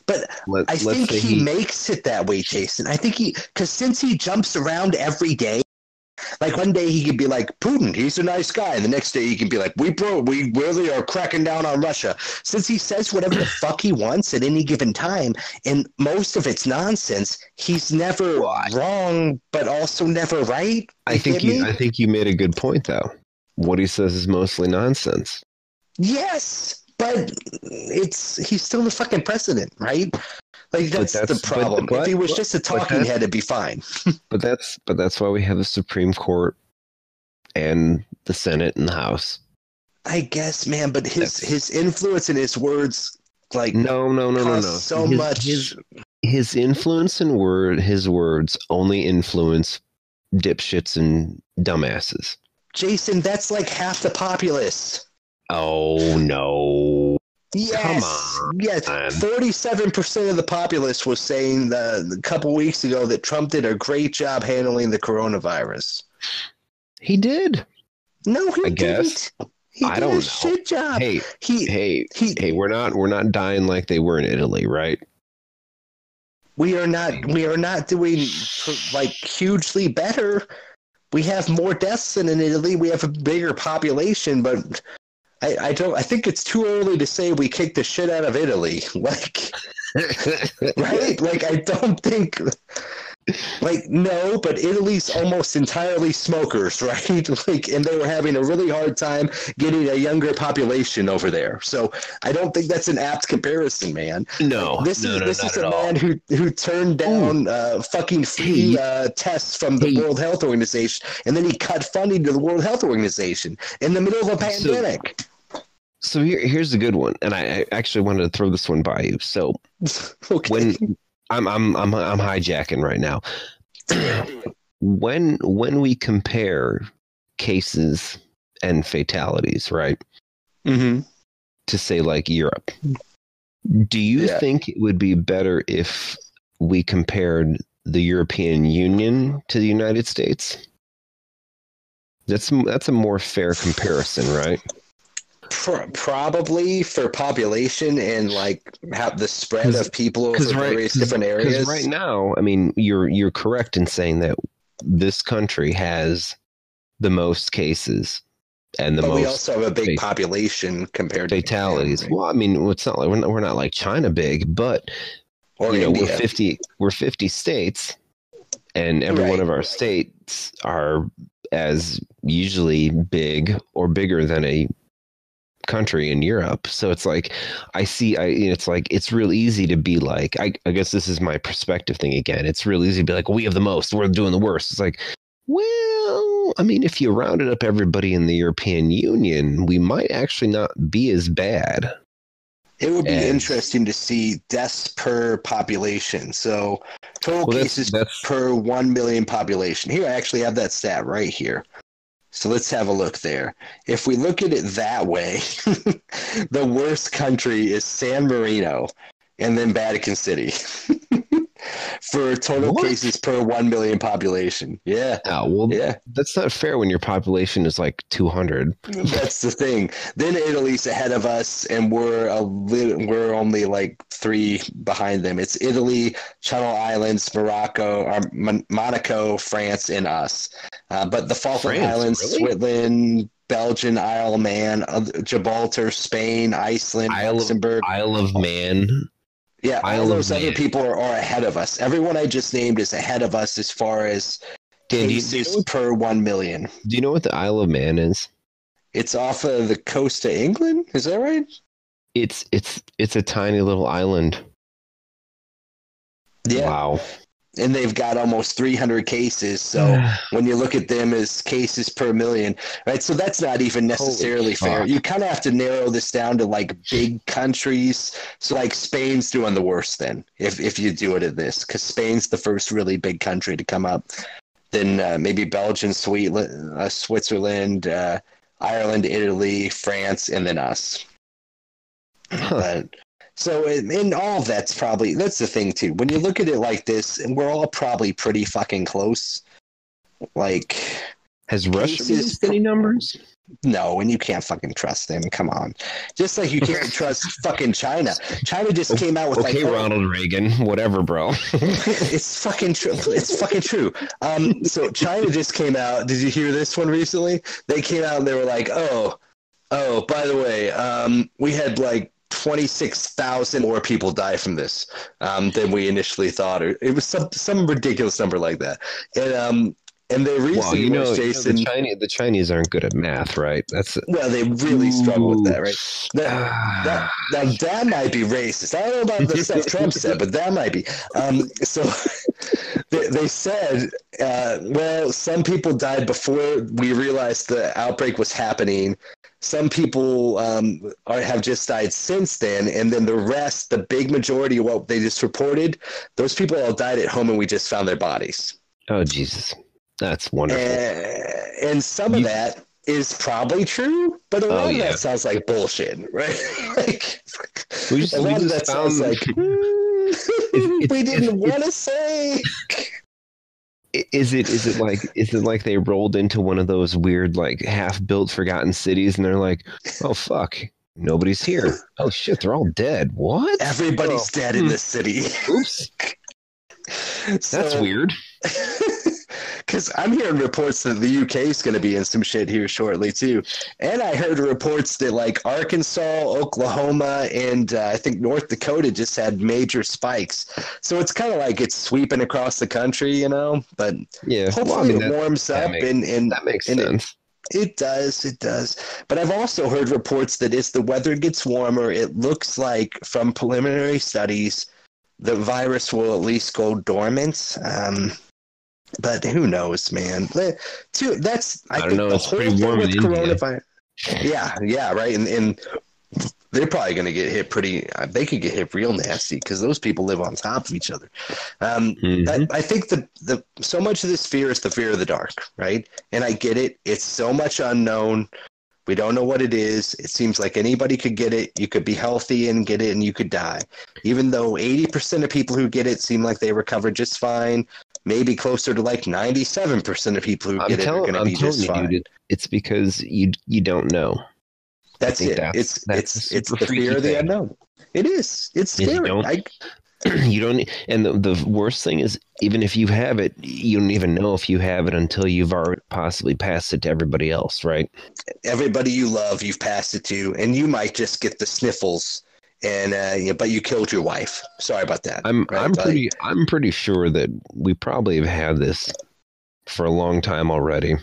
Speaker 1: But
Speaker 2: Let,
Speaker 1: I think
Speaker 2: say
Speaker 1: he, makes it that way, Jason. I think he, because since he jumps around every day, like one day he could be like Putin, he's a nice guy, and the next day he can be like, we bro, we really are cracking down on Russia. Since he says whatever the fuck he wants at any given time, and most of it's nonsense, he's never
Speaker 2: What?
Speaker 1: wrong, but also never right.
Speaker 2: I think you.
Speaker 1: me?
Speaker 2: I think you made a good point, though. What he says is mostly nonsense.
Speaker 1: Yes, but it's he's still the fucking president, right? Like that's,
Speaker 2: that's-
Speaker 1: the problem.
Speaker 2: but-
Speaker 1: if he was
Speaker 2: but-
Speaker 1: just a talking head, it'd be fine.
Speaker 2: But that's but that's why we have the Supreme Court and the Senate and the House.
Speaker 1: I guess, man, but his
Speaker 2: That's-
Speaker 1: his influence and his words, like,
Speaker 2: No, no, no, no, no.
Speaker 1: so
Speaker 2: his,
Speaker 1: much.
Speaker 2: His, his influence and word, his words only influence dipshits and dumbasses.
Speaker 1: Jason, that's like half the populace.
Speaker 2: Oh no!
Speaker 1: Yes, yes. Forty-seven percent of the populace was saying the, a couple weeks ago that Trump did a great job handling the coronavirus.
Speaker 2: He did.
Speaker 1: No, he
Speaker 2: I
Speaker 1: didn't.
Speaker 2: guess.
Speaker 1: He
Speaker 2: I
Speaker 1: did
Speaker 2: don't
Speaker 1: a
Speaker 2: know.
Speaker 1: shit job.
Speaker 2: Hey,
Speaker 1: he
Speaker 2: hey,
Speaker 1: he.
Speaker 2: hey! We're not we're not dying like they were in Italy, right?
Speaker 1: We are not. We are not doing like hugely better. We have more deaths than in Italy. We have a bigger population, but I, I don't. I think it's too early to say we kicked the shit out of Italy. Like, right? Like, I don't think. Like, no, but Italy's almost entirely smokers, right? Like, and they were having a really hard time getting a younger population over there. So I don't think that's an apt comparison, man.
Speaker 2: no,
Speaker 1: This
Speaker 2: no,
Speaker 1: is
Speaker 2: no,
Speaker 1: this is a
Speaker 2: all.
Speaker 1: man who who turned down uh, fucking free
Speaker 2: Hey.
Speaker 1: uh, tests from the
Speaker 2: Hey.
Speaker 1: World Health Organization, and then he cut funding to the World Health Organization in the middle of a
Speaker 2: So-
Speaker 1: pandemic.
Speaker 2: So here, here's a good one, and I, I actually wanted to throw this one by you. So
Speaker 1: okay.
Speaker 2: when I'm I'm I'm I'm hijacking right now. when when we compare cases and fatalities, right?
Speaker 1: Mm-hmm.
Speaker 2: To say like Europe, do you
Speaker 1: Yeah.
Speaker 2: think it would be better if we compared the European Union to the United States? That's that's a more fair comparison, right?
Speaker 1: Pro- probably for population and like have the spread of people over
Speaker 2: right-
Speaker 1: various different areas.
Speaker 2: Right now, I mean, you're you're correct in saying that this country has the most cases and the
Speaker 1: but we also have a big population compared to
Speaker 2: fatalities.
Speaker 1: Japan, right?
Speaker 2: Well, I mean, it's not like we're not, we're not like China big, but
Speaker 1: or
Speaker 2: you know, we're fifty we're fifty states, and every one of our states are as usually big or bigger than a country in Europe. So it's like I see I it's like it's real easy to be like I, I guess this is my perspective thing again. It's real easy to be like, we have the most, we're doing the worst. It's like, well, I mean, if you rounded up everybody in the European Union, we might actually not be as bad.
Speaker 1: It would be
Speaker 2: as-
Speaker 1: interesting to see deaths per population. So total
Speaker 2: Well, that's
Speaker 1: cases
Speaker 2: that's
Speaker 1: per 1 million population. Here, I actually have that stat right here. So let's have a look there. If we look at it that way, the worst country is San Marino and then Vatican City for total
Speaker 2: What?
Speaker 1: cases per 1 million population. Yeah.
Speaker 2: oh, well,
Speaker 1: Yeah.
Speaker 2: that's not fair when your population is like two hundred.
Speaker 1: That's the thing. Then Italy's ahead of us, and we're a li- we're only like three behind them. It's Italy, Channel Islands, Morocco, or Mon- Monaco, France, and us. Uh, but the Falkland
Speaker 2: France,
Speaker 1: Islands,
Speaker 2: really?
Speaker 1: Switzerland, Belgium, Isle of Man, Gibraltar, Spain, Iceland,
Speaker 2: Isle of-
Speaker 1: Luxembourg.
Speaker 2: Isle of Man.
Speaker 1: Yeah, all those other people are, are ahead of us. Everyone I just named is ahead of us as far as
Speaker 2: Dan, do you,
Speaker 1: cases
Speaker 2: know,
Speaker 1: per one million.
Speaker 2: do you know what the Isle of Man is?
Speaker 1: It's off of the coast of England. Is that right?
Speaker 2: It's it's it's a tiny little island. Yeah. Wow.
Speaker 1: And they've got almost 300 cases. So when you look at them as cases per million, right? So that's not even necessarily fair. You kind of have to narrow this down to like big countries. So like Spain's doing the worst then, if if you do it at this, because Spain's the first really big country to come up. Then uh, maybe Belgium, Sweetland, uh, Switzerland, uh, Ireland, Italy, France, and then us.
Speaker 2: Huh.
Speaker 1: But so in, in all that's probably that's the thing too. When you look at it like this, and we're all probably pretty fucking close. Like
Speaker 2: Has Russia released any numbers?
Speaker 1: no, and you can't fucking trust them. Come on, just like you can't trust fucking China. China just came out with
Speaker 2: Okay,
Speaker 1: like,
Speaker 2: Ronald Reagan, whatever, bro.
Speaker 1: it's fucking true. It's fucking true. Um, so China just came out. Did you hear this one recently? They came out and they were like, "Oh, oh, by the way, um, we had like twenty six thousand more people die from this um, than we initially thought, or it was some some ridiculous number like that." And um, and they
Speaker 2: well, you know,
Speaker 1: was
Speaker 2: you know
Speaker 1: Jason.
Speaker 2: the, Chinese, the Chinese aren't good at math, right? That's
Speaker 1: well, they really struggle with that, right?
Speaker 2: Ah.
Speaker 1: that, now that might be racist. I don't know about the stuff Trump said, but that might be. Um, so they, they said, uh, well, some people died before we realized the outbreak was happening. Some people um, are, have just died since then, and then the rest, the big majority of what they just reported, those people all died at home, and we just found their bodies.
Speaker 2: oh Jesus, that's wonderful.
Speaker 1: Uh, and some of that is probably true, but a lot
Speaker 2: Oh,
Speaker 1: of
Speaker 2: yeah.
Speaker 1: that sounds like bullshit, right? like,
Speaker 2: We just-
Speaker 1: a lot of that sounds like "Hmm,
Speaker 2: it's-
Speaker 1: we didn't want to say.
Speaker 2: I- Is it is it like is it like they rolled into one of those weird like half built forgotten cities and they're like, oh fuck, nobody's here. Oh shit, they're all dead. What?
Speaker 1: Everybody's dead in
Speaker 2: hmm.
Speaker 1: this city.
Speaker 2: Oops, that's
Speaker 1: So-
Speaker 2: weird.
Speaker 1: Because I'm hearing reports that the UK is going to be in some shit here shortly too, and I heard reports that like Arkansas, Oklahoma, and uh, I think North Dakota just had major spikes. So it's kind of like it's sweeping across the country, you know. But
Speaker 2: Yeah,
Speaker 1: hopefully
Speaker 2: well, I mean,
Speaker 1: it warms up,
Speaker 2: makes-
Speaker 1: and and
Speaker 2: that makes
Speaker 1: and it-
Speaker 2: sense.
Speaker 1: It does, it does. But I've also heard reports that as the weather gets warmer, it looks like from preliminary studies, the virus will at least go dormant. Um, but who knows, man? Too, that's I,
Speaker 2: I don't
Speaker 1: think
Speaker 2: know,
Speaker 1: the
Speaker 2: it's
Speaker 1: whole
Speaker 2: pretty
Speaker 1: thing
Speaker 2: warm
Speaker 1: with
Speaker 2: in India.
Speaker 1: Yeah, yeah, right. And, and they're probably going to get hit pretty. uh, They could get hit real nasty because those people live on top of each other. Um,
Speaker 2: Mhm.
Speaker 1: I, I think the the so much of this fear is the fear of the dark, right? And I get it. It's so much unknown. We don't know what it is. It seems like anybody could get it. You could be healthy and get it, and you could die. Even though eighty percent of people who get it seem like they recover just fine, maybe closer to like ninety-seven percent of people who
Speaker 2: I'm
Speaker 1: get it are going to be just
Speaker 2: you,
Speaker 1: fine.
Speaker 2: dude, it's because you you don't know.
Speaker 1: That's it.
Speaker 2: that's-
Speaker 1: it's
Speaker 2: that's
Speaker 1: it's it's the fear of the unknown. It is. It's
Speaker 2: Is you don't-
Speaker 1: I,
Speaker 2: you don't and the, the worst thing is even if you have it you don't even know if you have it until you've already possibly passed it to everybody else right
Speaker 1: everybody you love, you've passed it to, and you might just get the sniffles. And uh, yeah, but you killed your wife. Sorry about that.
Speaker 2: i'm
Speaker 1: Right,
Speaker 2: i'm
Speaker 1: like-
Speaker 2: pretty i'm pretty sure that we probably have had this for a long time already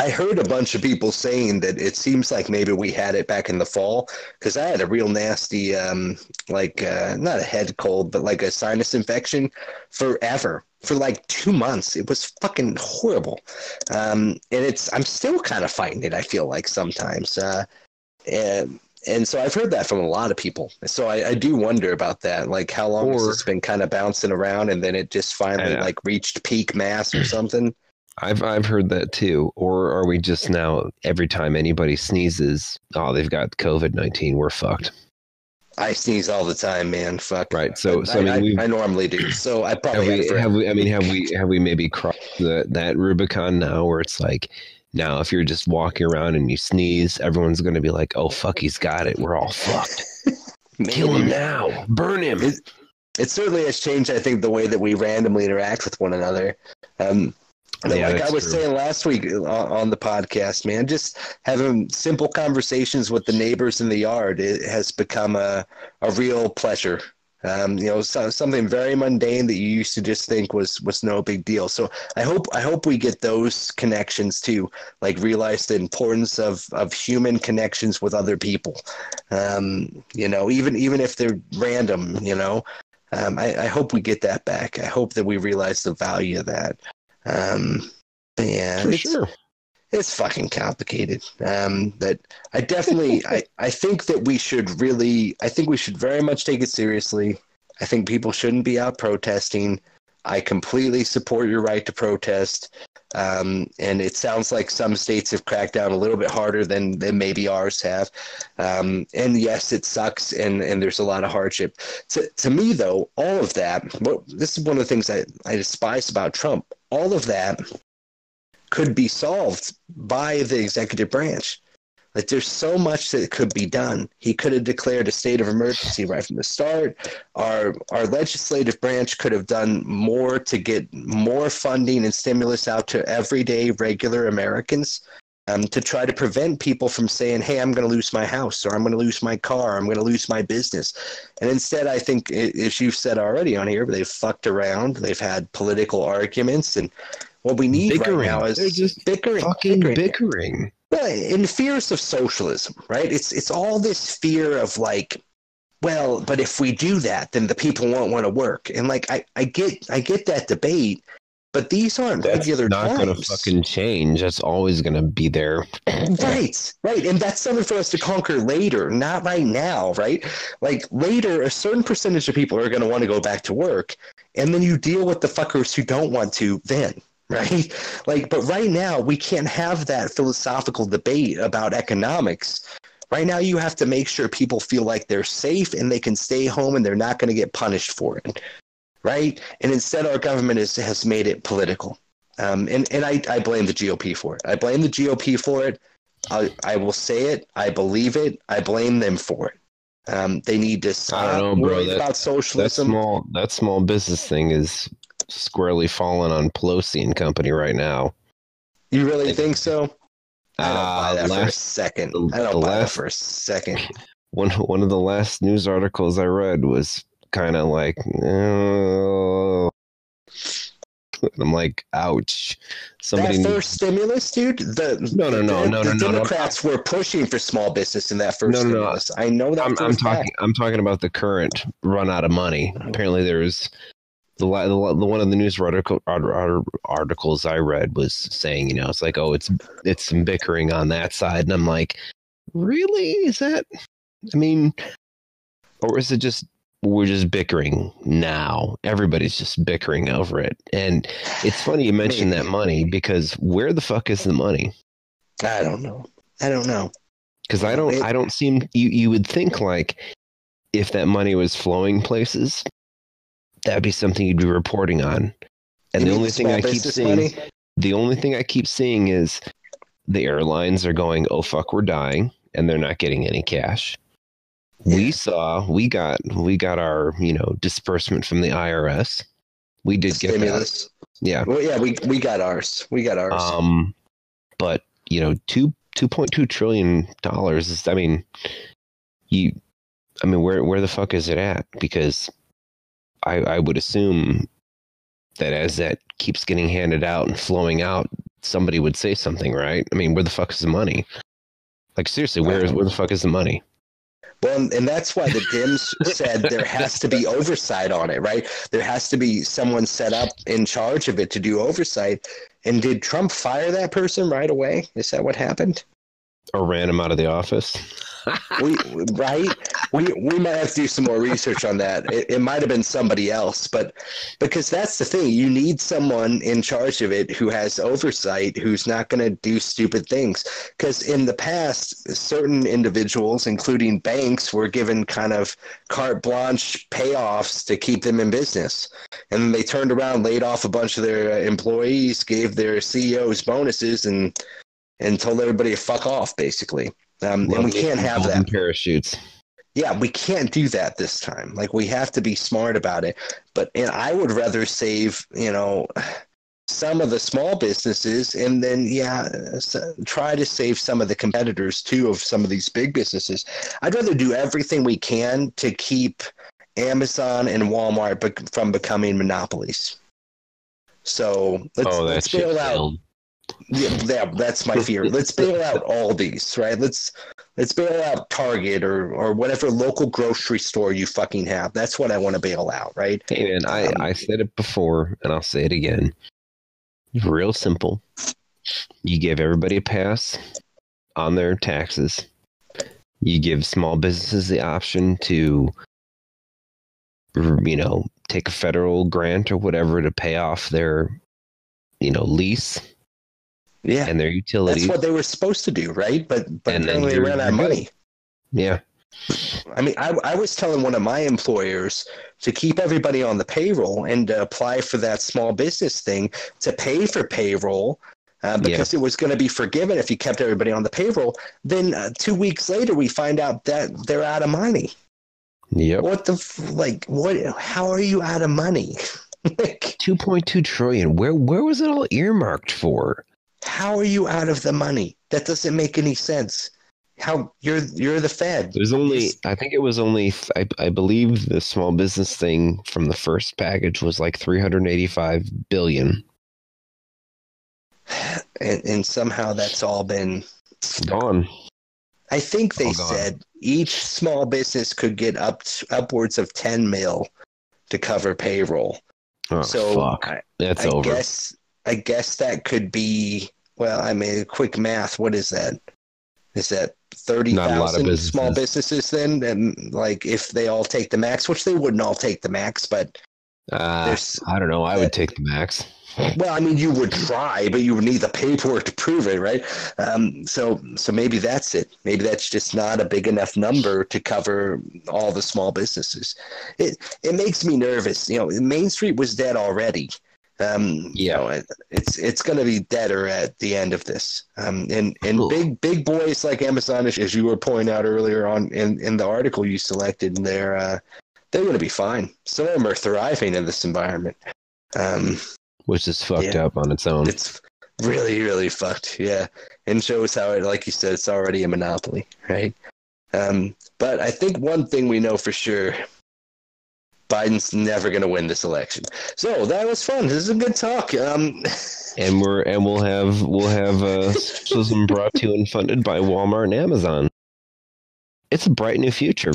Speaker 1: I heard a bunch of people saying that it seems like maybe we had it back in the fall because I had a real nasty, um, like uh, not a head cold, but like a sinus infection forever for like two months. It was fucking horrible, um, and it's I'm still kind of fighting it. I feel like sometimes, uh, and and so I've heard that from a lot of people. So I, I do wonder about that, like how long has this been kind of bouncing around, and then it just finally like reached peak mass or something.
Speaker 2: i've i've heard that too or are we just now every time anybody sneezes oh they've got covid-19 we're fucked
Speaker 1: I sneeze all the time, man. Fuck.
Speaker 2: right so so
Speaker 1: I,
Speaker 2: i mean we
Speaker 1: I, normally do. So I probably it
Speaker 2: we, have we i mean have we have we maybe crossed the, that rubicon now where it's like now if you're just walking around and you sneeze everyone's going to be like oh fuck he's got it we're all fucked kill him now burn him
Speaker 1: It, it certainly has changed. I think the way that we randomly interact with one another. Um, Yeah, like I was true. saying last week on the podcast, man, just having simple conversations with the neighbors in the yard it has become a, a real pleasure. Um, you know, so, something very mundane that you used to just think was was no big deal. So I hope I hope we get those connections too, like realize the importance of of human connections with other people. Um, you know, even even if they're random, you know, um, I, I hope we get that back. I hope that we realize the value of that. Um, yeah,
Speaker 2: for sure.
Speaker 1: It's fucking complicated. Um, but I definitely, I, I think that we should really, I think we should very much take it seriously. I think people shouldn't be out protesting. I completely support your right to protest. Um, and it sounds like some states have cracked down a little bit harder than, than maybe ours have. Um, and yes, it sucks, and, and there's a lot of hardship. To, to me, though, all of that, well, this is one of the things I, I despise about Trump all of that could be solved by the executive branch. Like there's so much that could be done. He could have declared a state of emergency right from the start. Our our legislative branch could have done more to get more funding and stimulus out to everyday regular Americans um, to try to prevent people from saying, "Hey, I'm going to lose my house, or I'm going to lose my car, I'm going to lose my business." And instead, I think, as you've said already on here, they've fucked around. They've had political arguments, and what we need bickering. right now is
Speaker 2: They're just bickering, fucking bickering. bickering.
Speaker 1: Well, in fears of socialism, right? It's it's all this fear of like well, but if we do that, then the people won't want to work. And like I, I get I get that debate, but these aren't
Speaker 2: that's
Speaker 1: regular
Speaker 2: not going to fucking change. That's always going to be there.
Speaker 1: right, right, and that's something for us to conquer later, not right now. Right, like later, a certain percentage of people are going to want to go back to work, and then you deal with the fuckers who don't want to. Then, right, like, but right now we can't have that philosophical debate about economics. Right now, you have to make sure people feel like they're safe and they can stay home and they're not going to get punished for it right? And instead, our government is, has made it political. Um, and and I, I blame the GOP for it. I blame the GOP for it. I, I will say it. I believe it. I blame them for it. Um, they need to stop I don't know, bro. That, about socialism.
Speaker 2: That small, that small business thing is squarely falling on Pelosi and company right now.
Speaker 1: You really think so? I don't uh, buy that last, for a second. I don't buy last, that for a second.
Speaker 2: One one of the last news articles I read was kind of like, oh. I'm like, ouch.
Speaker 1: Somebody that first stimulus, dude. The
Speaker 2: no, no, no,
Speaker 1: the,
Speaker 2: no, no,
Speaker 1: the
Speaker 2: no,
Speaker 1: Democrats
Speaker 2: no,
Speaker 1: were pushing for small business in that first no, no, stimulus. No. I know that.
Speaker 2: I'm, I'm talking. I'm talking about the current run out of money. Apparently, there's the, the, the one of the news article, articles I read was saying, you know, it's like, oh, it's it's some bickering on that side, and I'm like, really? Is that? I mean, or is it just we're just bickering now. Everybody's just bickering over it. And it's funny you mentioned that money because where the fuck is the money?
Speaker 1: I don't know. I don't know.
Speaker 2: Because I don't I don't seem you you would think like if that money was flowing places, that'd be something you'd be reporting on. And the only thing I keep seeing money? the only thing I keep seeing is the airlines are going, Oh fuck, we're dying, and they're not getting any cash we saw we got we got our you know disbursement from the IRS. We did Stimulus. get that. Yeah.
Speaker 1: Well, yeah, we we got ours. We got ours.
Speaker 2: Um, but you know, two two point two trillion dollars is. I mean, you. I mean, where where the fuck is it at? Because I I would assume that as that keeps getting handed out and flowing out, somebody would say something, right? I mean, where the fuck is the money? Like seriously, where is where the fuck is the money?
Speaker 1: Well, and that's why the Dems said there has to be oversight on it, right? There has to be someone set up in charge of it to do oversight. And did Trump fire that person right away? Is that what happened?
Speaker 2: Or ran him out of the office?
Speaker 1: We right? We we might have to do some more research on that. It, it might have been somebody else but because that's the thing you need someone in charge of it who has oversight who's not going to do stupid things. Because in the past certain individuals including banks were given kind of carte blanche payoffs to keep them in business. And they turned around laid off a bunch of their uh, employees gave their ceos bonuses and and told everybody to fuck off basically um, and we can't have that.
Speaker 2: Parachutes.
Speaker 1: Yeah, we can't do that this time. Like we have to be smart about it. But and I would rather save, you know, some of the small businesses and then yeah try to save some of the competitors too of some of these big businesses i'd rather do everything we can to keep amazon and walmart be- from becoming monopolies so let's,
Speaker 2: oh,
Speaker 1: let's bail out. Yeah, yeah, that's my fear. Let's bail out all these, right? Let's let's bail out Target or or whatever local grocery store you fucking have. That's what I want to bail out, right?
Speaker 2: Hey man, I,
Speaker 1: Um,
Speaker 2: I said it before and I'll say it again. Real simple. You give everybody a pass on their taxes. You give small businesses the option to you know, take a federal grant or whatever to pay off their you know, lease
Speaker 1: Yeah,
Speaker 2: and their utilities.
Speaker 1: that's what they were supposed to do, right? But but
Speaker 2: And then
Speaker 1: apparently they ran out of money.
Speaker 2: yeah.
Speaker 1: I mean, I, I was telling one of my employers to keep everybody on the payroll and to apply for that small business thing to pay for payroll uh, because it was going to be forgiven if you kept everybody on the payroll. Then uh, two weeks later, we find out that they're out of money.
Speaker 2: Yep.
Speaker 1: What the f- like? What? How are you out of money? like,
Speaker 2: 2.2 trillion. Where where was it all earmarked for?
Speaker 1: How are you out of the money? That doesn't make any sense. How you're you're the Fed.
Speaker 2: There's only, I think it was only, I, I believe the small business thing from the first package was like 385 billion.
Speaker 1: and, and somehow that's all been
Speaker 2: Gone.
Speaker 1: I think they said each small business could get up to, upwards of 10 mil to cover payroll.
Speaker 2: Oh,
Speaker 1: so
Speaker 2: fuck.
Speaker 1: I,
Speaker 2: That's
Speaker 1: I
Speaker 2: over.
Speaker 1: guess I guess that could be well, I mean quick math, what is that? Is that
Speaker 2: a
Speaker 1: 30,000 small
Speaker 2: businesses.
Speaker 1: businesses then and like if they all take the max, which they wouldn't all take the max, but
Speaker 2: Uh, I don't know. I would take the max.
Speaker 1: Well, I mean, you would try, but you would need the paperwork to prove it, right? Um, so, so maybe that's it. Maybe that's just not a big enough number to cover all the small businesses. It it makes me nervous. You know, Main Street was dead already. Um, you
Speaker 2: Yeah.
Speaker 1: know, it, it's it's going to be deader at the end of this. Um, and and
Speaker 2: Cool.
Speaker 1: big big boys like Amazon, as as you were pointing out earlier on in in the article you selected, they're uh, they're going to be fine. Some of them are thriving in this environment. Um,
Speaker 2: Which is fucked
Speaker 1: Yeah.
Speaker 2: up on its own.
Speaker 1: it's really, really fucked. Yeah, and shows how it, like you said, it's already a monopoly, right? Um, but I think one thing we know for sure: Biden's never going to win this election. So that was fun. This is a good talk. Um,
Speaker 2: and we're and we'll have we'll have uh, socialism brought to you and funded by Walmart and Amazon. It's a bright new future.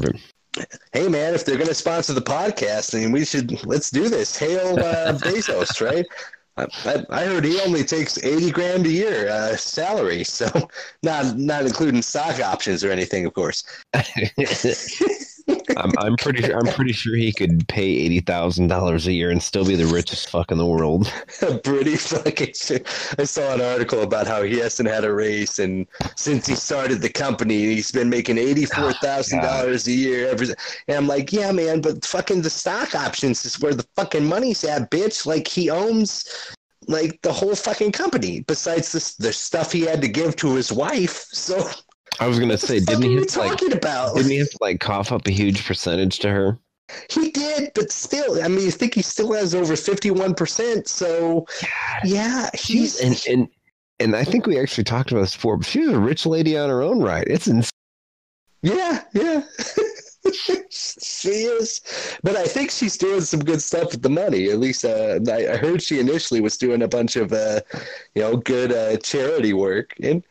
Speaker 1: hey, man, if they're going to sponsor the podcast, then we should let's do this. Hail uh, Bezos, right? I, I, I heard he only takes eighty grand a year uh, salary, so not not including stock options or anything, of course.
Speaker 2: I'm, I'm pretty sure I'm pretty sure he could pay eighty thousand dollars a year and still be the richest fuck in the world.
Speaker 1: pretty fucking shit. I saw an article about how he hasn't had a raise, and since he started the company, he's been making eighty four thousand dollars a year. Every, and I'm like, yeah, man, but fucking the stock options is where the fucking money's at, bitch. Like he owns like the whole fucking company. Besides this, the stuff he had to give to his wife. So
Speaker 2: I was gonna say, didn't he have like
Speaker 1: talking about?
Speaker 2: didn't he have to like cough up a huge percentage to her?
Speaker 1: He did, but still, I mean, I think he still has over fifty one percent. So yeah,
Speaker 2: She's
Speaker 1: he's
Speaker 2: and and and I think we actually talked about this before, but she's a rich lady on her own right. It's insane.
Speaker 1: Yeah, yeah. she is. But I think she's doing some good stuff with the money. At least uh, I, I heard she initially was doing a bunch of, uh, you know, good uh, charity work. And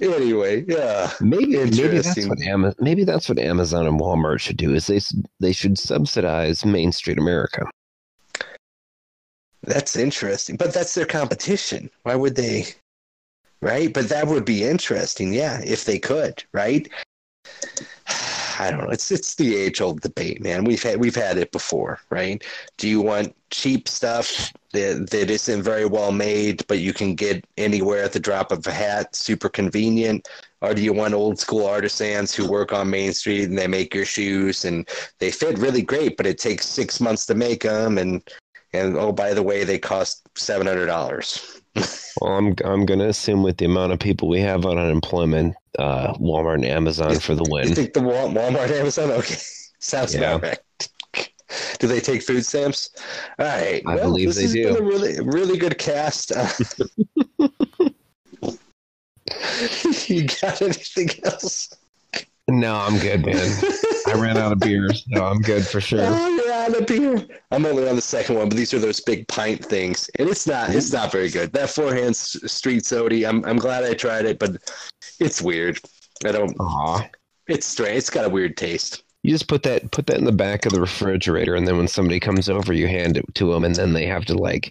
Speaker 1: anyway, yeah.
Speaker 2: Maybe maybe that's what Amazon maybe that's what Amazon and Walmart should do is they they should subsidize Main Street America.
Speaker 1: That's interesting. But that's their competition. Why would they? Right? But that would be interesting, yeah, if they could, right? I don't know. It's it's the age old debate, man. We've had we've had it before, right? Do you want cheap stuff that that isn't very well made, but you can get anywhere at the drop of a hat, super convenient? Or do you want old school artisans who work on Main Street and they make your shoes and they fit really great, but it takes six months to make them, and and oh by the way, they cost seven hundred dollars.
Speaker 2: Well, I'm I'm gonna assume with the amount of people we have on unemployment, uh, Walmart and Amazon for the
Speaker 1: You
Speaker 2: win.
Speaker 1: think the Wal- Walmart, Amazon? Okay, sounds
Speaker 2: Yeah.
Speaker 1: right. Do they take food stamps? All right.
Speaker 2: I believe
Speaker 1: this
Speaker 2: they
Speaker 1: has
Speaker 2: do.
Speaker 1: Been a really, really good cast. you got anything else?
Speaker 2: No, I'm good, man. I ran out of beers, so I'm good for sure.
Speaker 1: Oh, you're out of beer. I'm only on the second one, but these are those big pint things, and it's not. It's not very good. That forehand street soda. I'm I'm glad I tried it, but it's weird. I don't.
Speaker 2: Aw.
Speaker 1: It's strange. It's got a weird taste.
Speaker 2: You just put that put that in the back of the refrigerator, and then when somebody comes over, you hand it to them, and then they have to like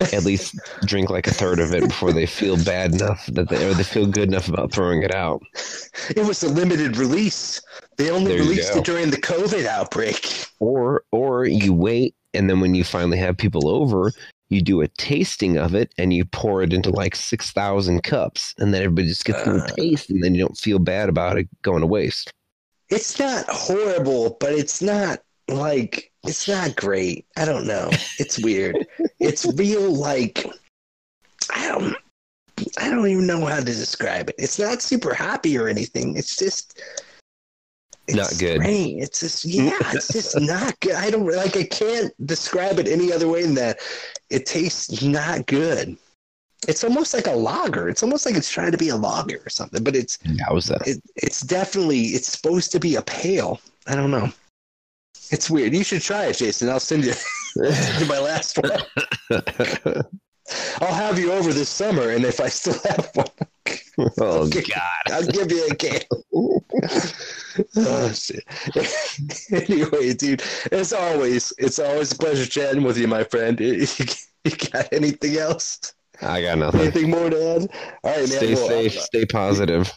Speaker 2: at least drink like a third of it before they feel bad enough that they or they feel good enough about throwing it out.
Speaker 1: It was a limited release. They only
Speaker 2: There
Speaker 1: released it during the COVID outbreak.
Speaker 2: Or or you wait, and then when you finally have people over, you do a tasting of it, and you pour it into like six thousand cups, and then everybody just gets a
Speaker 1: Uh.
Speaker 2: little taste, and then you don't feel bad about it going to waste.
Speaker 1: It's not horrible, but it's not like it's not great. I don't know. It's weird. it's real like I don't I don't even know how to describe it. It's not super happy or anything. It's just it's
Speaker 2: Not good.
Speaker 1: strange. It's just yeah, it's just not good. I don't like I can't describe it any other way than that. It tastes not good. It's almost like a lager. It's almost like it's trying to be a lager or something, but it's
Speaker 2: was that.
Speaker 1: it, it's definitely it's supposed to be a pale. I don't know. It's weird. You should try it, Jason. I'll send you, send my last one. I'll have you over this summer, and if I still have one,
Speaker 2: oh. God!
Speaker 1: I'll give you a can. oh, shit. anyway, dude, as always, it's always a pleasure chatting with you, my friend. You got anything else?
Speaker 2: I got nothing.
Speaker 1: Anything more to add? All right, man.
Speaker 2: Stay
Speaker 1: well,
Speaker 2: safe. Stay positive.